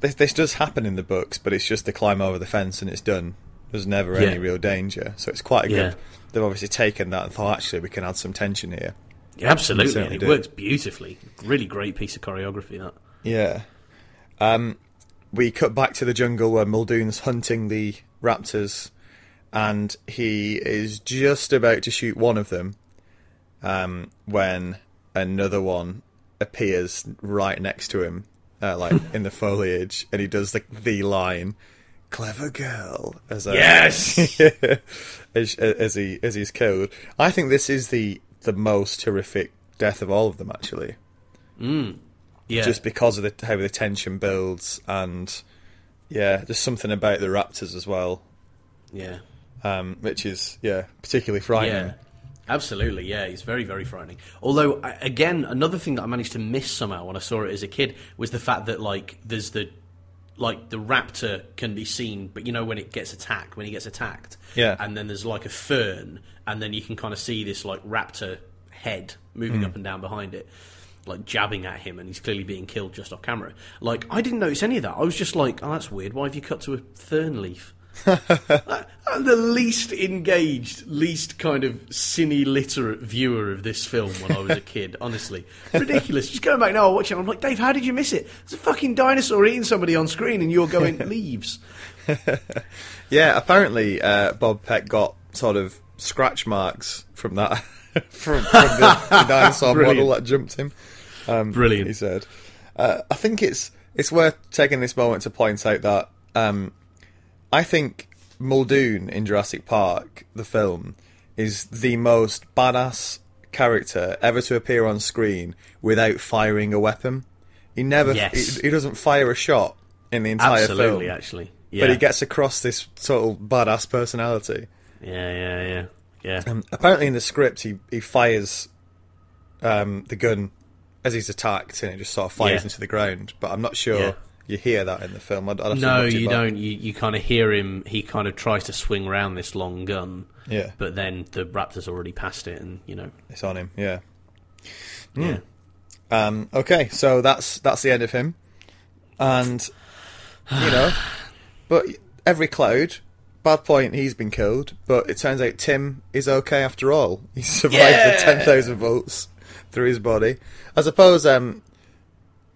[SPEAKER 1] this, this does happen in the books, but it's just to climb over the fence and it's done. There's never
[SPEAKER 2] Yeah.
[SPEAKER 1] any real danger, so it's quite a
[SPEAKER 2] Yeah.
[SPEAKER 1] good. They've obviously taken that and thought actually we can add some tension here.
[SPEAKER 2] Yeah, absolutely, and it
[SPEAKER 1] do.
[SPEAKER 2] works beautifully. Really great piece of choreography. That.
[SPEAKER 1] Yeah. Um, we cut back to the jungle where Muldoon's hunting the raptors, and he is just about to shoot one of them um, when another one appears right next to him, uh, like in the foliage, and he does like the line, "Clever girl," as a,
[SPEAKER 2] Yes.
[SPEAKER 1] as, as he as he's killed. I think this is the the most horrific death of all of them, actually
[SPEAKER 2] Yeah.
[SPEAKER 1] just because of the, how the tension builds and yeah, there's something about the Raptors as well,
[SPEAKER 2] yeah.
[SPEAKER 1] um, which is yeah particularly frightening.
[SPEAKER 2] Yeah, absolutely. Yeah, it's very, very frightening. Although, again, another thing that I managed to miss somehow when I saw it as a kid was the fact that like there's the like the raptor can be seen, but you know when it gets attacked, when he gets attacked,
[SPEAKER 1] Yeah.
[SPEAKER 2] and then there's like a fern, and then you can kind of see this like raptor head moving hmm. up and down behind it. Like jabbing at him, and he's clearly being killed just off camera. Like I didn't notice any of that. I was just like, "Oh, that's weird. Why have you cut to a fern leaf?" The least engaged, least kind of cine literate viewer of this film when I was a kid. Honestly, ridiculous. Just going back now, I watch it. I'm like, Dave, how did you miss it? There's a fucking dinosaur eating somebody on screen, and you're going leaves.
[SPEAKER 1] Yeah, apparently uh, Bob Peck got sort of scratch marks from that from, from the, the dinosaur
[SPEAKER 2] Brilliant.
[SPEAKER 1] model that jumped him. Um,
[SPEAKER 2] Brilliant.
[SPEAKER 1] He said, uh, "I think it's it's worth taking this moment to point out that um, I think Muldoon in Jurassic Park, the film, is the most badass character ever to appear on screen without firing a weapon. He never
[SPEAKER 2] Yes.
[SPEAKER 1] he, he doesn't fire a shot in the entire
[SPEAKER 2] Absolutely,
[SPEAKER 1] film,
[SPEAKER 2] actually. Yeah.
[SPEAKER 1] but he gets across this total badass personality.
[SPEAKER 2] yeah, yeah, yeah, yeah.
[SPEAKER 1] Um, apparently, in the script, he he fires um, the gun as he's attacked, and it just sort of fires
[SPEAKER 2] Yeah.
[SPEAKER 1] into the ground. But I'm not sure
[SPEAKER 2] Yeah.
[SPEAKER 1] You hear that in the film. I'd, I'd
[SPEAKER 2] no, you
[SPEAKER 1] back.
[SPEAKER 2] don't. You you kind of hear him. He kind of tries to swing around this long gun,
[SPEAKER 1] Yeah,
[SPEAKER 2] but then the raptor's already passed it, and you know,
[SPEAKER 1] it's on him. Yeah.
[SPEAKER 2] yeah.
[SPEAKER 1] Um, okay, so that's that's the end of him, and you know, but every cloud. Bad point, he's been killed, but it turns out Tim is okay after all. He survived
[SPEAKER 2] Yeah!
[SPEAKER 1] the 10,000 volts through his body. I suppose, um,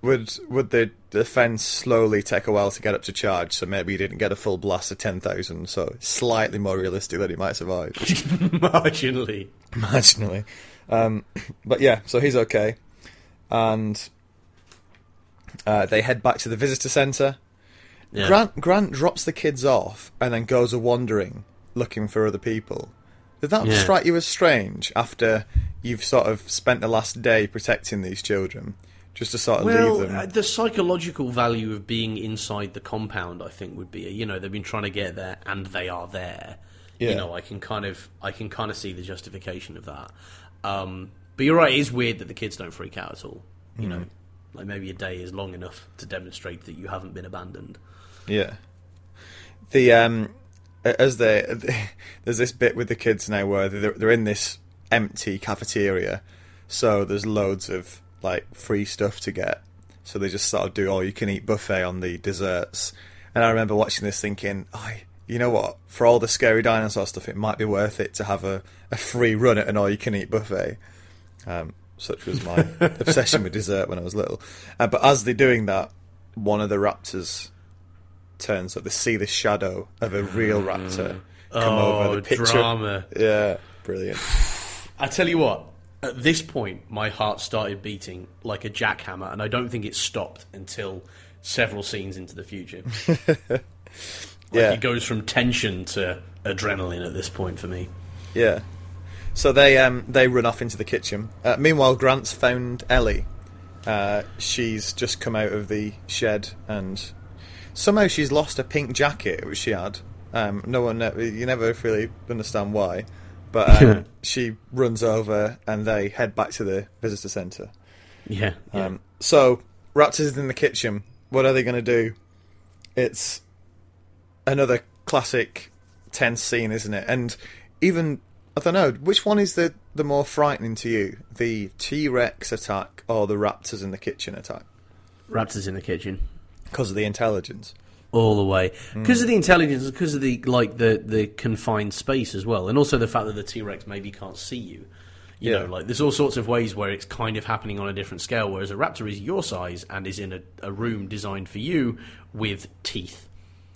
[SPEAKER 1] would would the defense slowly take a while to get up to charge, so maybe he didn't get a full blast of 10,000, so slightly more realistic that he might survive.
[SPEAKER 2] Marginally.
[SPEAKER 1] marginally. Um, but yeah, so he's okay, and uh, they head back to the visitor centre.
[SPEAKER 2] Yeah.
[SPEAKER 1] Grant Grant drops the kids off and then goes a wandering, looking for other people. Did that
[SPEAKER 2] Yeah.
[SPEAKER 1] strike you as strange after you've sort of spent the last day protecting these children, just to sort of
[SPEAKER 2] Well,
[SPEAKER 1] leave them?
[SPEAKER 2] uh, the psychological value of being inside the compound, I think, would be you know they've been trying to get there and they are there.
[SPEAKER 1] Yeah.
[SPEAKER 2] You know, I can kind of I can kind of see the justification of that. Um, but you're right; it is weird that the kids don't freak out at all. You know,
[SPEAKER 1] Mm-hmm.
[SPEAKER 2] like maybe a day is long enough to demonstrate that you haven't been abandoned.
[SPEAKER 1] Yeah. The um, as they there's this bit with the kids now where they're, they're in this empty cafeteria, so there's loads of like free stuff to get. So they just sort of do all you can eat buffet on the desserts. And I remember watching this thinking, I you know what? For all the scary dinosaur stuff, it might be worth it to have a, a free run at an all you can eat buffet. Um, such was my obsession with dessert when I was little. Uh, but as they're doing that, one of the raptors turns up. They see the shadow of a real raptor come
[SPEAKER 2] oh,
[SPEAKER 1] over the picture.
[SPEAKER 2] drama!
[SPEAKER 1] Yeah, brilliant.
[SPEAKER 2] I tell you what. At this point, my heart started beating like a jackhammer, and I don't think it stopped until several scenes into the future. Like
[SPEAKER 1] Yeah.
[SPEAKER 2] it goes from tension to adrenaline at this point for me.
[SPEAKER 1] Yeah. So they um they run off into the kitchen. Uh, meanwhile, Grant's found Ellie. Uh, she's just come out of the shed and somehow she's lost a pink jacket which she had. Um, no one, you never really understand why, but um, she runs over and they head back to the visitor centre.
[SPEAKER 2] Yeah. yeah.
[SPEAKER 1] Um, so Raptors is in the kitchen. What are they going to do? It's another classic tense scene, isn't it? And even I don't know which one is the the more frightening to you, the T Rex attack or the raptors in the kitchen attack?
[SPEAKER 2] Raptors in the kitchen.
[SPEAKER 1] Because of the intelligence.
[SPEAKER 2] All the way because of the intelligence, because of the like the the confined space as well, and also the fact that the T Rex maybe can't see you. You
[SPEAKER 1] Yeah.
[SPEAKER 2] know, like there's all sorts of ways where it's kind of happening on a different scale, whereas a raptor is your size and is in a, a room designed for you with teeth.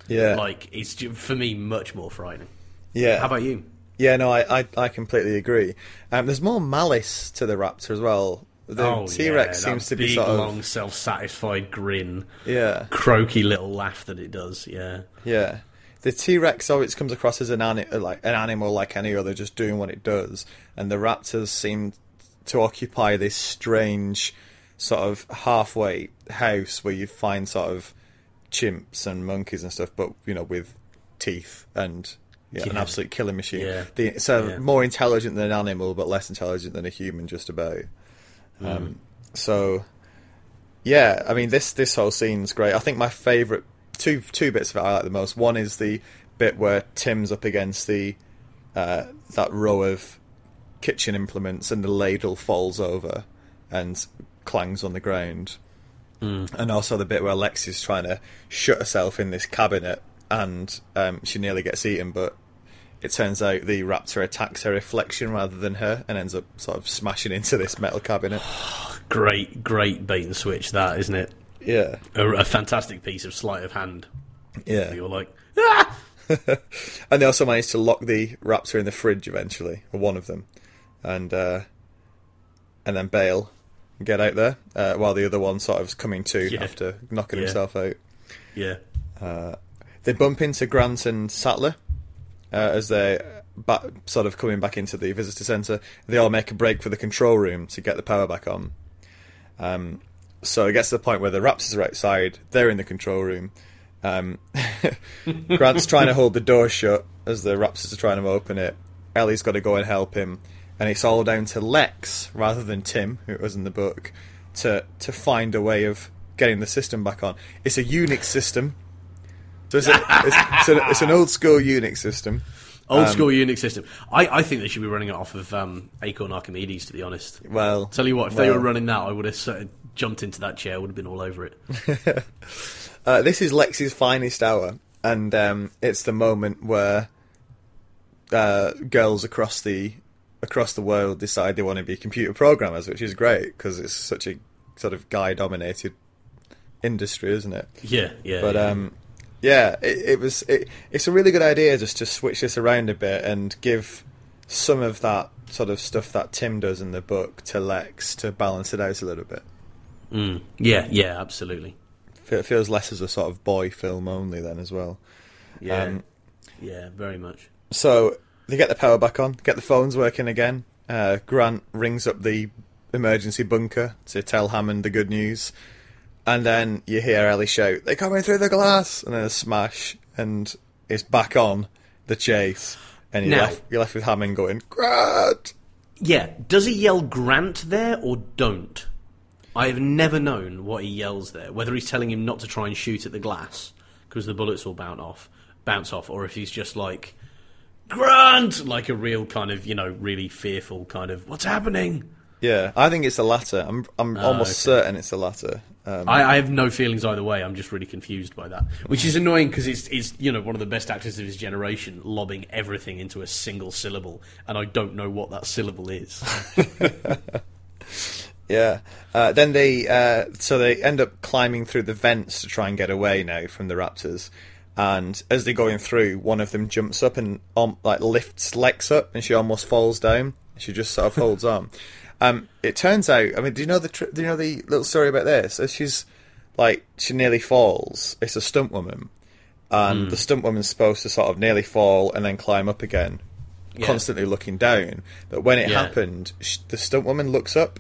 [SPEAKER 1] Yeah.
[SPEAKER 2] Like it's for me much more frightening.
[SPEAKER 1] yeah.
[SPEAKER 2] How about you?
[SPEAKER 1] Yeah, no, I, I, I completely agree. Um, there's more malice to the raptor as well. The
[SPEAKER 2] oh,
[SPEAKER 1] T Rex
[SPEAKER 2] yeah,
[SPEAKER 1] seems to be
[SPEAKER 2] big,
[SPEAKER 1] sort of
[SPEAKER 2] long, self-satisfied grin,
[SPEAKER 1] yeah,
[SPEAKER 2] croaky little laugh that it does. Yeah,
[SPEAKER 1] yeah. The T Rex always oh, comes across as an ani- like an animal like any other, just doing what it does, and the raptors seem to occupy this strange sort of halfway house where you find sort of chimps and monkeys and stuff, but you know with teeth and yeah, an absolute killing machine.
[SPEAKER 2] Yeah.
[SPEAKER 1] The, so
[SPEAKER 2] Yeah.
[SPEAKER 1] more intelligent than an animal, but less intelligent than a human, just about. Um, so, yeah, I mean this this whole scene's great. I think my favourite two two bits of it I like the most. One is the bit where Tim's up against the uh, that row of kitchen implements and the ladle falls over and clangs on the ground. And also the bit where Lexi's trying to shut herself in this cabinet and um, she nearly gets eaten, but it turns out the raptor attacks her reflection rather than her and ends up sort of smashing into this metal cabinet.
[SPEAKER 2] great, great bait and switch that, isn't it?
[SPEAKER 1] Yeah,
[SPEAKER 2] A, a fantastic piece of sleight of hand.
[SPEAKER 1] yeah.
[SPEAKER 2] You're like, ah!
[SPEAKER 1] And they also managed to lock the raptor in the fridge eventually, or one of them, and uh, and then bail, and get out there uh, while the other one sort of is coming to
[SPEAKER 2] Yeah.
[SPEAKER 1] after knocking
[SPEAKER 2] Yeah.
[SPEAKER 1] himself out.
[SPEAKER 2] yeah, Uh,
[SPEAKER 1] They bump into Grant and Sattler uh, as they're ba- sort of coming back into the visitor centre. They all make a break for the control room to get the power back on. Um, so it gets to the point where the Raptors are outside, they're in the control room. Um, Grant's trying to hold the door shut as the Raptors are trying to open it. Ellie's got to go and help him, and it's all down to Lex rather than Tim, who was in the book, to to find a way of getting the system back on. It's a Unix system. So it's, a, it's, it's, a, it's an old school Unix system.
[SPEAKER 2] old
[SPEAKER 1] Um,
[SPEAKER 2] school Unix system. I, I think they should be running it off of um, Acorn Archimedes. To be honest,
[SPEAKER 1] Well,
[SPEAKER 2] tell you what, if they were running that, I would have sort of jumped into that chair. Would have been all over it.
[SPEAKER 1] Uh, this is Lexi's finest hour, and um, it's the moment where uh, girls across the across the world decide they want to be computer programmers, which is great because it's such a sort of guy-dominated industry, isn't it?
[SPEAKER 2] Yeah, yeah.
[SPEAKER 1] But
[SPEAKER 2] yeah.
[SPEAKER 1] um, yeah, it, it was. It, it's a really good idea just to switch this around a bit and give some of that sort of stuff that Tim does in the book to Lex to balance it out a little bit.
[SPEAKER 2] Mm. yeah, yeah, absolutely.
[SPEAKER 1] It feels less as a sort of boy film only then as well.
[SPEAKER 2] Yeah,
[SPEAKER 1] Um,
[SPEAKER 2] yeah, very much.
[SPEAKER 1] So they get the power back on, get the phones working again. Uh, Grant rings up the emergency bunker to tell Hammond the good news, and then you hear Ellie shout, "They're coming through the glass!" and then a smash, and it's back on the chase, and you're
[SPEAKER 2] Now-
[SPEAKER 1] left, you're left with Hammond going, "Grant!"
[SPEAKER 2] Yeah, does he yell Grant there or don't? I have never known what he yells there. Whether he's telling him not to try and shoot at the glass because the bullets will bounce off, bounce off, or if he's just like Grant, like a real kind of you know really fearful kind of what's happening.
[SPEAKER 1] Yeah, I think it's the latter. I'm I'm almost
[SPEAKER 2] okay.
[SPEAKER 1] certain it's the latter. Um,
[SPEAKER 2] I, I have no feelings either way. I'm just really confused by that, which is annoying because it's, it's you know one of the best actors of his generation, lobbing everything into a single syllable, and I don't know what that syllable is.
[SPEAKER 1] Yeah. Uh, then they uh, so they end up climbing through the vents to try and get away now from the raptors. And as they're going through, one of them jumps up and um, like lifts Lex up, and she almost falls down. She just sort of holds on. Um, it turns out, I mean, do you know the tr- do you know the little story about this? As she's like she nearly falls. It's a stunt woman, and the stunt woman's supposed to sort of nearly fall and then climb up again, constantly looking down. But when it
[SPEAKER 2] Yeah.
[SPEAKER 1] happened, sh- the stunt woman looks up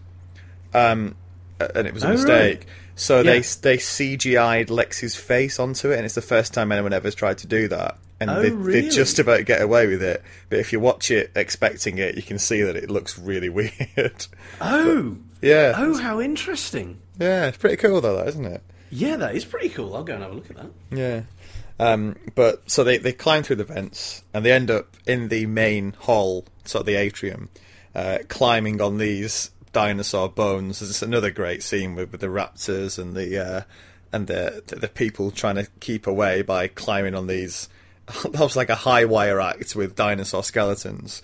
[SPEAKER 1] um, and it was a
[SPEAKER 2] Oh,
[SPEAKER 1] mistake.
[SPEAKER 2] right.
[SPEAKER 1] So they
[SPEAKER 2] Yeah.
[SPEAKER 1] they CGI'd Lexi's face onto it, and it's the first time anyone ever has tried to do that. And
[SPEAKER 2] Oh,
[SPEAKER 1] they,
[SPEAKER 2] really?
[SPEAKER 1] they just about get away with it. But if you watch it expecting it, you can see that it looks really weird.
[SPEAKER 2] oh,
[SPEAKER 1] yeah,
[SPEAKER 2] oh, how interesting!
[SPEAKER 1] yeah, it's pretty cool though, that isn't it?
[SPEAKER 2] Yeah, that is pretty cool. I'll go and have a look at that.
[SPEAKER 1] Yeah. Um, but so they, they climb through the vents and they end up in the main hall, sort of the atrium, uh, climbing on these dinosaur bones. There's another great scene with, with the raptors and the uh, and the the people trying to keep away by climbing on these. Almost like a high wire act with dinosaur skeletons.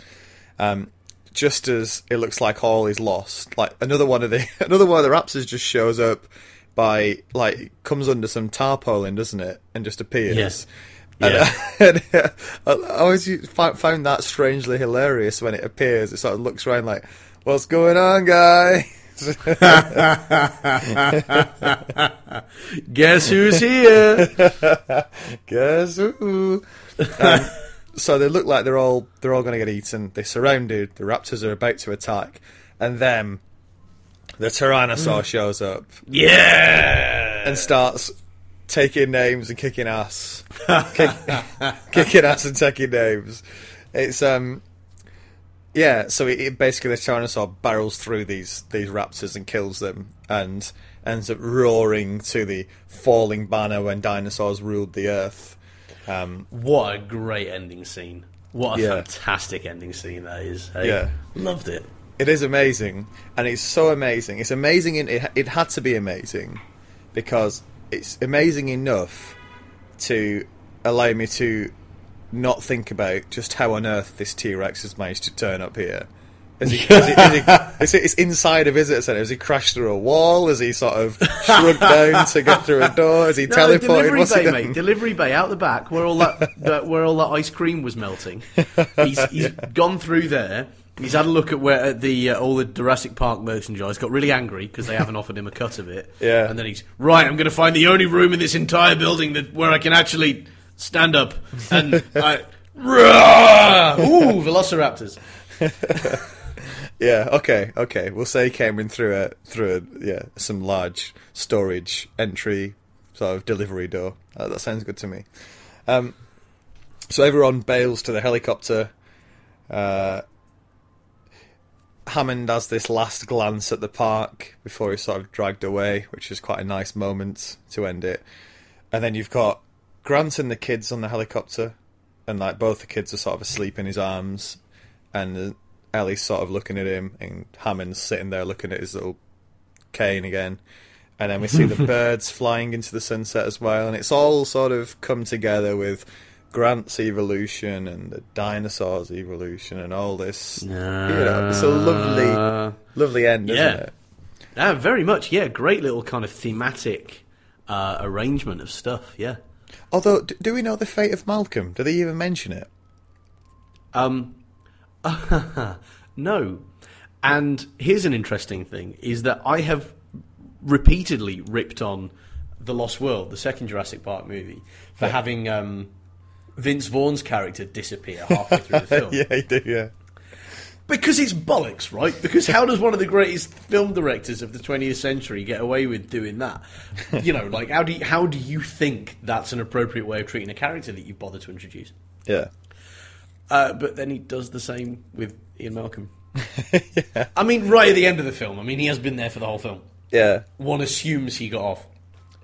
[SPEAKER 1] Um, just as it looks like all is lost, like another one of the another one of the raptors just shows up by like comes under some tarpaulin, doesn't it, and just appears.
[SPEAKER 2] Yes.
[SPEAKER 1] And,
[SPEAKER 2] Yeah.
[SPEAKER 1] uh, and, uh, I always found that strangely hilarious when it appears. It sort of looks around like, "What's going on, guy?"
[SPEAKER 2] Guess who's here?
[SPEAKER 1] Guess who? Um, so they look like they're all they're all going to get eaten. They're surrounded. The raptors are about to attack, and then the tyrannosaur shows up
[SPEAKER 2] yeah.
[SPEAKER 1] and starts taking names and kicking ass, Kick, kicking ass and taking names. It's um, yeah. So it, it basically the tyrannosaur barrels through these these raptors and kills them, and ends up roaring to the falling banner when dinosaurs ruled the earth. Um,
[SPEAKER 2] What a great ending scene. What a
[SPEAKER 1] Yeah.
[SPEAKER 2] fantastic ending scene that is. Hey,
[SPEAKER 1] Yeah.
[SPEAKER 2] Loved it.
[SPEAKER 1] It is amazing, and it's so amazing. It's amazing. In, it, it had to be amazing because it's amazing enough to allow me to not think about just how on earth this T Rex has managed to turn up here. Is he, is he, is he, is it, it's inside a visitor centre. Has he crashed through a wall? Has he sort of shrunk down to get through a door? Has he
[SPEAKER 2] No,
[SPEAKER 1] teleported?
[SPEAKER 2] delivery
[SPEAKER 1] What's he
[SPEAKER 2] bay, mate. Delivery bay out the back where all that, that where all that ice cream was melting. He's, he's gone through there. He's had a look at where at the uh, all the Jurassic Park merchandise. Got really angry because they haven't offered him a cut of it.
[SPEAKER 1] Yeah.
[SPEAKER 2] And then he's right. I'm going to find the only room in this entire building that where I can actually stand up and I. Ooh, Velociraptors.
[SPEAKER 1] Yeah. Okay. Okay. We'll say he came in through a through a yeah some large storage entry sort of delivery door. Uh, that sounds good to me. Um, so everyone bails to the helicopter. Uh, Hammond has this last glance at the park before he's sort of dragged away, which is quite a nice moment to end it. And then you've got Grant and the kids on the helicopter, and like both the kids are sort of asleep in his arms, and uh, Ellie's sort of looking at him, and Hammond's sitting there looking at his little cane again. And then we see the birds flying into the sunset as well, and it's all sort of come together with Grant's evolution and the dinosaurs' evolution and all this. you know, it's a lovely, lovely end,
[SPEAKER 2] Yeah.
[SPEAKER 1] isn't it?
[SPEAKER 2] Ah, very much. Yeah, great little kind of thematic uh, arrangement of stuff. Yeah.
[SPEAKER 1] Although, do we know the fate of Malcolm? Do they even mention it?
[SPEAKER 2] Um, no. And here's an interesting thing: is that I have repeatedly ripped on the Lost World, the second Jurassic Park movie, for having um, Vince Vaughn's character disappear halfway through the film.
[SPEAKER 1] yeah, you do. Yeah,
[SPEAKER 2] Because it's bollocks, right? Because how does one of the greatest film directors of the 20th century get away with doing that? You know, like how do you, how do you think that's an appropriate way of treating a character that you bother to introduce?
[SPEAKER 1] yeah,
[SPEAKER 2] Uh, but then he does the same with Ian Malcolm. I mean, right at the end of the film. I mean, he has been there for the whole film.
[SPEAKER 1] yeah,
[SPEAKER 2] One assumes he got off.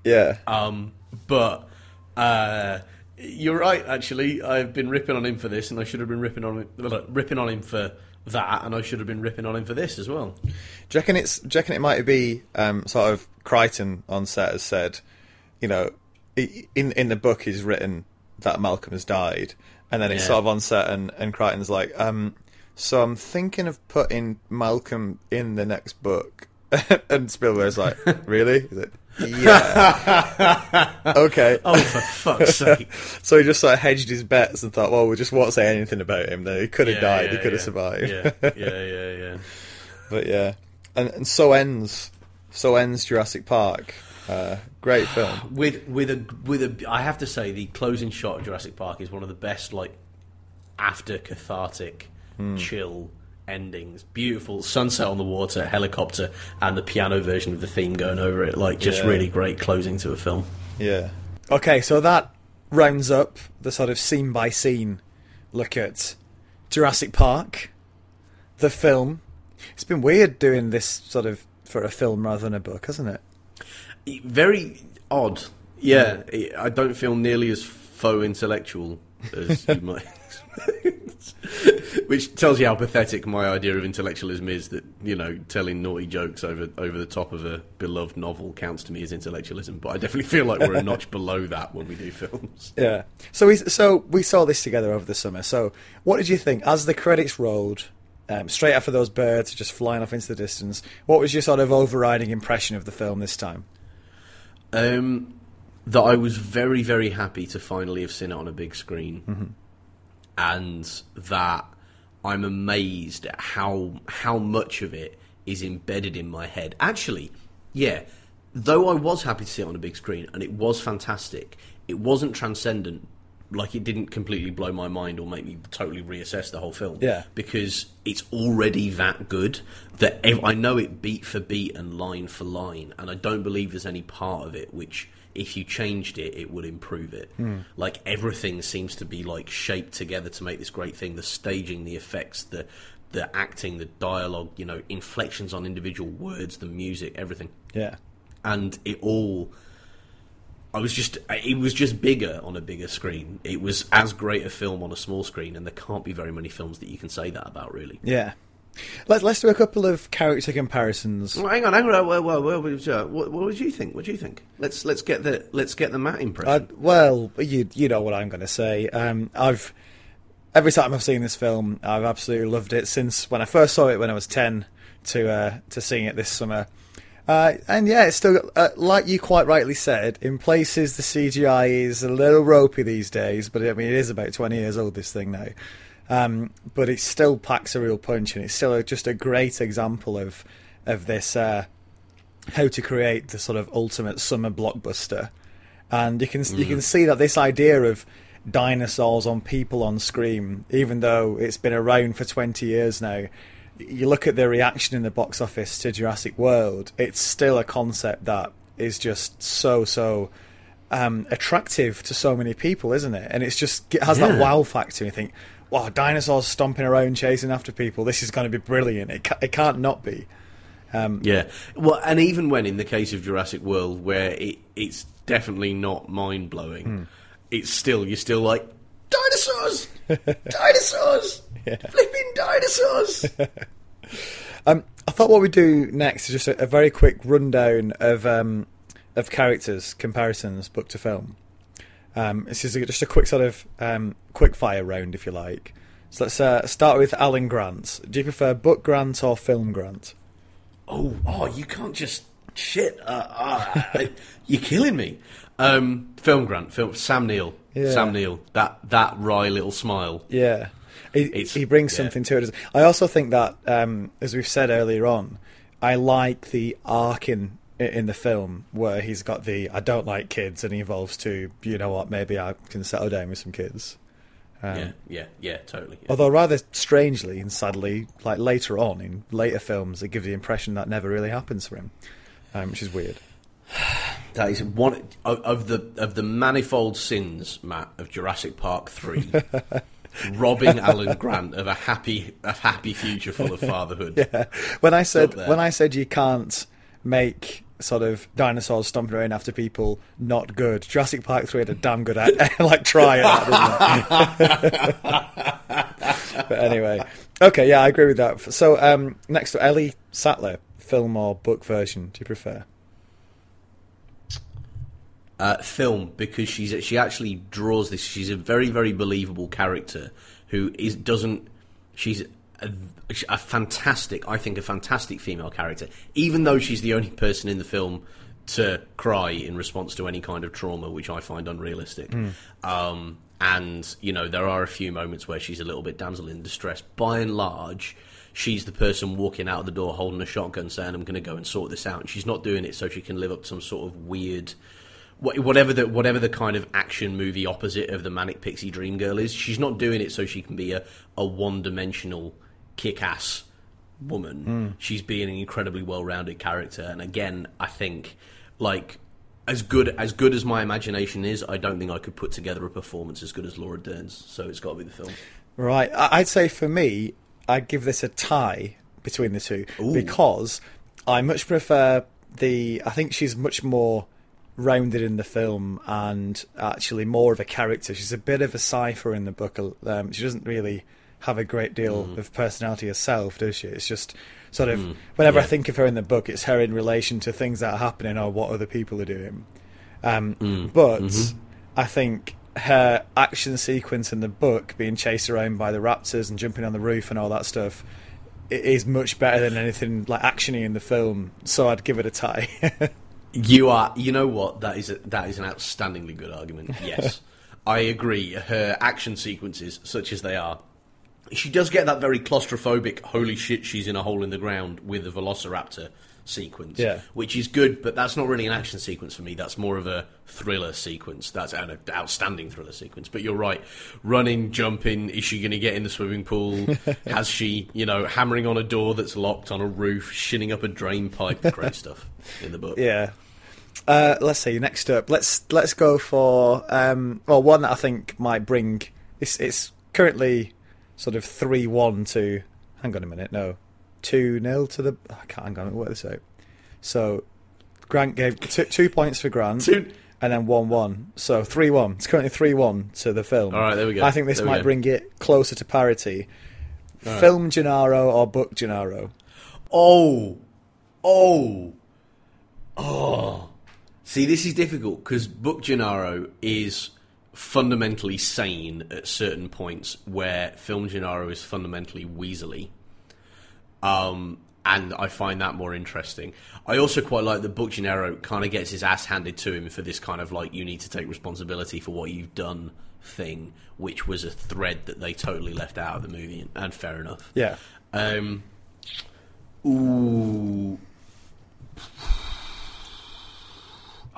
[SPEAKER 1] yeah.
[SPEAKER 2] Um, but uh, you're right. Actually, I've been ripping on him for this, and I should have been ripping on him, ripping on him for that, and I should have been ripping on him for this as well.
[SPEAKER 1] Do you reckon it's? Do you reckon it might be um, sort of Crichton on set has said, you know, in in the book he's written that Malcolm has died, and then it's
[SPEAKER 2] Yeah.
[SPEAKER 1] sort of on set, and and Crichton's like, um, so I'm thinking of putting Malcolm in the next book, and Spielberg's like, really? He's like, yeah, okay.
[SPEAKER 2] Oh, for fuck's sake!
[SPEAKER 1] So he just sort of hedged his bets and thought, well, we just won't say anything about him. Then he could have
[SPEAKER 2] Yeah,
[SPEAKER 1] died. he could have
[SPEAKER 2] yeah.
[SPEAKER 1] survived.
[SPEAKER 2] Yeah, yeah, yeah, yeah.
[SPEAKER 1] But yeah, and and so ends so ends Jurassic Park. Uh, great film.
[SPEAKER 2] with with a with a I have to say the closing shot of Jurassic Park is one of the best like after cathartic
[SPEAKER 1] Hmm.
[SPEAKER 2] chill endings beautiful sunset on the water helicopter and the piano version of the theme going over it like just
[SPEAKER 1] Yeah.
[SPEAKER 2] really great closing to a film
[SPEAKER 1] Yeah. Okay, so that rounds up the sort of scene by scene look at Jurassic Park, the film. It's been weird doing this sort of for a film rather than a book, hasn't it?
[SPEAKER 2] very odd yeah hmm. I don't feel nearly as faux intellectual as you might Which tells you how pathetic my idea of intellectualism is. That you know, telling naughty jokes over over the top of a beloved novel counts to me as intellectualism. But I definitely feel like we're a notch below that when we do films.
[SPEAKER 1] Yeah. So we so we saw this together over the summer. So what did you think as the credits rolled? Um, straight after those birds just flying off into the distance, what was your sort of overriding impression of the film this time?
[SPEAKER 2] Um, that I was very, very happy to finally have seen it on a big screen,
[SPEAKER 1] Mm-hmm.
[SPEAKER 2] And that I'm amazed at how how much of it is embedded in my head. Actually, yeah, though I was happy to see it on a big screen and it was fantastic, it wasn't transcendent. Like it didn't completely blow my mind or make me totally reassess the whole film.
[SPEAKER 1] Yeah.
[SPEAKER 2] because it's already that good that I know it beat for beat and line for line, and I don't believe there's any part of it which, if you changed it, it would improve it. Hmm. Like everything seems to be like shaped together to make this great thing. The staging, the effects, the the acting, the dialogue, you know, inflections on individual words, the music, everything,
[SPEAKER 1] Yeah.
[SPEAKER 2] and it all. I was just, it was just bigger on a bigger screen. It was as great a film on a small screen, and there can't be very many films that you can say that about, really.
[SPEAKER 1] Yeah. Let, let's do a couple of character comparisons.
[SPEAKER 2] Well, hang on, hang on. Well, well, well, what, what would you think? What do you think? Let's let's get the let's get the Matt impression.
[SPEAKER 1] Uh, well, you you know what I'm going to say. Um, I've every time I've seen this film, I've absolutely loved it since when I first saw it when I was ten to uh, to seeing it this summer. Uh, and yeah, it's still uh, like you quite rightly said. In places, the CGI is a little ropey these days, but I mean it is about twenty years old. This thing now, um, but it still packs a real punch, and it's still a, just a great example of of this uh, how to create the sort of ultimate summer blockbuster and you can you can see that this idea of dinosaurs on people on screen, even though it's been around for twenty years now, you look at the reaction in the box office to Jurassic World, it's still a concept that is just so so um, attractive to so many people, isn't it? And it's just it has that wow factor. You think, wow, dinosaurs stomping around chasing after people. This is going to be brilliant. It ca- it can't not be.
[SPEAKER 2] yeah. Well, and even when in the case of Jurassic World, where it it's definitely not mind blowing, it's still you're still like dinosaurs, dinosaurs, flipping dinosaurs.
[SPEAKER 1] Um, I thought what we'd do next is just a, a very quick rundown of um, of characters comparisons, book to film. Um, this is a, just a quick sort of um, quick fire round, if you like. So let's uh, start with Alan Grant. Do you prefer book Grant or film Grant?
[SPEAKER 2] oh, oh, you can't just shit. Uh, uh, I- you're killing me. Um, film Grant, film Sam Neill,
[SPEAKER 1] Yeah.
[SPEAKER 2] Sam Neill. That that wry little smile.
[SPEAKER 1] Yeah, he,
[SPEAKER 2] It's-
[SPEAKER 1] he brings
[SPEAKER 2] yeah.
[SPEAKER 1] something to it. I also think that, um, as we've said earlier on, I like the arc in the film where he's got the I don't like kids and he evolves to you know what maybe I can settle down with some kids. Um,
[SPEAKER 2] yeah, yeah, yeah, totally. yeah.
[SPEAKER 1] Although rather strangely and sadly, like later on in later films, it gives the impression that never really happens for him, um, which is weird.
[SPEAKER 2] That is one of, of the of the manifold sins, Matt, of Jurassic Park three. robbing Alan Grant of a happy a happy future full of fatherhood. Yeah.
[SPEAKER 1] When I said when I said you can't make sort of dinosaurs stomping around after people not good, Jurassic Park three had a damn good at, like try at that. But anyway, okay, yeah, I agree with that. So um, next to Ellie Sattler, film or book version? Do you prefer?
[SPEAKER 2] uh, film because she's she actually draws this. She's a very very believable character who is doesn't. She's a, a fantastic, I think, a fantastic female character. Even though she's the only person in the film to cry in response to any kind of trauma, which I find unrealistic. Um, and you know there are a few moments where she's a little bit damsel in distress. By and large. She's the person walking out of the door holding a shotgun saying, I'm going to go and sort this out. And she's not doing it so she can live up to some sort of weird whatever the whatever the kind of action movie opposite of the manic pixie dream girl is she's not doing it so she can be a, a one-dimensional kick-ass woman she's being an incredibly well-rounded character and again i think like as good as good as my imagination is i don't think i could put together a performance as good as laura dern's so it's got to be the film
[SPEAKER 1] Right. I'd say for me, I'd give this a tie between the two
[SPEAKER 2] Ooh.
[SPEAKER 1] because I much prefer the. I think she's much more rounded in the film and actually more of a character. She's a bit of a cipher in the book. Um, she doesn't really have a great deal
[SPEAKER 2] Mm.
[SPEAKER 1] of personality herself, does she? It's just sort of whenever I think of her in the book, it's her in relation to things that are happening or what other people are doing. Um,
[SPEAKER 2] Mm.
[SPEAKER 1] But
[SPEAKER 2] Mm-hmm.
[SPEAKER 1] I think her action sequence in the book, being chased around by the raptors and jumping on the roof and all that stuff, is much better than anything like actiony in the film. So I'd give it a tie.
[SPEAKER 2] You are. You know what? That is a, that is an outstandingly good argument. Yes, I agree. Her action sequences, such as they are, she does get that very claustrophobic. Holy shit! She's in a hole in the ground with the Velociraptor sequence.
[SPEAKER 1] Yeah.
[SPEAKER 2] which is good, but that's not really an action sequence for me. That's more of a thriller sequence. That's an outstanding thriller sequence. But you're right. Running, jumping. Is she going to get in the swimming pool? Has she, you know, hammering on a door that's locked on a roof, shinning up a drain pipe? Great stuff in the book.
[SPEAKER 1] Yeah. Uh, let's see. Next up, let's let's go for um, well one that I think might bring. It's it's currently sort of three one to. Hang on a minute. No, two 0 to the. I can't. Hang on. Work this out. So Grant gave two, two points for Grant.
[SPEAKER 2] Two-
[SPEAKER 1] And then one one, so three one. It's currently three one to the film.
[SPEAKER 2] All right, there we go.
[SPEAKER 1] I think this
[SPEAKER 2] There we
[SPEAKER 1] might
[SPEAKER 2] go.
[SPEAKER 1] bring it closer to parity.
[SPEAKER 2] Right.
[SPEAKER 1] Film Gennaro or book Gennaro?
[SPEAKER 2] Oh, oh, oh. See, this is difficult because Book Gennaro is fundamentally sane at certain points, where Film Gennaro is fundamentally weaselly. Um, and I find that more interesting. I also quite like that Book Gennaro kind of gets his ass handed to him for this kind of like you need to take responsibility for what you've done thing, which was a thread that they totally left out of the movie, and fair enough.
[SPEAKER 1] Yeah.
[SPEAKER 2] Um, ooh.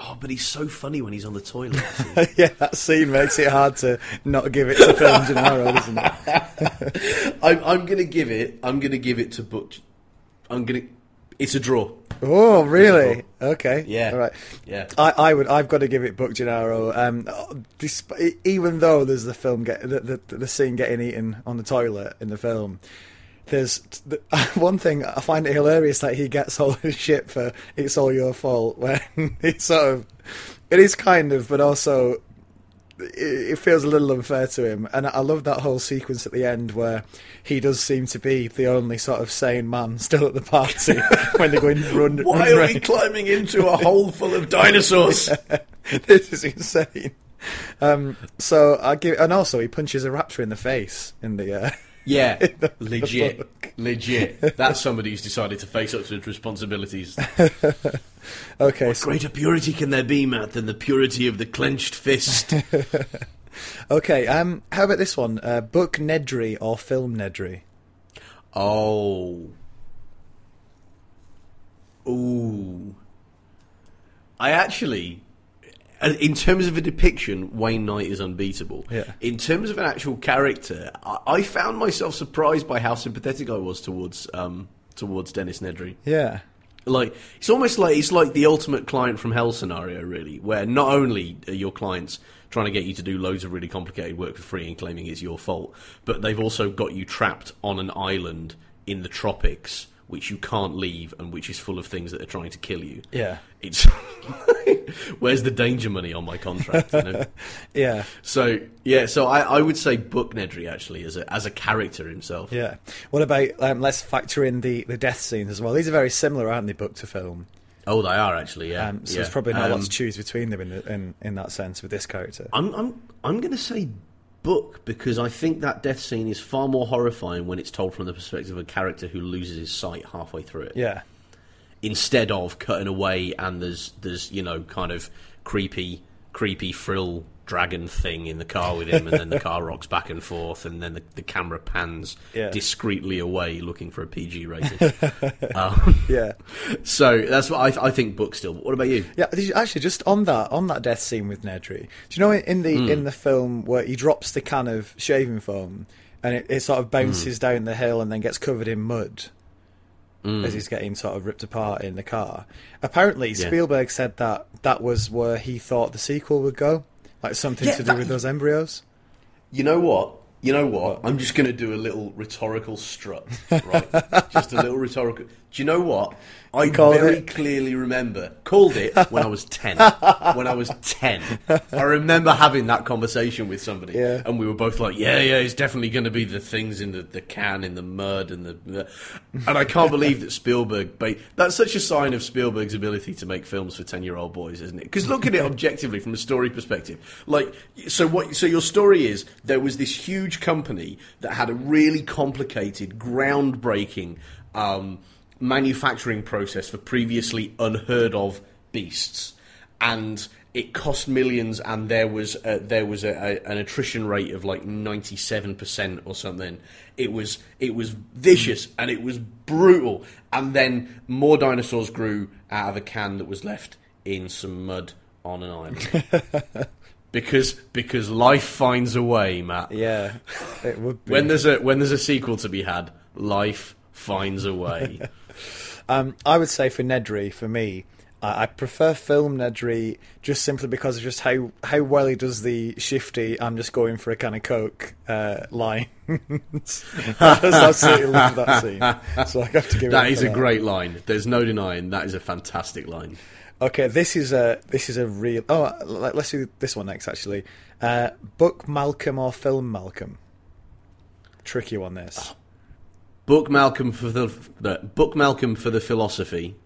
[SPEAKER 2] Oh, but he's so funny when he's on the toilet.
[SPEAKER 1] yeah, that scene makes it hard to not give it to Film Gennaro, doesn't it?
[SPEAKER 2] I'm, I'm gonna give it. I'm gonna give it to Butch. I'm gonna. It's a draw.
[SPEAKER 1] Oh, really? Okay.
[SPEAKER 2] Yeah.
[SPEAKER 1] All right.
[SPEAKER 2] Yeah.
[SPEAKER 1] I, I would. I've got to give it Book Gennaro. Um, despite, even though there's the film get the, the the scene getting eaten on the toilet in the film, there's the, one thing I find it hilarious that he gets all his shit for "It's all your fault" when it's sort of it is kind of, but also it, it feels a little unfair to him. And I love that whole sequence at the end where he does seem to be the only sort of sane man still at the party when they're going to run.
[SPEAKER 2] Why
[SPEAKER 1] run
[SPEAKER 2] are we climbing into a hole full of dinosaurs?
[SPEAKER 1] this is insane. Um, so I give, and also he punches a raptor in the face in the. Uh,
[SPEAKER 2] Yeah,
[SPEAKER 1] the
[SPEAKER 2] legit,
[SPEAKER 1] book.
[SPEAKER 2] legit. That's somebody who's decided to face up to his responsibilities.
[SPEAKER 1] okay, so,
[SPEAKER 2] Greater purity can there be, Matt, than the purity of the clenched fist?
[SPEAKER 1] okay. Um, how about this one? Uh, book Nedry or film Nedry?
[SPEAKER 2] Oh. Ooh. I actually, in terms of a depiction, Wayne Knight is unbeatable.
[SPEAKER 1] Yeah.
[SPEAKER 2] In terms of an actual character, I, I found myself surprised by how sympathetic I was towards um, towards Dennis Nedry.
[SPEAKER 1] Yeah,
[SPEAKER 2] Like it's almost like it's like the ultimate client from hell scenario, really, where not only are your clients trying to get you to do loads of really complicated work for free and claiming it's your fault, but they've also got you trapped on an island in the tropics, which you can't leave and which is full of things that are trying to kill you.
[SPEAKER 1] yeah,
[SPEAKER 2] It's where's the danger money on my contract? You know?
[SPEAKER 1] yeah,
[SPEAKER 2] so yeah, so I, I would say Book Nedry actually as a as a character himself.
[SPEAKER 1] yeah. What about? Um, let's factor in the the death scenes as well. These are very similar, aren't they? Book to film.
[SPEAKER 2] Oh, they are actually. Yeah.
[SPEAKER 1] Um, so
[SPEAKER 2] yeah.
[SPEAKER 1] there's probably not a lot
[SPEAKER 2] Um,
[SPEAKER 1] to choose between them in, the, in in that sense with this character.
[SPEAKER 2] I'm I'm I'm going to say book because I think that death scene is far more horrifying when it's told from the perspective of a character who loses his sight halfway through it,
[SPEAKER 1] Yeah,
[SPEAKER 2] instead of cutting away and there's there's you know kind of creepy creepy frill dragon thing in the car with him, and then the car rocks back and forth, and then the, the camera pans
[SPEAKER 1] Yeah.
[SPEAKER 2] discreetly away, looking for a PG rating. um,
[SPEAKER 1] yeah.
[SPEAKER 2] so that's what I, I think. Book still. What about you?
[SPEAKER 1] Yeah, actually, just on that on that death scene with Nedry, do you know in the
[SPEAKER 2] Hmm.
[SPEAKER 1] in the film where he drops the can of shaving foam and it, it sort of bounces
[SPEAKER 2] Hmm.
[SPEAKER 1] down the hill and then gets covered in mud as he's getting sort of ripped apart in the car? Apparently,
[SPEAKER 2] Yeah.
[SPEAKER 1] Spielberg said that that was where he thought the sequel would go, like something
[SPEAKER 2] Yeah,
[SPEAKER 1] to do
[SPEAKER 2] that-
[SPEAKER 1] with those embryos.
[SPEAKER 2] You know what? You know what? I'm just going to do a little rhetorical strut, right? just a little rhetorical. Do you know what? I
[SPEAKER 1] called
[SPEAKER 2] very
[SPEAKER 1] it?
[SPEAKER 2] clearly remember called it when I was 10. when I was 10. I remember having that conversation with somebody.
[SPEAKER 1] Yeah.
[SPEAKER 2] And we were both like, yeah, yeah, it's definitely going to be the things in the, the can, in the mud, and the, the. And I can't believe that Spielberg. Ba- that's such a sign of Spielberg's ability to make films for 10 year old boys, isn't it? Because look at it objectively from a story perspective. Like, so what? So your story is there was this huge company that had a really complicated, groundbreaking. Um, manufacturing process for previously unheard of beasts, and it cost millions, and there was a, there was a, a, an attrition rate of like ninety seven percent or something. It was it was vicious and it was brutal, and then more dinosaurs grew out of a can that was left in some mud on an island. because because life finds a way, Matt.
[SPEAKER 1] Yeah, it would be.
[SPEAKER 2] When there's a when there's a sequel to be had, life finds a way.
[SPEAKER 1] Um, I would say for Nedry, for me, I, I prefer film Nedry just simply because of just how, how well he does the shifty. I'm just going for a can of coke uh, line. I just absolutely love that scene. So I have to give
[SPEAKER 2] that is a great line. There's no denying that is a fantastic line.
[SPEAKER 1] Okay, this is a this is a real. Oh, let- let's do this one next. Actually, uh, book Malcolm or film Malcolm. Tricky one. This.
[SPEAKER 2] Book Malcolm for the, the book Malcolm for the philosophy,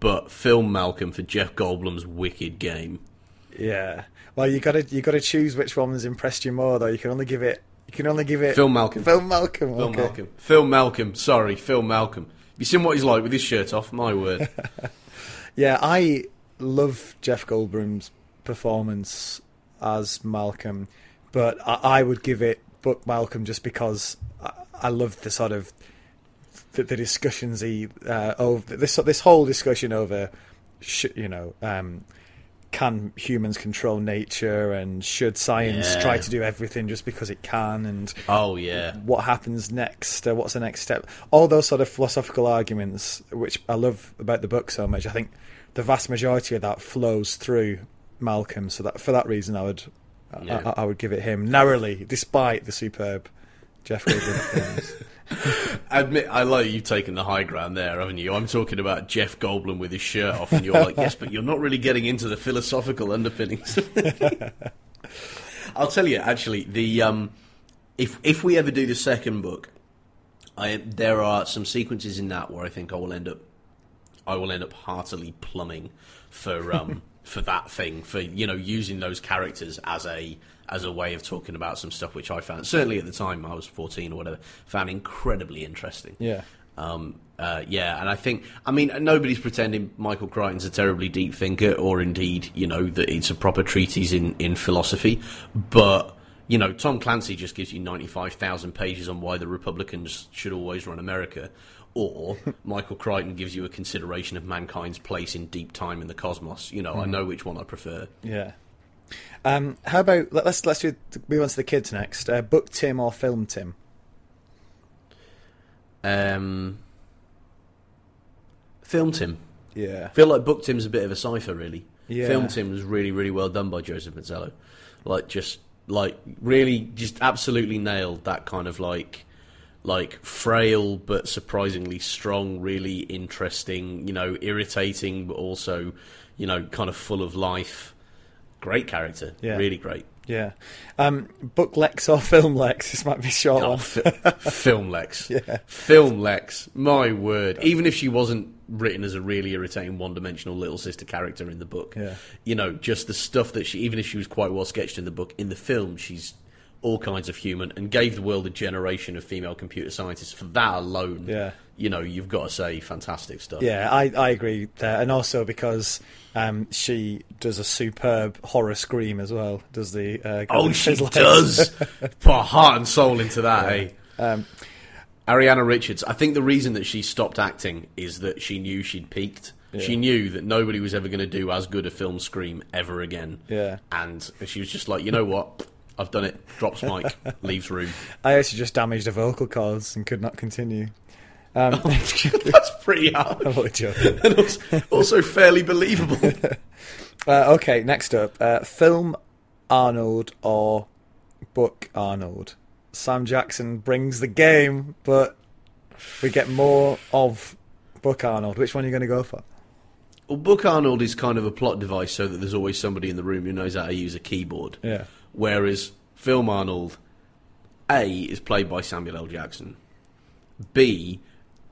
[SPEAKER 2] but film Malcolm for Jeff Goldblum's wicked game.
[SPEAKER 1] Yeah. Well, you got to you got to choose which one one's impressed you more, though. You can only give it. You can only give it.
[SPEAKER 2] Film Malcolm.
[SPEAKER 1] Film Malcolm.
[SPEAKER 2] Phil
[SPEAKER 1] okay.
[SPEAKER 2] Malcolm. Phil Malcolm. Sorry, Phil Malcolm. You seen what he's like with his shirt off? My word.
[SPEAKER 1] Yeah, I love Jeff Goldblum's performance as Malcolm, but I, I would give it Book Malcolm just because I, I love the sort of the, the discussions he uh, this this whole discussion over sh- you know um, can humans control nature and should science
[SPEAKER 2] Yeah.
[SPEAKER 1] try to do everything just because it can and
[SPEAKER 2] oh yeah.
[SPEAKER 1] what happens next, uh, what's the next step, all those sort of philosophical arguments, which I love about the book so much. I think the vast majority of that flows through Malcolm, so that for that reason, I would
[SPEAKER 2] Yeah.
[SPEAKER 1] I, I would give it him narrowly, despite the superb Jeff Goldblum films.
[SPEAKER 2] Admit, I like you've taken the high ground there, haven't you? I'm talking about Jeff Goldblum with his shirt off, and you're like, yes, but you're not really getting into the philosophical underpinnings. I'll tell you, actually, the um, if if we ever do the second book, I there are some sequences in that where I think I will end up, I will end up heartily plumbing for um for that thing for you know using those characters as a as a way of talking about some stuff which I found certainly at the time I was 14 or whatever found incredibly interesting.
[SPEAKER 1] Yeah.
[SPEAKER 2] Um, uh, yeah, and I think, I mean, nobody's pretending Michael Crichton's a terribly deep thinker, or indeed, you know, that it's a proper treatise in, in philosophy. But, you know, Tom Clancy just gives you 95,000 pages on why the Republicans should always run America. Or Michael Crichton gives you a consideration of mankind's place in deep time in the cosmos. You know, I know which one I prefer.
[SPEAKER 1] Yeah. Um, how about let, let's let's do, move on to the kids next. Uh, book Tim or film Tim?
[SPEAKER 2] Um, filmed him.
[SPEAKER 1] Yeah.
[SPEAKER 2] I feel like Book Tim's a bit of a cipher, really.
[SPEAKER 1] Yeah.
[SPEAKER 2] Film Tim was really, really well done by Joseph Mazzello. Like, just like really, just absolutely nailed that kind of like, like frail but surprisingly strong, really interesting. You know, irritating but also, you know, kind of full of life. Great character,
[SPEAKER 1] Yeah.
[SPEAKER 2] really great.
[SPEAKER 1] Yeah. Um, book Lex or film Lex? This might be short
[SPEAKER 2] Oh, fi- film Lex.
[SPEAKER 1] Yeah.
[SPEAKER 2] Film Lex. My word. Even if she wasn't written as a really irritating one dimensional little sister character in the book,
[SPEAKER 1] Yeah.
[SPEAKER 2] you know, just the stuff that she, even if she was quite well sketched in the book, in the film, she's all kinds of human and gave the world a generation of female computer scientists. For that alone,
[SPEAKER 1] Yeah.
[SPEAKER 2] You know, you've got to say fantastic stuff.
[SPEAKER 1] Yeah, I, I agree there, and also because um, she does a superb horror scream as well. Does the uh,
[SPEAKER 2] Oh, she does put heart and soul into that, eh?
[SPEAKER 1] Um,
[SPEAKER 2] Ariana Richards, I think the reason that she stopped acting is that she knew she'd peaked. She knew that nobody was ever going to do as good a film Scream ever again.
[SPEAKER 1] Yeah.
[SPEAKER 2] And she was just like, you know what? I've done it. Drops mic, leaves room.
[SPEAKER 1] I actually just damaged the vocal cords and could not continue. Um,
[SPEAKER 2] That's pretty hard. And also, also fairly believable.
[SPEAKER 1] Uh, okay, next up, uh, film Arnold or book Arnold. Sam Jackson brings the game, but we get more of book Arnold. Which one are you going to go for?
[SPEAKER 2] Well, Book Arnold is kind of a plot device so that there's always somebody in the room who knows how to use a keyboard.
[SPEAKER 1] Yeah.
[SPEAKER 2] Whereas Film Arnold, A, is played by Samuel L. Jackson. B,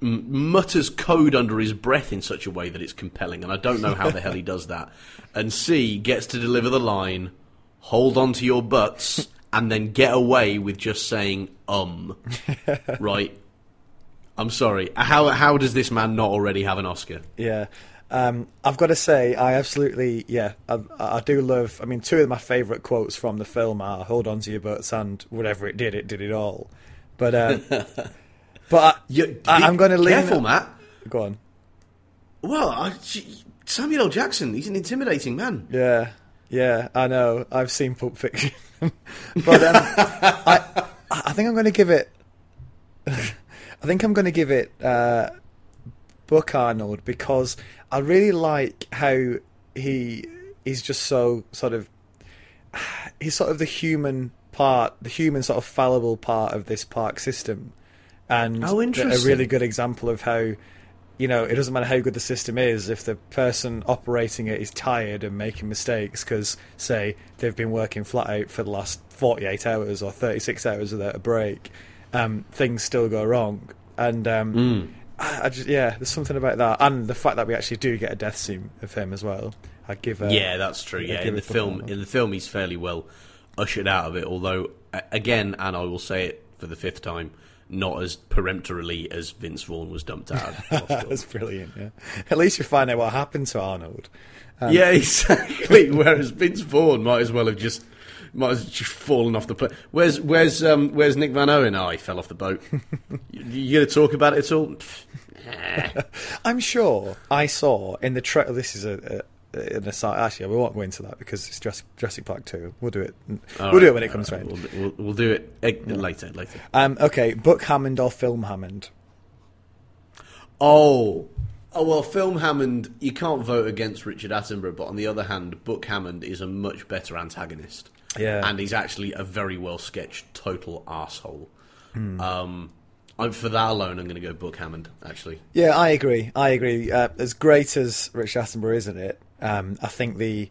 [SPEAKER 2] mutters code under his breath in such a way that it's compelling, and I don't know how the hell he does that. And C, gets to deliver the line, hold on to your butts, and then get away with just saying, um. right? I'm sorry. How, how does this man not already have an Oscar?
[SPEAKER 1] Yeah. Um, I've got to say, I absolutely, yeah, I, I do love. I mean, two of my favourite quotes from the film are "Hold on to your butts" and "Whatever it did, it did it all." But, um, but
[SPEAKER 2] You-
[SPEAKER 1] I, I'm going to lean.
[SPEAKER 2] Careful, Matt.
[SPEAKER 1] Go on.
[SPEAKER 2] Well, I, Samuel L. Jackson, he's an intimidating man.
[SPEAKER 1] Yeah, yeah, I know. I've seen Pulp Fiction, but um, I, I think I'm going to give it. I think I'm going to give it uh, Book Arnold because I really like how he is just so sort of he's sort of the human part, the human sort of fallible part of this park system, and
[SPEAKER 2] Oh,
[SPEAKER 1] a really good example of how you know, it doesn't matter how good the system is if the person operating it is tired and making mistakes because, say, they've been working flat out for the last 48 hours or 36 hours without a break, um, things still go wrong. And um, I, I just, yeah, there's something about that, and the fact that we actually do get a death scene of him as well. I give a,
[SPEAKER 2] yeah, that's true.
[SPEAKER 1] yeah,
[SPEAKER 2] Yeah, in the film,
[SPEAKER 1] Arnold.
[SPEAKER 2] in the film, he's fairly well ushered out of it. Although, again, and I will say it for the fifth time, not as peremptorily as Vince Vaughn was dumped out.
[SPEAKER 1] That's brilliant. Yeah, at least you find out what happened to Arnold.
[SPEAKER 2] yeah, exactly. Whereas Vince Vaughn might as well have just might have just fallen off the plane. Where's where's um, where's Nick Van Owen? Oh, he fell off the boat. you, you going to talk about it at all?
[SPEAKER 1] I'm sure I saw in the trailer. This is a, a an aside. Actually, we won't go into that because it's Jurassic, Jurassic Park two. We'll do it.
[SPEAKER 2] All
[SPEAKER 1] we'll do it when it comes
[SPEAKER 2] all right,
[SPEAKER 1] round.
[SPEAKER 2] We'll, we'll, we'll do it later. Later.
[SPEAKER 1] Um, okay, book Hammond or film Hammond?
[SPEAKER 2] Oh. Oh well, Film Hammond. You can't vote against Richard Attenborough, but on the other hand, Book Hammond is a much better antagonist.
[SPEAKER 1] Yeah.
[SPEAKER 2] and he's actually a very well sketched total asshole.
[SPEAKER 1] Hmm.
[SPEAKER 2] Um, I'm, for that alone, I'm going to go Book Hammond. Actually,
[SPEAKER 1] Yeah, I agree. I agree. Uh, as great as Rich Attenborough is at it, um, I think the,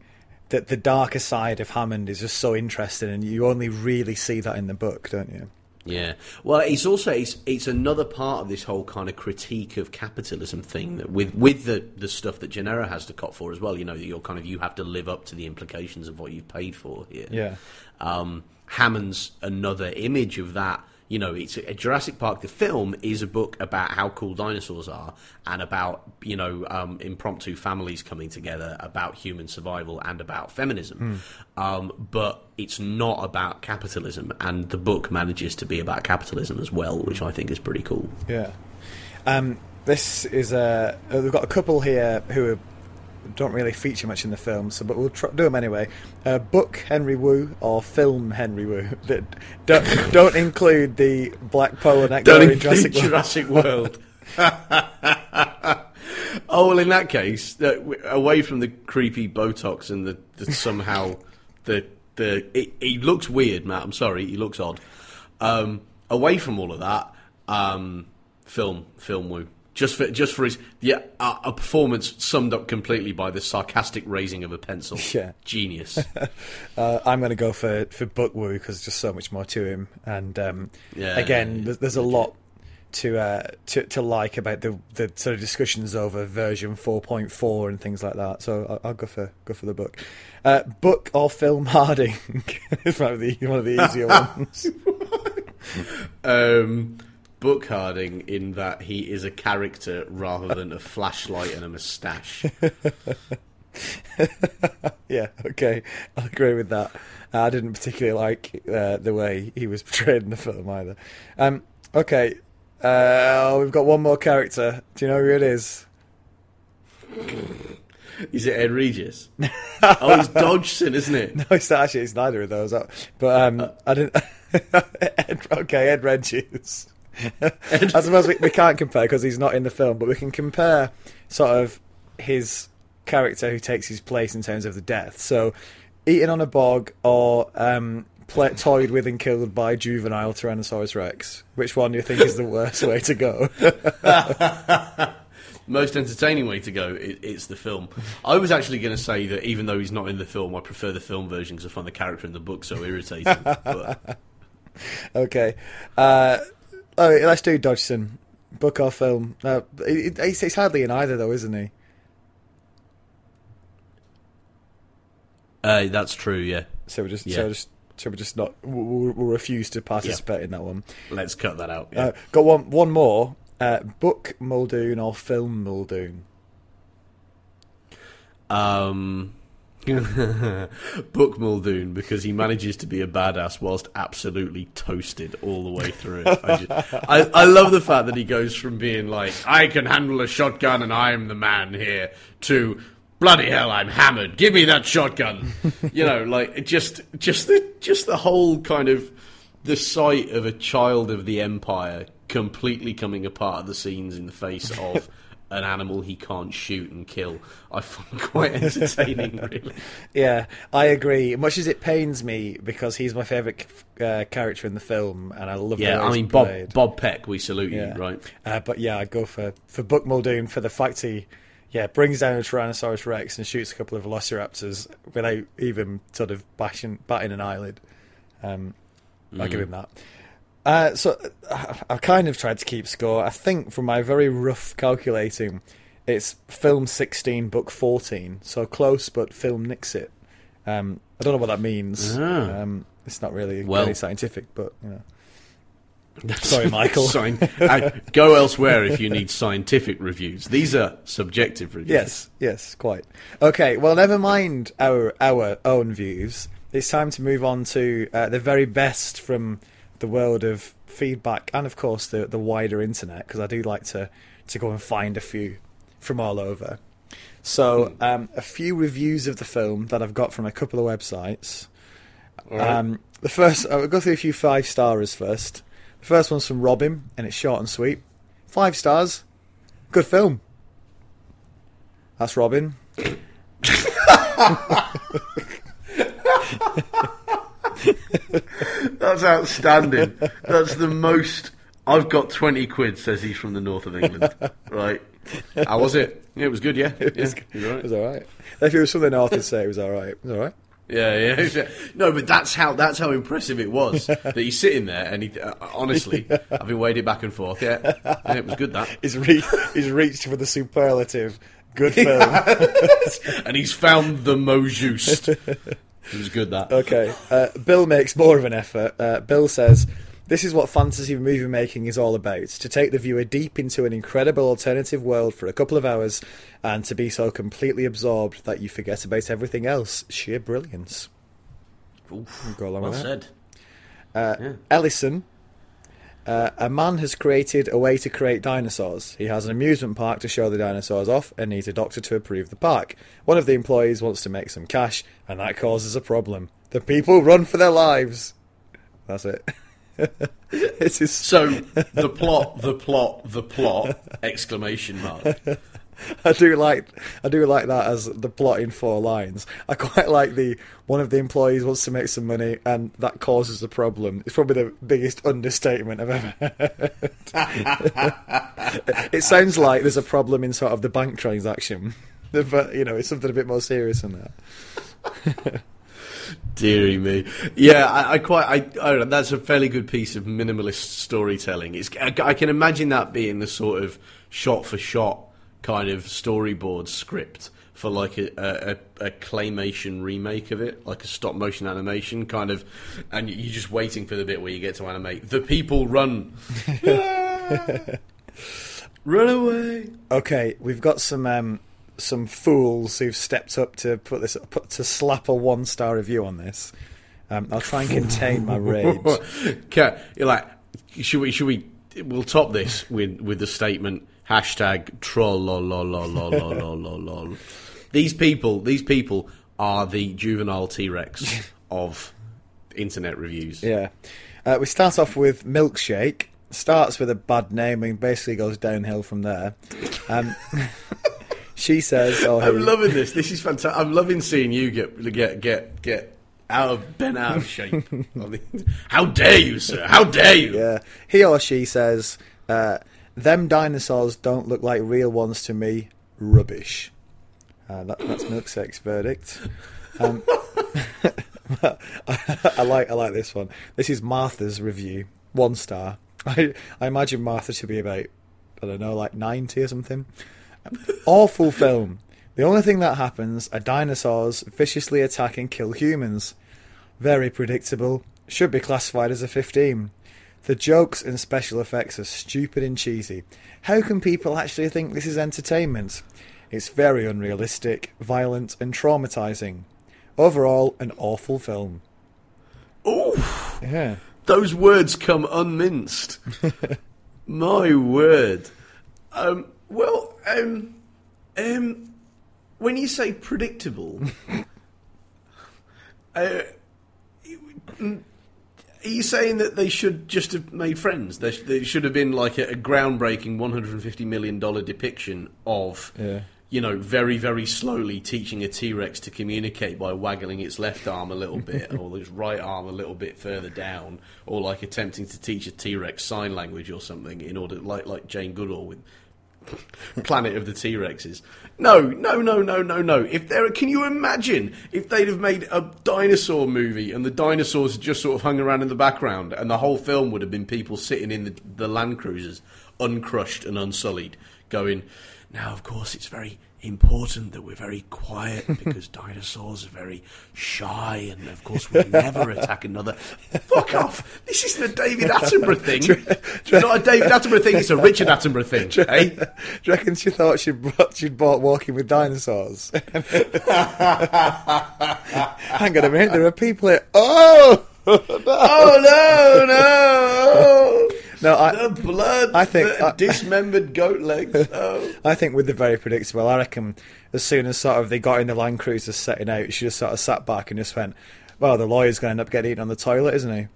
[SPEAKER 1] the the darker side of Hammond is just so interesting, and you only really see that in the book, don't you?
[SPEAKER 2] Yeah. Well, it's also it's, it's another part of this whole kind of critique of capitalism thing that with with the the stuff that Gennaro has to cop for as well. You know, that you're kind of you have to live up to the implications of what you've paid for here.
[SPEAKER 1] Yeah.
[SPEAKER 2] Um, Hammond's another image of that. You know, it's a Jurassic Park. The film is a book about how cool dinosaurs are and about you know um, impromptu families coming together, about human survival and about feminism. Um, but it's not about capitalism, and the book manages to be about capitalism as well, which I think is pretty cool.
[SPEAKER 1] Yeah. Um, this is a. Uh, we've got a couple here who are, don't really feature much in the film, so but we'll tr- do them anyway. Uh, book Henry Wu or film Henry Wu. That- don't, don't include the black polo neck in Jurassic World.
[SPEAKER 2] Jurassic World. oh well, in that case, uh, away from the creepy Botox and the, the somehow the the it, he looks weird, Matt. I'm sorry, he looks odd. Um, away from all of that, um, film film Wu. Just for just for his yeah a, a performance summed up completely by the sarcastic raising of a pencil.
[SPEAKER 1] Yeah.
[SPEAKER 2] genius.
[SPEAKER 1] Uh, I'm going to go for for Book Wu because there's just so much more to him, and um,
[SPEAKER 2] Yeah,
[SPEAKER 1] again,
[SPEAKER 2] yeah,
[SPEAKER 1] there's, there's a lot to uh, to to like about the the sort of discussions over version 4.4 and things like that. So I'll, I'll go for go for the book. Uh, book or film Harding is probably one of the easier ones.
[SPEAKER 2] um, Book Harding in that he is a character rather than a flashlight and a moustache.
[SPEAKER 1] yeah, okay, I'll agree with that. Uh, I didn't particularly like uh, the way he was portrayed in the film either. Um, okay, uh, we've got one more character. Do you know who it is?
[SPEAKER 2] Is it Ed Regis? oh, it's Dodgson, isn't it?
[SPEAKER 1] No, it's actually. It's neither of those. Uh, But um, I didn't. Ed, okay, Ed Regis. I suppose we, we can't compare because he's not in the film, but we can compare sort of his character who takes his place in terms of the death. So, eaten on a bog or um, pla toyed with and killed by juvenile Tyrannosaurus Rex. Which one do you think is the worst way to go?
[SPEAKER 2] most entertaining way to go, it, it's the film. I was actually going to say that even though he's not in the film, I prefer the film version because I find the character in the book so irritating. but,
[SPEAKER 1] Okay. Uh, right, let's do Dodgson. Book or film? Uh, it's, it's hardly in either, though, isn't he?
[SPEAKER 2] uh, that's true. Yeah,
[SPEAKER 1] So we just,
[SPEAKER 2] Yeah.
[SPEAKER 1] so just, so we just not. We'll, we'll refuse to participate in that one.
[SPEAKER 2] let's cut that out. Yeah.
[SPEAKER 1] Uh, got one, one more. Uh, book Muldoon or film Muldoon?
[SPEAKER 2] Um, Book Muldoon because he manages to be a badass whilst absolutely toasted all the way through. I, just, I, I love the fact that he goes from being like, I can handle a shotgun and I am the man here, to bloody hell, I'm hammered. Give me that shotgun. you know, like just, just the, just the whole kind of the sight of a child of the empire completely coming apart at the scenes in the face of an animal he can't shoot and kill. I find quite entertaining, really.
[SPEAKER 1] Yeah, I agree. Much as it pains me because he's my favourite uh, character in the film, and I love.
[SPEAKER 2] Yeah, I mean Bob
[SPEAKER 1] played.
[SPEAKER 2] Bob Peck, we salute
[SPEAKER 1] Yeah.
[SPEAKER 2] you, right?
[SPEAKER 1] Uh, but yeah, I'd go for for Buck Muldoon for the fact he, yeah, brings down a Tyrannosaurus Rex and shoots a couple of Velociraptors without even sort of bashing, batting an eyelid. Um, I'll give him that. Uh, so uh, I've kind of tried to keep score. I think from my very rough calculating, it's film 16, book 14. So close, but film nicks it. Um, I don't know what that means.
[SPEAKER 2] Ah.
[SPEAKER 1] Um, it's not really
[SPEAKER 2] Well-
[SPEAKER 1] really scientific, but you know. Sorry, Michael.
[SPEAKER 2] Go elsewhere if you need scientific reviews. These are subjective reviews.
[SPEAKER 1] Yes, yes, quite. Okay, well, never mind our our own views. It's time to move on to uh, the very best from the world of feedback and, of course, the the wider internet. Because I do like to to go and find a few from all over. So, um, a few reviews of the film that I've got from a couple of websites.
[SPEAKER 2] Right.
[SPEAKER 1] Um, the first, I'll go through a few five starers first. The first one's from Robin, and it's short and sweet. Five stars. Good film. That's Robin.
[SPEAKER 2] That's outstanding. That's the most. I've got 20 quid, says he's from the north of England. right. How was it? Yeah, it was good, yeah.
[SPEAKER 1] It was,
[SPEAKER 2] yeah,
[SPEAKER 1] it
[SPEAKER 2] you're right.
[SPEAKER 1] was all right. If it was something the north, I'd say it was all right. It was all right.
[SPEAKER 2] Yeah, yeah, yeah. No, but that's how that's how impressive it was that he's sitting there and he. Uh, honestly, I've been weighed it back and forth. Yeah, yeah it was good that,
[SPEAKER 1] He's, re- he's reached for the superlative. Good film.
[SPEAKER 2] and he's found the mo juste. It was good that.
[SPEAKER 1] Okay. Uh, Bill makes more of an effort. Uh, Bill says, This is what fantasy movie making is all about to take the viewer deep into an incredible alternative world for a couple of hours and to be so completely absorbed that you forget about everything else. Sheer brilliance.
[SPEAKER 2] Oof,
[SPEAKER 1] Go along
[SPEAKER 2] well
[SPEAKER 1] with that.
[SPEAKER 2] said.
[SPEAKER 1] Uh,
[SPEAKER 2] Yeah.
[SPEAKER 1] Ellison. Uh, a man has created a way to create dinosaurs. He has an amusement park to show the dinosaurs off and needs a doctor to approve the park. One of the employees wants to make some cash, and that causes a problem. The people run for their lives. That's it. it is
[SPEAKER 2] So the plot, the plot, the plot! Exclamation mark.
[SPEAKER 1] I do like I do like that as the plot in four lines. I quite like the one of the employees wants to make some money and that causes a problem. It's probably the biggest understatement I've ever heard. it sounds like there's a problem in sort of the bank transaction. But you know, it's something a bit more serious than that.
[SPEAKER 2] Deary me. Yeah, I, I quite. I, I don't know, that's a fairly good piece of minimalist storytelling. It's. I, I can imagine that being the sort of shot for shot kind of storyboard script for like a, a, a, claymation remake of it, like a stop motion animation kind of, and you're just waiting for the bit where you get to animate the people run, run away.
[SPEAKER 1] Okay, we've got some um, some fools who've stepped up to put this put, to slap a one star review on this. Um, I'll try and contain my rage.
[SPEAKER 2] Okay, you're like, should we? Should we? We'll top this with with the statement Hashtag troll. These people, these people are the juvenile T Rex of internet reviews.
[SPEAKER 1] Yeah. Uh, we start off with milkshake. Starts with a bad name and basically goes downhill from there. Um, she says, oh,
[SPEAKER 2] "I'm
[SPEAKER 1] he...
[SPEAKER 2] loving this. This is fantastic. I'm loving seeing you get get get get." Out of bent out of shape. How dare you, sir? How dare you?
[SPEAKER 1] Yeah. He or she says, uh, them dinosaurs don't look like real ones to me. Rubbish. Uh, that, that's Milksake's verdict. Um, I, like I like this one. This is Martha's review. One star. I I imagine Martha to be about I don't know like ninety or something. Awful film. The only thing that happens are dinosaurs viciously attack and kill humans. Very predictable. Should be classified as a 15. The jokes and special effects are stupid and cheesy. How can people actually think this is entertainment? It's very unrealistic, violent, and traumatizing. Overall, an awful film.
[SPEAKER 2] Oof!
[SPEAKER 1] Yeah.
[SPEAKER 2] Those words come unminced. My word. Um, well, um, um, when you say predictable, uh, are you saying that they should just have made friends? There, sh- there should have been like a, a groundbreaking $150 million depiction of,
[SPEAKER 1] Yeah.
[SPEAKER 2] you know, very, very slowly teaching a T Rex to communicate by waggling its left arm a little bit or its right arm a little bit further down, or like attempting to teach a T Rex sign language or something in order, like, like Jane Goodall with Planet of the T Rexes. No, no, no, no, no, no. If there, can you imagine if they'd have made a dinosaur movie and the dinosaurs had just sort of hung around in the background, and the whole film would have been people sitting in the, the Land Cruisers, uncrushed and unsullied, going, "Now, of course, it's very." Important that we're very quiet because dinosaurs are very shy, and of course we'll never attack another. Fuck off! This isn't a David Attenborough thing. It's not a David Attenborough thing. It's a Richard Attenborough thing. eh?
[SPEAKER 1] Do you reckon she thought she'd brought, she'd bought Walking with Dinosaurs? Hang on a minute, there are people here. Oh!
[SPEAKER 2] Oh no, no!
[SPEAKER 1] No, I,
[SPEAKER 2] the blood,
[SPEAKER 1] I think-
[SPEAKER 2] the
[SPEAKER 1] I-
[SPEAKER 2] dismembered goat legs. Oh.
[SPEAKER 1] I think with the very predictable, I reckon as soon as sort of they got in the Land Cruiser setting out, she just sort of sat back and just went, well, the lawyer's going to end up getting eaten on the toilet, isn't he?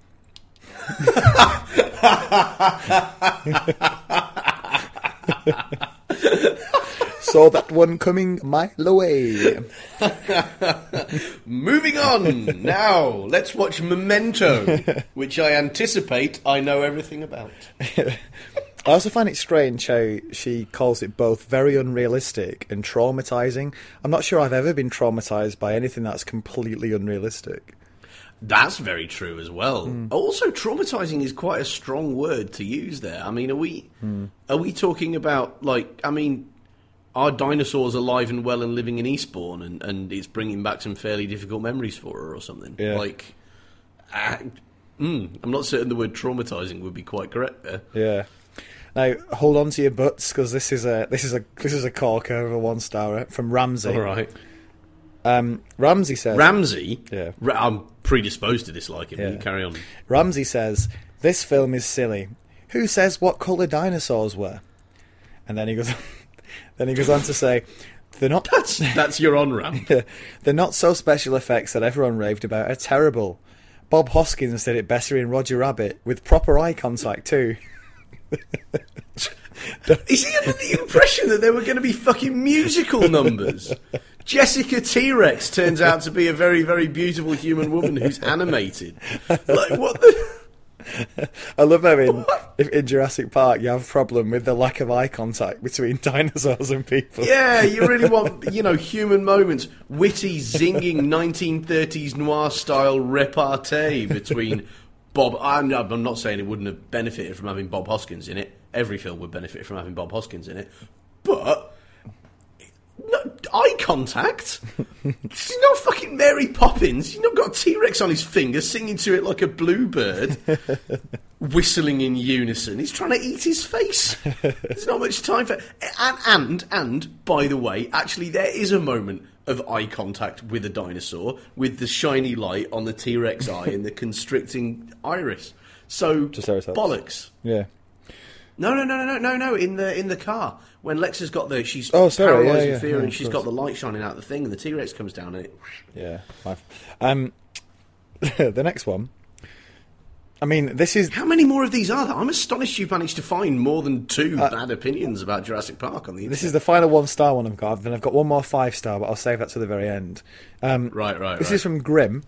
[SPEAKER 1] Saw that one coming my way.
[SPEAKER 2] Moving on now, let's watch Memento, which I anticipate I know everything about.
[SPEAKER 1] I also find it strange how she calls it both very unrealistic and traumatizing. I'm not sure I've ever been traumatized by anything that's completely unrealistic.
[SPEAKER 2] That's very true as well. Hmm. Also, traumatizing is quite a strong word to use there. I mean, are we hmm. are we talking about like? I mean, are dinosaurs alive and well and living in Eastbourne, and, and it's bringing back some fairly difficult memories for her or something?
[SPEAKER 1] Yeah.
[SPEAKER 2] Like, uh, mm, I'm not certain the word traumatizing would be quite correct there.
[SPEAKER 1] Yeah. Now hold on to your butts because this is a this is a this is a corker of a one star from Ramsey.
[SPEAKER 2] All right,
[SPEAKER 1] Um, Ramsey says.
[SPEAKER 2] Ramsey.
[SPEAKER 1] Yeah.
[SPEAKER 2] Ra- I'm predisposed to dislike him.
[SPEAKER 1] Yeah.
[SPEAKER 2] Carry on.
[SPEAKER 1] Ramsey says this film is silly. Who says what colour dinosaurs were? And then he goes. then he goes on to say, they're not.
[SPEAKER 2] That's that's your on ramp.
[SPEAKER 1] the not so special effects that everyone raved about are terrible. Bob Hoskins did it better in Roger Rabbit with proper eye contact too.
[SPEAKER 2] Is he under the impression that there were going to be fucking musical numbers? Jessica T Rex turns out to be a very, very beautiful human woman who's animated. Like, what the.
[SPEAKER 1] I love how in, if in Jurassic Park you have a problem with the lack of eye contact between dinosaurs and people.
[SPEAKER 2] Yeah, you really want, you know, human moments. Witty, zinging 1930s noir style repartee between Bob. I'm, I'm not saying it wouldn't have benefited from having Bob Hoskins in it. Every film would benefit from having Bob Hoskins in it. But. No, eye contact? He's not fucking Mary Poppins. He's not got T Rex on his finger singing to it like a bluebird, whistling in unison. He's trying to eat his face. There's not much time for. And, and, and, by the way, actually, there is a moment of eye contact with a dinosaur with the shiny light on the T Rex eye and the constricting iris. So, bollocks.
[SPEAKER 1] Yeah.
[SPEAKER 2] No, no, no, no, no, no, no. In the in the car when Lex has got the she's
[SPEAKER 1] Oh, sorry,
[SPEAKER 2] paralysed
[SPEAKER 1] yeah,
[SPEAKER 2] with
[SPEAKER 1] yeah,
[SPEAKER 2] fear
[SPEAKER 1] yeah,
[SPEAKER 2] and she's got the light shining out the thing and the T Rex comes down and it.
[SPEAKER 1] Yeah. Um, the next one. I mean, this is
[SPEAKER 2] How many more of these are there? I'm astonished you've managed to find more than two bad opinions about Jurassic Park on the
[SPEAKER 1] Uh, this is the final one star one I've got. Then I've got one more five star, but I'll save that to the very end. Um,
[SPEAKER 2] right, right,
[SPEAKER 1] This
[SPEAKER 2] right.
[SPEAKER 1] is from Grimm,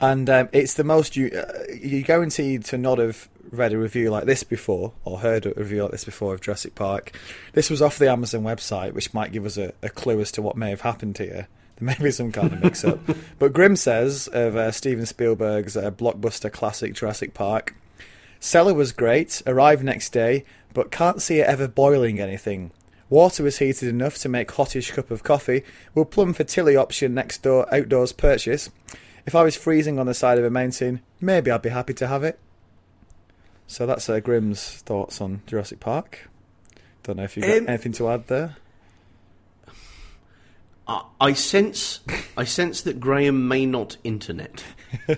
[SPEAKER 1] and um, it's the most you uh, you guaranteed to not have read a review like this before or heard a review like this before of Jurassic Park. This was off the Amazon website, which might give us a, a clue as to what may have happened here. There may be some kind of mix up. but Grimm says of uh, Steven Spielberg's uh, blockbuster classic Jurassic Park Cellar was great, arrived next day, but can't see it ever boiling anything. Water was heated enough to make hottish cup of coffee. We'll plumb for Tilly option next door outdoors purchase. If I was freezing on the side of a mountain, maybe I'd be happy to have it. So that's uh, Grimm's thoughts on Jurassic Park. Don't know if you've got
[SPEAKER 2] Um,
[SPEAKER 1] anything to add there.
[SPEAKER 2] I, I sense, I sense that Graham may not internet.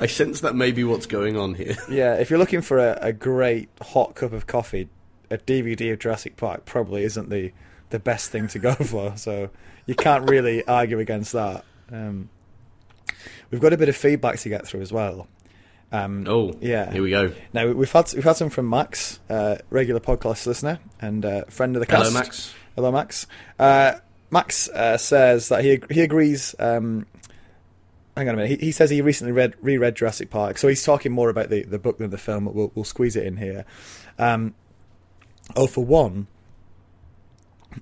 [SPEAKER 2] I sense that may be what's going on here.
[SPEAKER 1] Yeah, if you're looking for a, a great hot cup of coffee, a DVD of Jurassic Park probably isn't the, the best thing to go for. So you can't really argue against that. Um, we've got a bit of feedback to get through as well. Um,
[SPEAKER 2] Oh,
[SPEAKER 1] yeah.
[SPEAKER 2] Here we go.
[SPEAKER 1] Now we've had we've had some from Max, uh, regular podcast listener and uh, friend of the cast.
[SPEAKER 2] Hello, Max.
[SPEAKER 1] Hello, Max. Uh, Max uh, says that he he agrees. Um, hang on a minute. He, he says he recently read reread Jurassic Park, so he's talking more about the, the book than the film. But we'll we'll squeeze it in here. Um, oh, for one,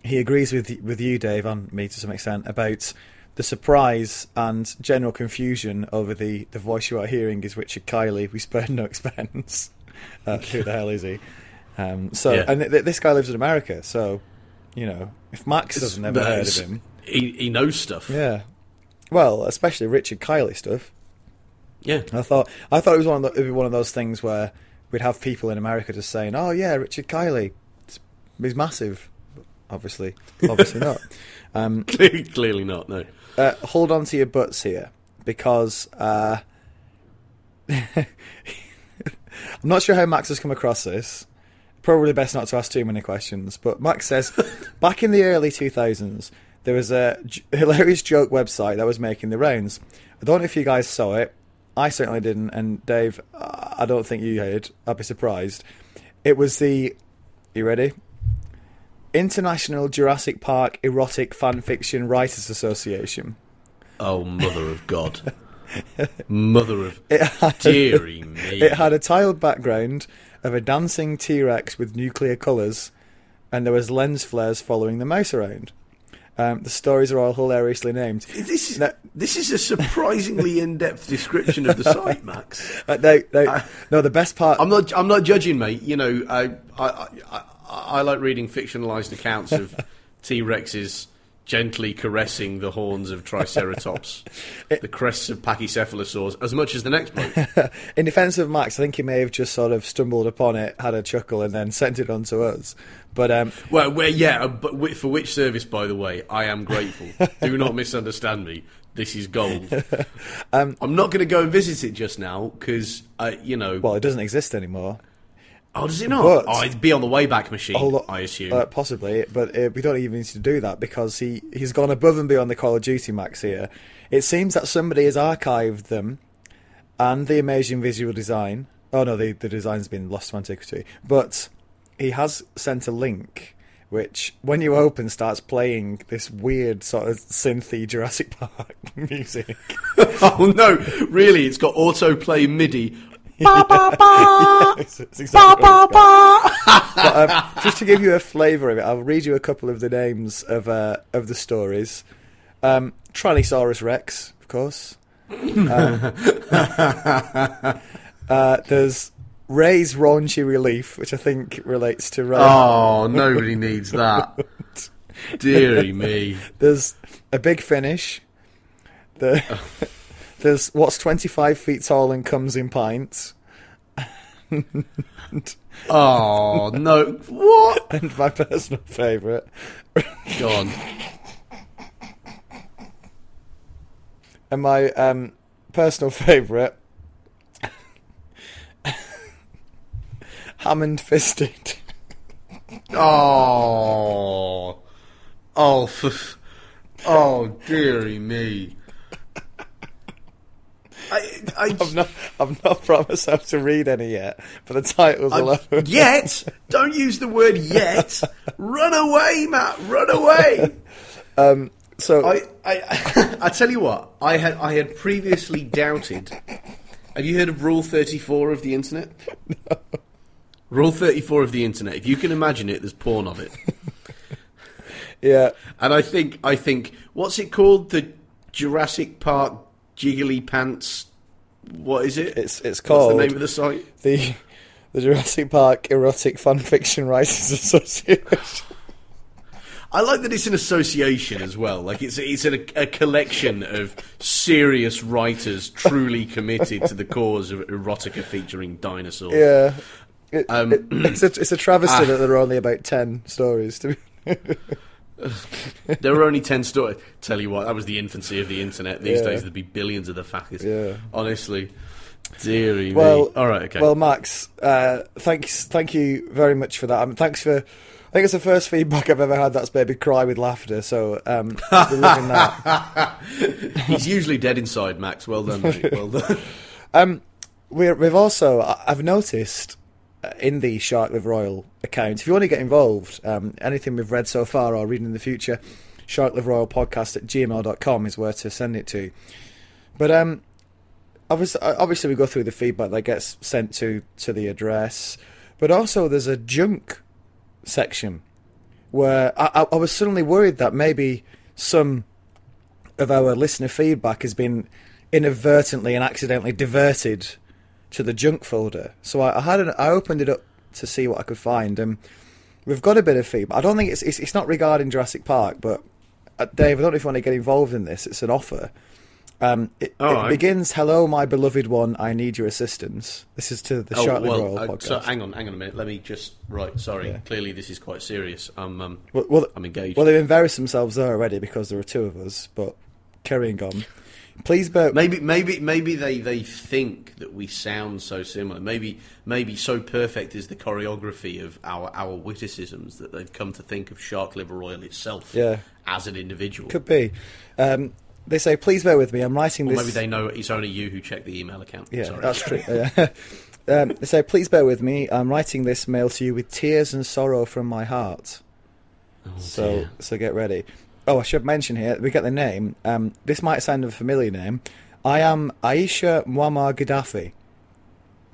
[SPEAKER 1] he agrees with with you, Dave, and me to some extent about the surprise and general confusion over the, the voice you are hearing is Richard Kiley. We spared no expense. Uh, who the hell is he? Um, so,
[SPEAKER 2] Yeah.
[SPEAKER 1] and th- this guy lives in America, so you know, if Max has never
[SPEAKER 2] But
[SPEAKER 1] heard of him,
[SPEAKER 2] He, he knows stuff.
[SPEAKER 1] yeah. Well, especially Richard Kiley stuff.
[SPEAKER 2] Yeah.
[SPEAKER 1] I thought I thought it was one of the, it'd be one of those things where we'd have people in America just saying, "Oh yeah, Richard Kiley, he's massive." Obviously, obviously not. Um,
[SPEAKER 2] Clearly, clearly not. No.
[SPEAKER 1] Uh, hold on to your butts here because uh, I'm not sure how Max has come across this. Probably best not to ask too many questions. But Max says, back in the early 2000s, there was a j- hilarious joke website that was making the rounds. I don't know if you guys saw it. I certainly didn't, and Dave, I don't think you did. I'd be surprised. It was the. You ready? International Jurassic Park Erotic Fan Fiction Writers Association.
[SPEAKER 2] Oh, mother of God. mother of
[SPEAKER 1] It had,
[SPEAKER 2] dearie me.
[SPEAKER 1] it had a tiled background of a dancing T Rex with nuclear colours, and there was lens flares following the mouse around. Um, the stories are all hilariously named.
[SPEAKER 2] This is,
[SPEAKER 1] No.
[SPEAKER 2] this is a surprisingly in-depth description of the site, Max.
[SPEAKER 1] Uh, no, no, no, the best part.
[SPEAKER 2] I'm not. I'm not judging, mate. You know, I I, I, I like reading fictionalized accounts of T Rexes gently caressing the horns of Triceratops, the crests of Pachycephalosaurs, as much as the next bloke.
[SPEAKER 1] in defence of Max, I think he may have just sort of stumbled upon it, had a chuckle, and then sent it on to us. But um,
[SPEAKER 2] Well, well, yeah, uh, but for which service, by the way, I am grateful. Do not misunderstand me. This is gold.
[SPEAKER 1] Um,
[SPEAKER 2] I'm not going to go and visit it just now because, uh, you know.
[SPEAKER 1] well, it doesn't exist anymore.
[SPEAKER 2] Oh, does it not?
[SPEAKER 1] but-
[SPEAKER 2] oh, it'd be on the Wayback Machine,
[SPEAKER 1] on,
[SPEAKER 2] I assume.
[SPEAKER 1] uh, possibly, but uh, we don't even need to do that because he he's gone above and beyond the Call of Duty Max here. It seems that somebody has archived them and the amazing visual design. Oh no, the the design's been lost to antiquity, but he has sent a link. Which, when you open, starts playing this weird sort of synthy Jurassic Park music.
[SPEAKER 2] oh no, really? It's got autoplay MIDI.
[SPEAKER 1] Exactly what it's got. but, um, just to give you a flavour of it, I'll read you a couple of the names of uh, of the stories. Um, Tyrannosaurus Rex, of course. Um, uh, there's Ray's raunchy relief, which I think relates to Ray.
[SPEAKER 2] Oh, nobody needs that. Deary me.
[SPEAKER 1] There's a big finish. The, there's what's 25 feet tall and comes in pints.
[SPEAKER 2] Oh no! What?
[SPEAKER 1] And my personal favourite,
[SPEAKER 2] Go on.
[SPEAKER 1] and my um, personal favourite, Hammond fisted.
[SPEAKER 2] Oh, oh, f- oh, dearie me. I,
[SPEAKER 1] I've not, I've not myself to read any yet, but the titles
[SPEAKER 2] I-
[SPEAKER 1] alone.
[SPEAKER 2] yet. Don't use the word yet. Run away, Matt. Run away.
[SPEAKER 1] Um, so
[SPEAKER 2] I, I, I tell you what. I had, I had previously doubted Have you heard of Rule 34 of the internet? Rule 34 of the internet. If you can imagine it, there's porn of it.
[SPEAKER 1] Yeah,
[SPEAKER 2] And I think, I think, what's it called? The Jurassic Park Jiggly Pants. What is it?
[SPEAKER 1] it's it's
[SPEAKER 2] What's
[SPEAKER 1] called
[SPEAKER 2] the name of the site?
[SPEAKER 1] the the Jurassic Park Erotic Fan Fiction Writers Association.
[SPEAKER 2] I like that it's an association as well. Like it's it's a, a collection of serious writers truly committed to the cause of erotica featuring dinosaurs.
[SPEAKER 1] Yeah. It-
[SPEAKER 2] Um,
[SPEAKER 1] it- it's a it's a travesty
[SPEAKER 2] Ah.
[SPEAKER 1] that there are only about ten stories. To be,
[SPEAKER 2] There were only ten stories. Tell you what, that was the infancy of the internet. These
[SPEAKER 1] Yeah.
[SPEAKER 2] days there'd be billions of the fuckers.
[SPEAKER 1] Yeah.
[SPEAKER 2] Honestly. Deary
[SPEAKER 1] well,
[SPEAKER 2] me. All right, okay.
[SPEAKER 1] Well, Max, uh, thanks, thank you very much for that. I mean, thanks for. I think it's the first feedback I've ever had that's made me cry with laughter. So, um, loving that.
[SPEAKER 2] He's usually dead inside, Max. Well done, mate. Well done.
[SPEAKER 1] Um, we're, we've also, I've noticed in the Shark Liver Oil account, if you want to get involved, um, anything we've read so far or reading in the future, Shark Liver Oil podcast at gmail.com is where to send it to. But um, obviously, obviously, we go through the feedback that gets sent to, to the address, but also there's a junk section where I, I was suddenly worried that maybe some of our listener feedback has been inadvertently and accidentally diverted to the junk folder. So I, I had an, I opened it up to see what I could find, and we've got a bit of feedback. I don't think it's it's, it's not regarding Jurassic Park, but uh, Dave, I don't know if you want to get involved in this. It's an offer. Um, it,
[SPEAKER 2] All
[SPEAKER 1] it
[SPEAKER 2] right.
[SPEAKER 1] begins, "Hello, my beloved one. I need your assistance." This is to the
[SPEAKER 2] Oh,
[SPEAKER 1] Shark
[SPEAKER 2] well,
[SPEAKER 1] Royal
[SPEAKER 2] uh,
[SPEAKER 1] podcast.
[SPEAKER 2] so hang on, hang on a minute. Let me just. Right, sorry.
[SPEAKER 1] Yeah.
[SPEAKER 2] Clearly, this is quite serious. I'm, um,
[SPEAKER 1] well, well,
[SPEAKER 2] I'm engaged.
[SPEAKER 1] well, they've embarrassed themselves there already because there are two of us. But carrying on, please bear.
[SPEAKER 2] Maybe, maybe, maybe they, they think that we sound so similar. Maybe, maybe so perfect is the choreography of our our witticisms that they've come to think of Shark Liver oil itself
[SPEAKER 1] Yeah.
[SPEAKER 2] as an individual.
[SPEAKER 1] Could be. Um, they say, please bear with me. I'm writing
[SPEAKER 2] or
[SPEAKER 1] this.
[SPEAKER 2] maybe they know it's only you who check the email account.
[SPEAKER 1] Yeah,
[SPEAKER 2] Sorry.
[SPEAKER 1] that's true. Yeah. um, they say, please bear with me. I'm writing this mail to you with tears and sorrow from my heart.
[SPEAKER 2] Oh,
[SPEAKER 1] so,
[SPEAKER 2] dear.
[SPEAKER 1] so get ready. Oh, I should mention here, we get the name. Um, this might sound a familiar name. I am Aisha Muammar Gaddafi.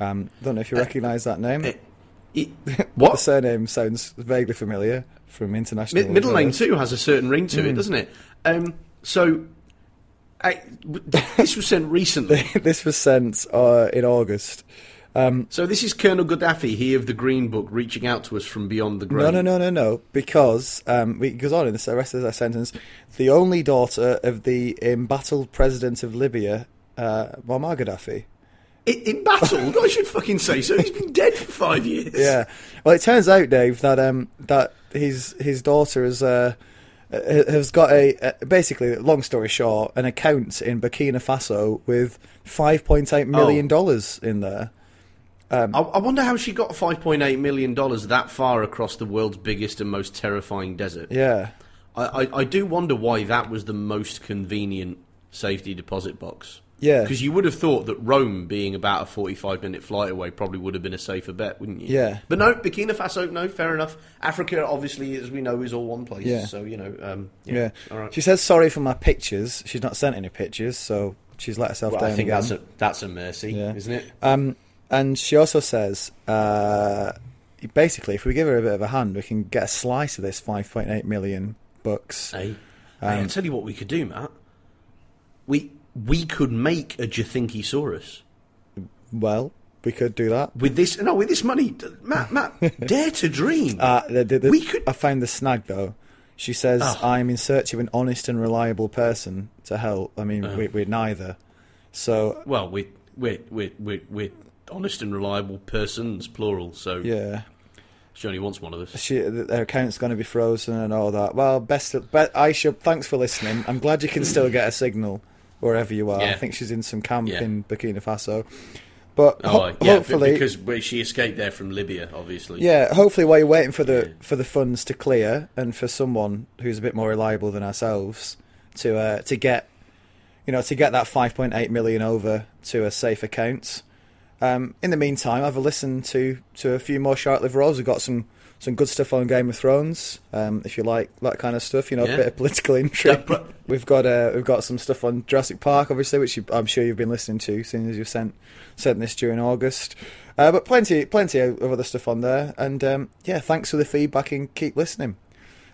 [SPEAKER 1] Um, don't know if you recognise that name.
[SPEAKER 2] Eh, it-
[SPEAKER 1] the
[SPEAKER 2] what?
[SPEAKER 1] surname sounds vaguely familiar from international.
[SPEAKER 2] Mi- middle name too has a certain ring
[SPEAKER 1] Mm.
[SPEAKER 2] to it, doesn't it? Um, so, I, this was sent recently.
[SPEAKER 1] this was sent uh, in August.
[SPEAKER 2] So this is Colonel Gaddafi, he of the Green Book, reaching out to us from beyond the grave.
[SPEAKER 1] No, no, no, no, no. Because um, it goes on in the rest of that sentence. The only daughter of the embattled president of Libya, uh, Muammar Gaddafi.
[SPEAKER 2] Battle, I should fucking say so. He's been dead for five years.
[SPEAKER 1] Yeah. Well, it turns out, Dave, that um, that his his daughter has uh, has got a, a basically, long story short, an account in Burkina Faso with five point eight million dollars in there.
[SPEAKER 2] I, I wonder how she got 5.8 million dollars that far across the world's biggest and most terrifying desert.
[SPEAKER 1] Yeah.
[SPEAKER 2] I, I, I do wonder why that was the most convenient safety deposit box.
[SPEAKER 1] Yeah.
[SPEAKER 2] Because you would have thought that Rome, being about a 45 minute flight away, probably would have been a safer bet, wouldn't you?
[SPEAKER 1] Yeah.
[SPEAKER 2] But no, Burkina Faso, no, fair enough. Africa, obviously, as we know, is all one place.
[SPEAKER 1] Yeah.
[SPEAKER 2] So, you know, um, yeah.
[SPEAKER 1] Yeah.
[SPEAKER 2] All right.
[SPEAKER 1] She says sorry for my pictures. She's not sent any pictures, so she's let herself
[SPEAKER 2] Well,
[SPEAKER 1] down
[SPEAKER 2] I think
[SPEAKER 1] again.
[SPEAKER 2] that's a, that's a mercy,
[SPEAKER 1] Yeah.
[SPEAKER 2] isn't it?
[SPEAKER 1] Um, and she also says, uh, basically, if we give her a bit of a hand, we can get a slice of this 5.8 million bucks.
[SPEAKER 2] Hey,
[SPEAKER 1] Um,
[SPEAKER 2] hey, I'll tell you what we could do, Matt. We we could make a Jathinkisaurus
[SPEAKER 1] Well, we could do that.
[SPEAKER 2] with this. No, with this money, Matt. Matt, dare to dream.
[SPEAKER 1] Uh, the, the, the-
[SPEAKER 2] We could-
[SPEAKER 1] I found the snag though. She says,
[SPEAKER 2] Oh.
[SPEAKER 1] "I'm in search of an honest and reliable person to help." I mean,
[SPEAKER 2] Oh.
[SPEAKER 1] we, we're neither. So
[SPEAKER 2] well, we're we're we're we're, we're honest and reliable persons, plural. So
[SPEAKER 1] yeah,
[SPEAKER 2] she only wants one of us.
[SPEAKER 1] she their account's going to be frozen and all that. Well, best, of, be, Aisha, thanks for listening. I'm glad you can still get a signal wherever you are. I think she's in some camp
[SPEAKER 2] Yeah.
[SPEAKER 1] in Burkina Faso. But
[SPEAKER 2] Oh, yeah,
[SPEAKER 1] hopefully,
[SPEAKER 2] because she escaped there from Libya, obviously.
[SPEAKER 1] Yeah, hopefully while you're waiting for the
[SPEAKER 2] Yeah.
[SPEAKER 1] for the funds to clear and for someone who's a bit more reliable than ourselves to uh, to get you know to get that 5.8 million over to a safe account, Um, in the meantime, have a listen to, to a few more Shark Liver Rolls. We've got some, some good stuff on Game of Thrones. Um, if you like that kind of stuff, you know,
[SPEAKER 2] Yeah.
[SPEAKER 1] a bit of political intrigue.
[SPEAKER 2] But-
[SPEAKER 1] we've got uh, we've got some stuff on Jurassic Park, obviously, which you, I'm sure you've been listening to, seeing as you've sent sent this during August. Uh, but plenty plenty of other stuff on there. And um, yeah, thanks for the feedback and keep listening.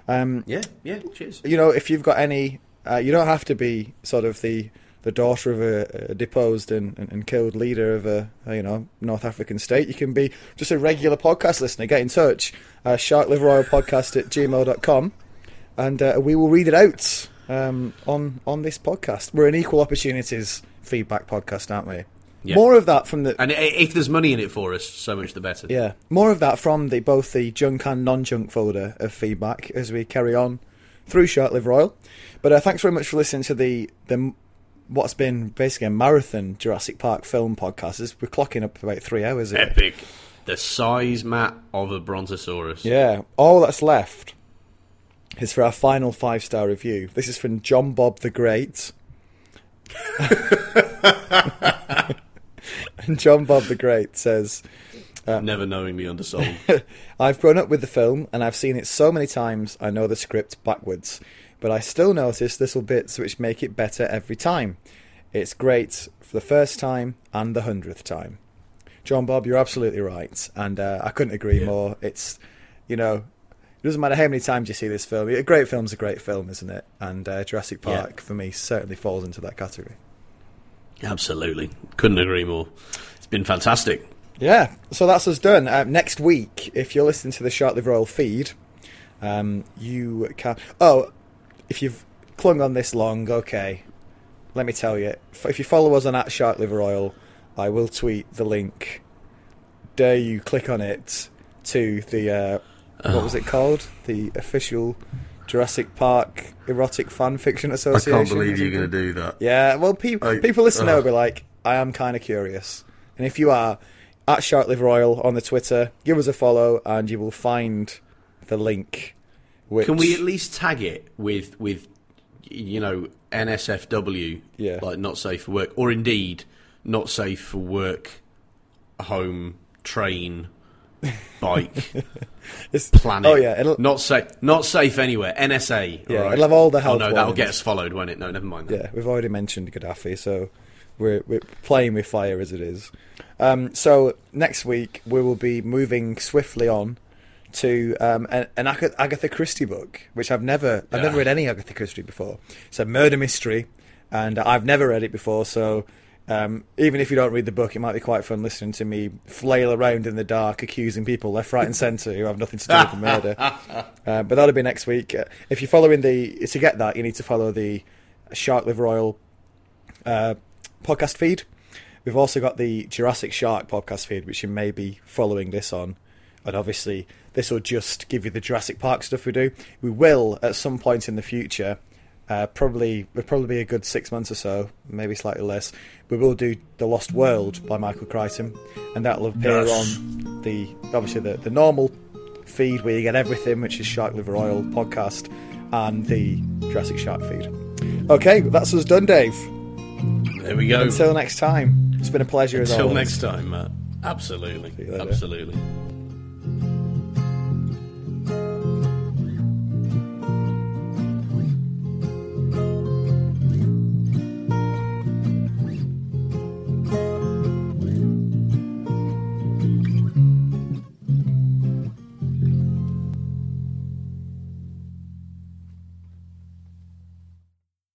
[SPEAKER 1] Um,
[SPEAKER 2] Yeah, yeah. Cheers.
[SPEAKER 1] you know, if you've got any, uh, you don't have to be sort of the the daughter of a, a deposed and, and, and killed leader of a, a, you know North African state. You can be just a regular podcast listener. Get in touch, uh, sharkliveroilpodcast at gmail.com and uh, we will read it out um, on on this podcast. We're an equal opportunities feedback podcast, aren't we?
[SPEAKER 2] Yeah.
[SPEAKER 1] More of that from the
[SPEAKER 2] And if there's money in it for us, so much the better.
[SPEAKER 1] yeah, more of that from the both the junk and non-junk folder of feedback as we carry on through Shark Liver Oil. But uh, thanks very much for listening to the the what's been basically a marathon Jurassic Park film podcast. It's- We're clocking up about three hours.
[SPEAKER 2] Epic. The size, Matt, of a brontosaurus.
[SPEAKER 1] Yeah, all that's left is for our final five star review. This is from John Bob the Great. and John Bob the Great says.
[SPEAKER 2] Uh, Never knowingly undersold.
[SPEAKER 1] I've grown up with the film and I've seen it so many times I know the script backwards. But I still notice little bits which make it better every time. It's great for the first time and the hundredth time. John Bob, you're absolutely right, and uh, I couldn't agree
[SPEAKER 2] Yeah.
[SPEAKER 1] more. It's, you know, it doesn't matter how many times you see this film. A great film's a great film, isn't it? And uh, Jurassic
[SPEAKER 2] Yeah.
[SPEAKER 1] Park, for me, certainly falls into that category.
[SPEAKER 2] Absolutely. Couldn't agree more. It's been fantastic.
[SPEAKER 1] Yeah, so that's us done. Uh, next week, if you're listening to the Shark Liver Oil feed, um, you can. Oh, if you've clung on this long, okay. Let me tell you, if you follow us on at Shark Liver Oil, I will tweet the link. Dare you click on it to the uh, what was it called? The official Jurassic Park erotic fan fiction association. I can't believe you're going to
[SPEAKER 2] do that.
[SPEAKER 1] Yeah, well, pe-
[SPEAKER 2] I-
[SPEAKER 1] people listening now will be like, I am kind of curious. And if you are, at Shark Liver Oil on the Twitter, give us a follow and you will find the link. Which,
[SPEAKER 2] Can we at least tag it with with you know NSFW?
[SPEAKER 1] Yeah.
[SPEAKER 2] Like not safe for work, or indeed not safe for work, home, train, bike, planet.
[SPEAKER 1] Oh, yeah. It'll,
[SPEAKER 2] Not safe. Not safe anywhere. NSA.
[SPEAKER 1] Yeah,
[SPEAKER 2] right?
[SPEAKER 1] it'll have all the
[SPEAKER 2] Oh
[SPEAKER 1] health
[SPEAKER 2] no, that'll get us followed, won't it? No, never mind. That.
[SPEAKER 1] yeah, we've already mentioned Gaddafi, so we're, we're playing with fire as it is. Um, so next week, we will be moving swiftly on to um, an, an Ag- Agatha Christie book, which I've never I've never read any Agatha Christie before. It's a murder mystery, and I've never read it before. So um, even if you don't read the book, it might be quite fun listening to me flail around in the dark, accusing people left, right, and centre who have nothing to do with the murder. Uh, but that'll be next week. Uh, if you're following the to get that, you need to follow the Shark Liver Oil uh, podcast feed. We've also got the Jurassic Shark podcast feed, which you may be following this on. And obviously, this will just give you the Jurassic Park stuff we do. We will, at some point in the future, uh, probably will probably be a good six months or so, maybe slightly less. We will do The Lost World by Michael Crichton, and that will appear
[SPEAKER 2] Yes.
[SPEAKER 1] on the obviously the, the normal feed where you get everything, which is Shark Liver Oil podcast, and the Jurassic Shark feed. Okay, that's us done, Dave.
[SPEAKER 2] There we go.
[SPEAKER 1] Until next time, it's been a pleasure as
[SPEAKER 2] Until next time, Matt. Absolutely. Absolutely.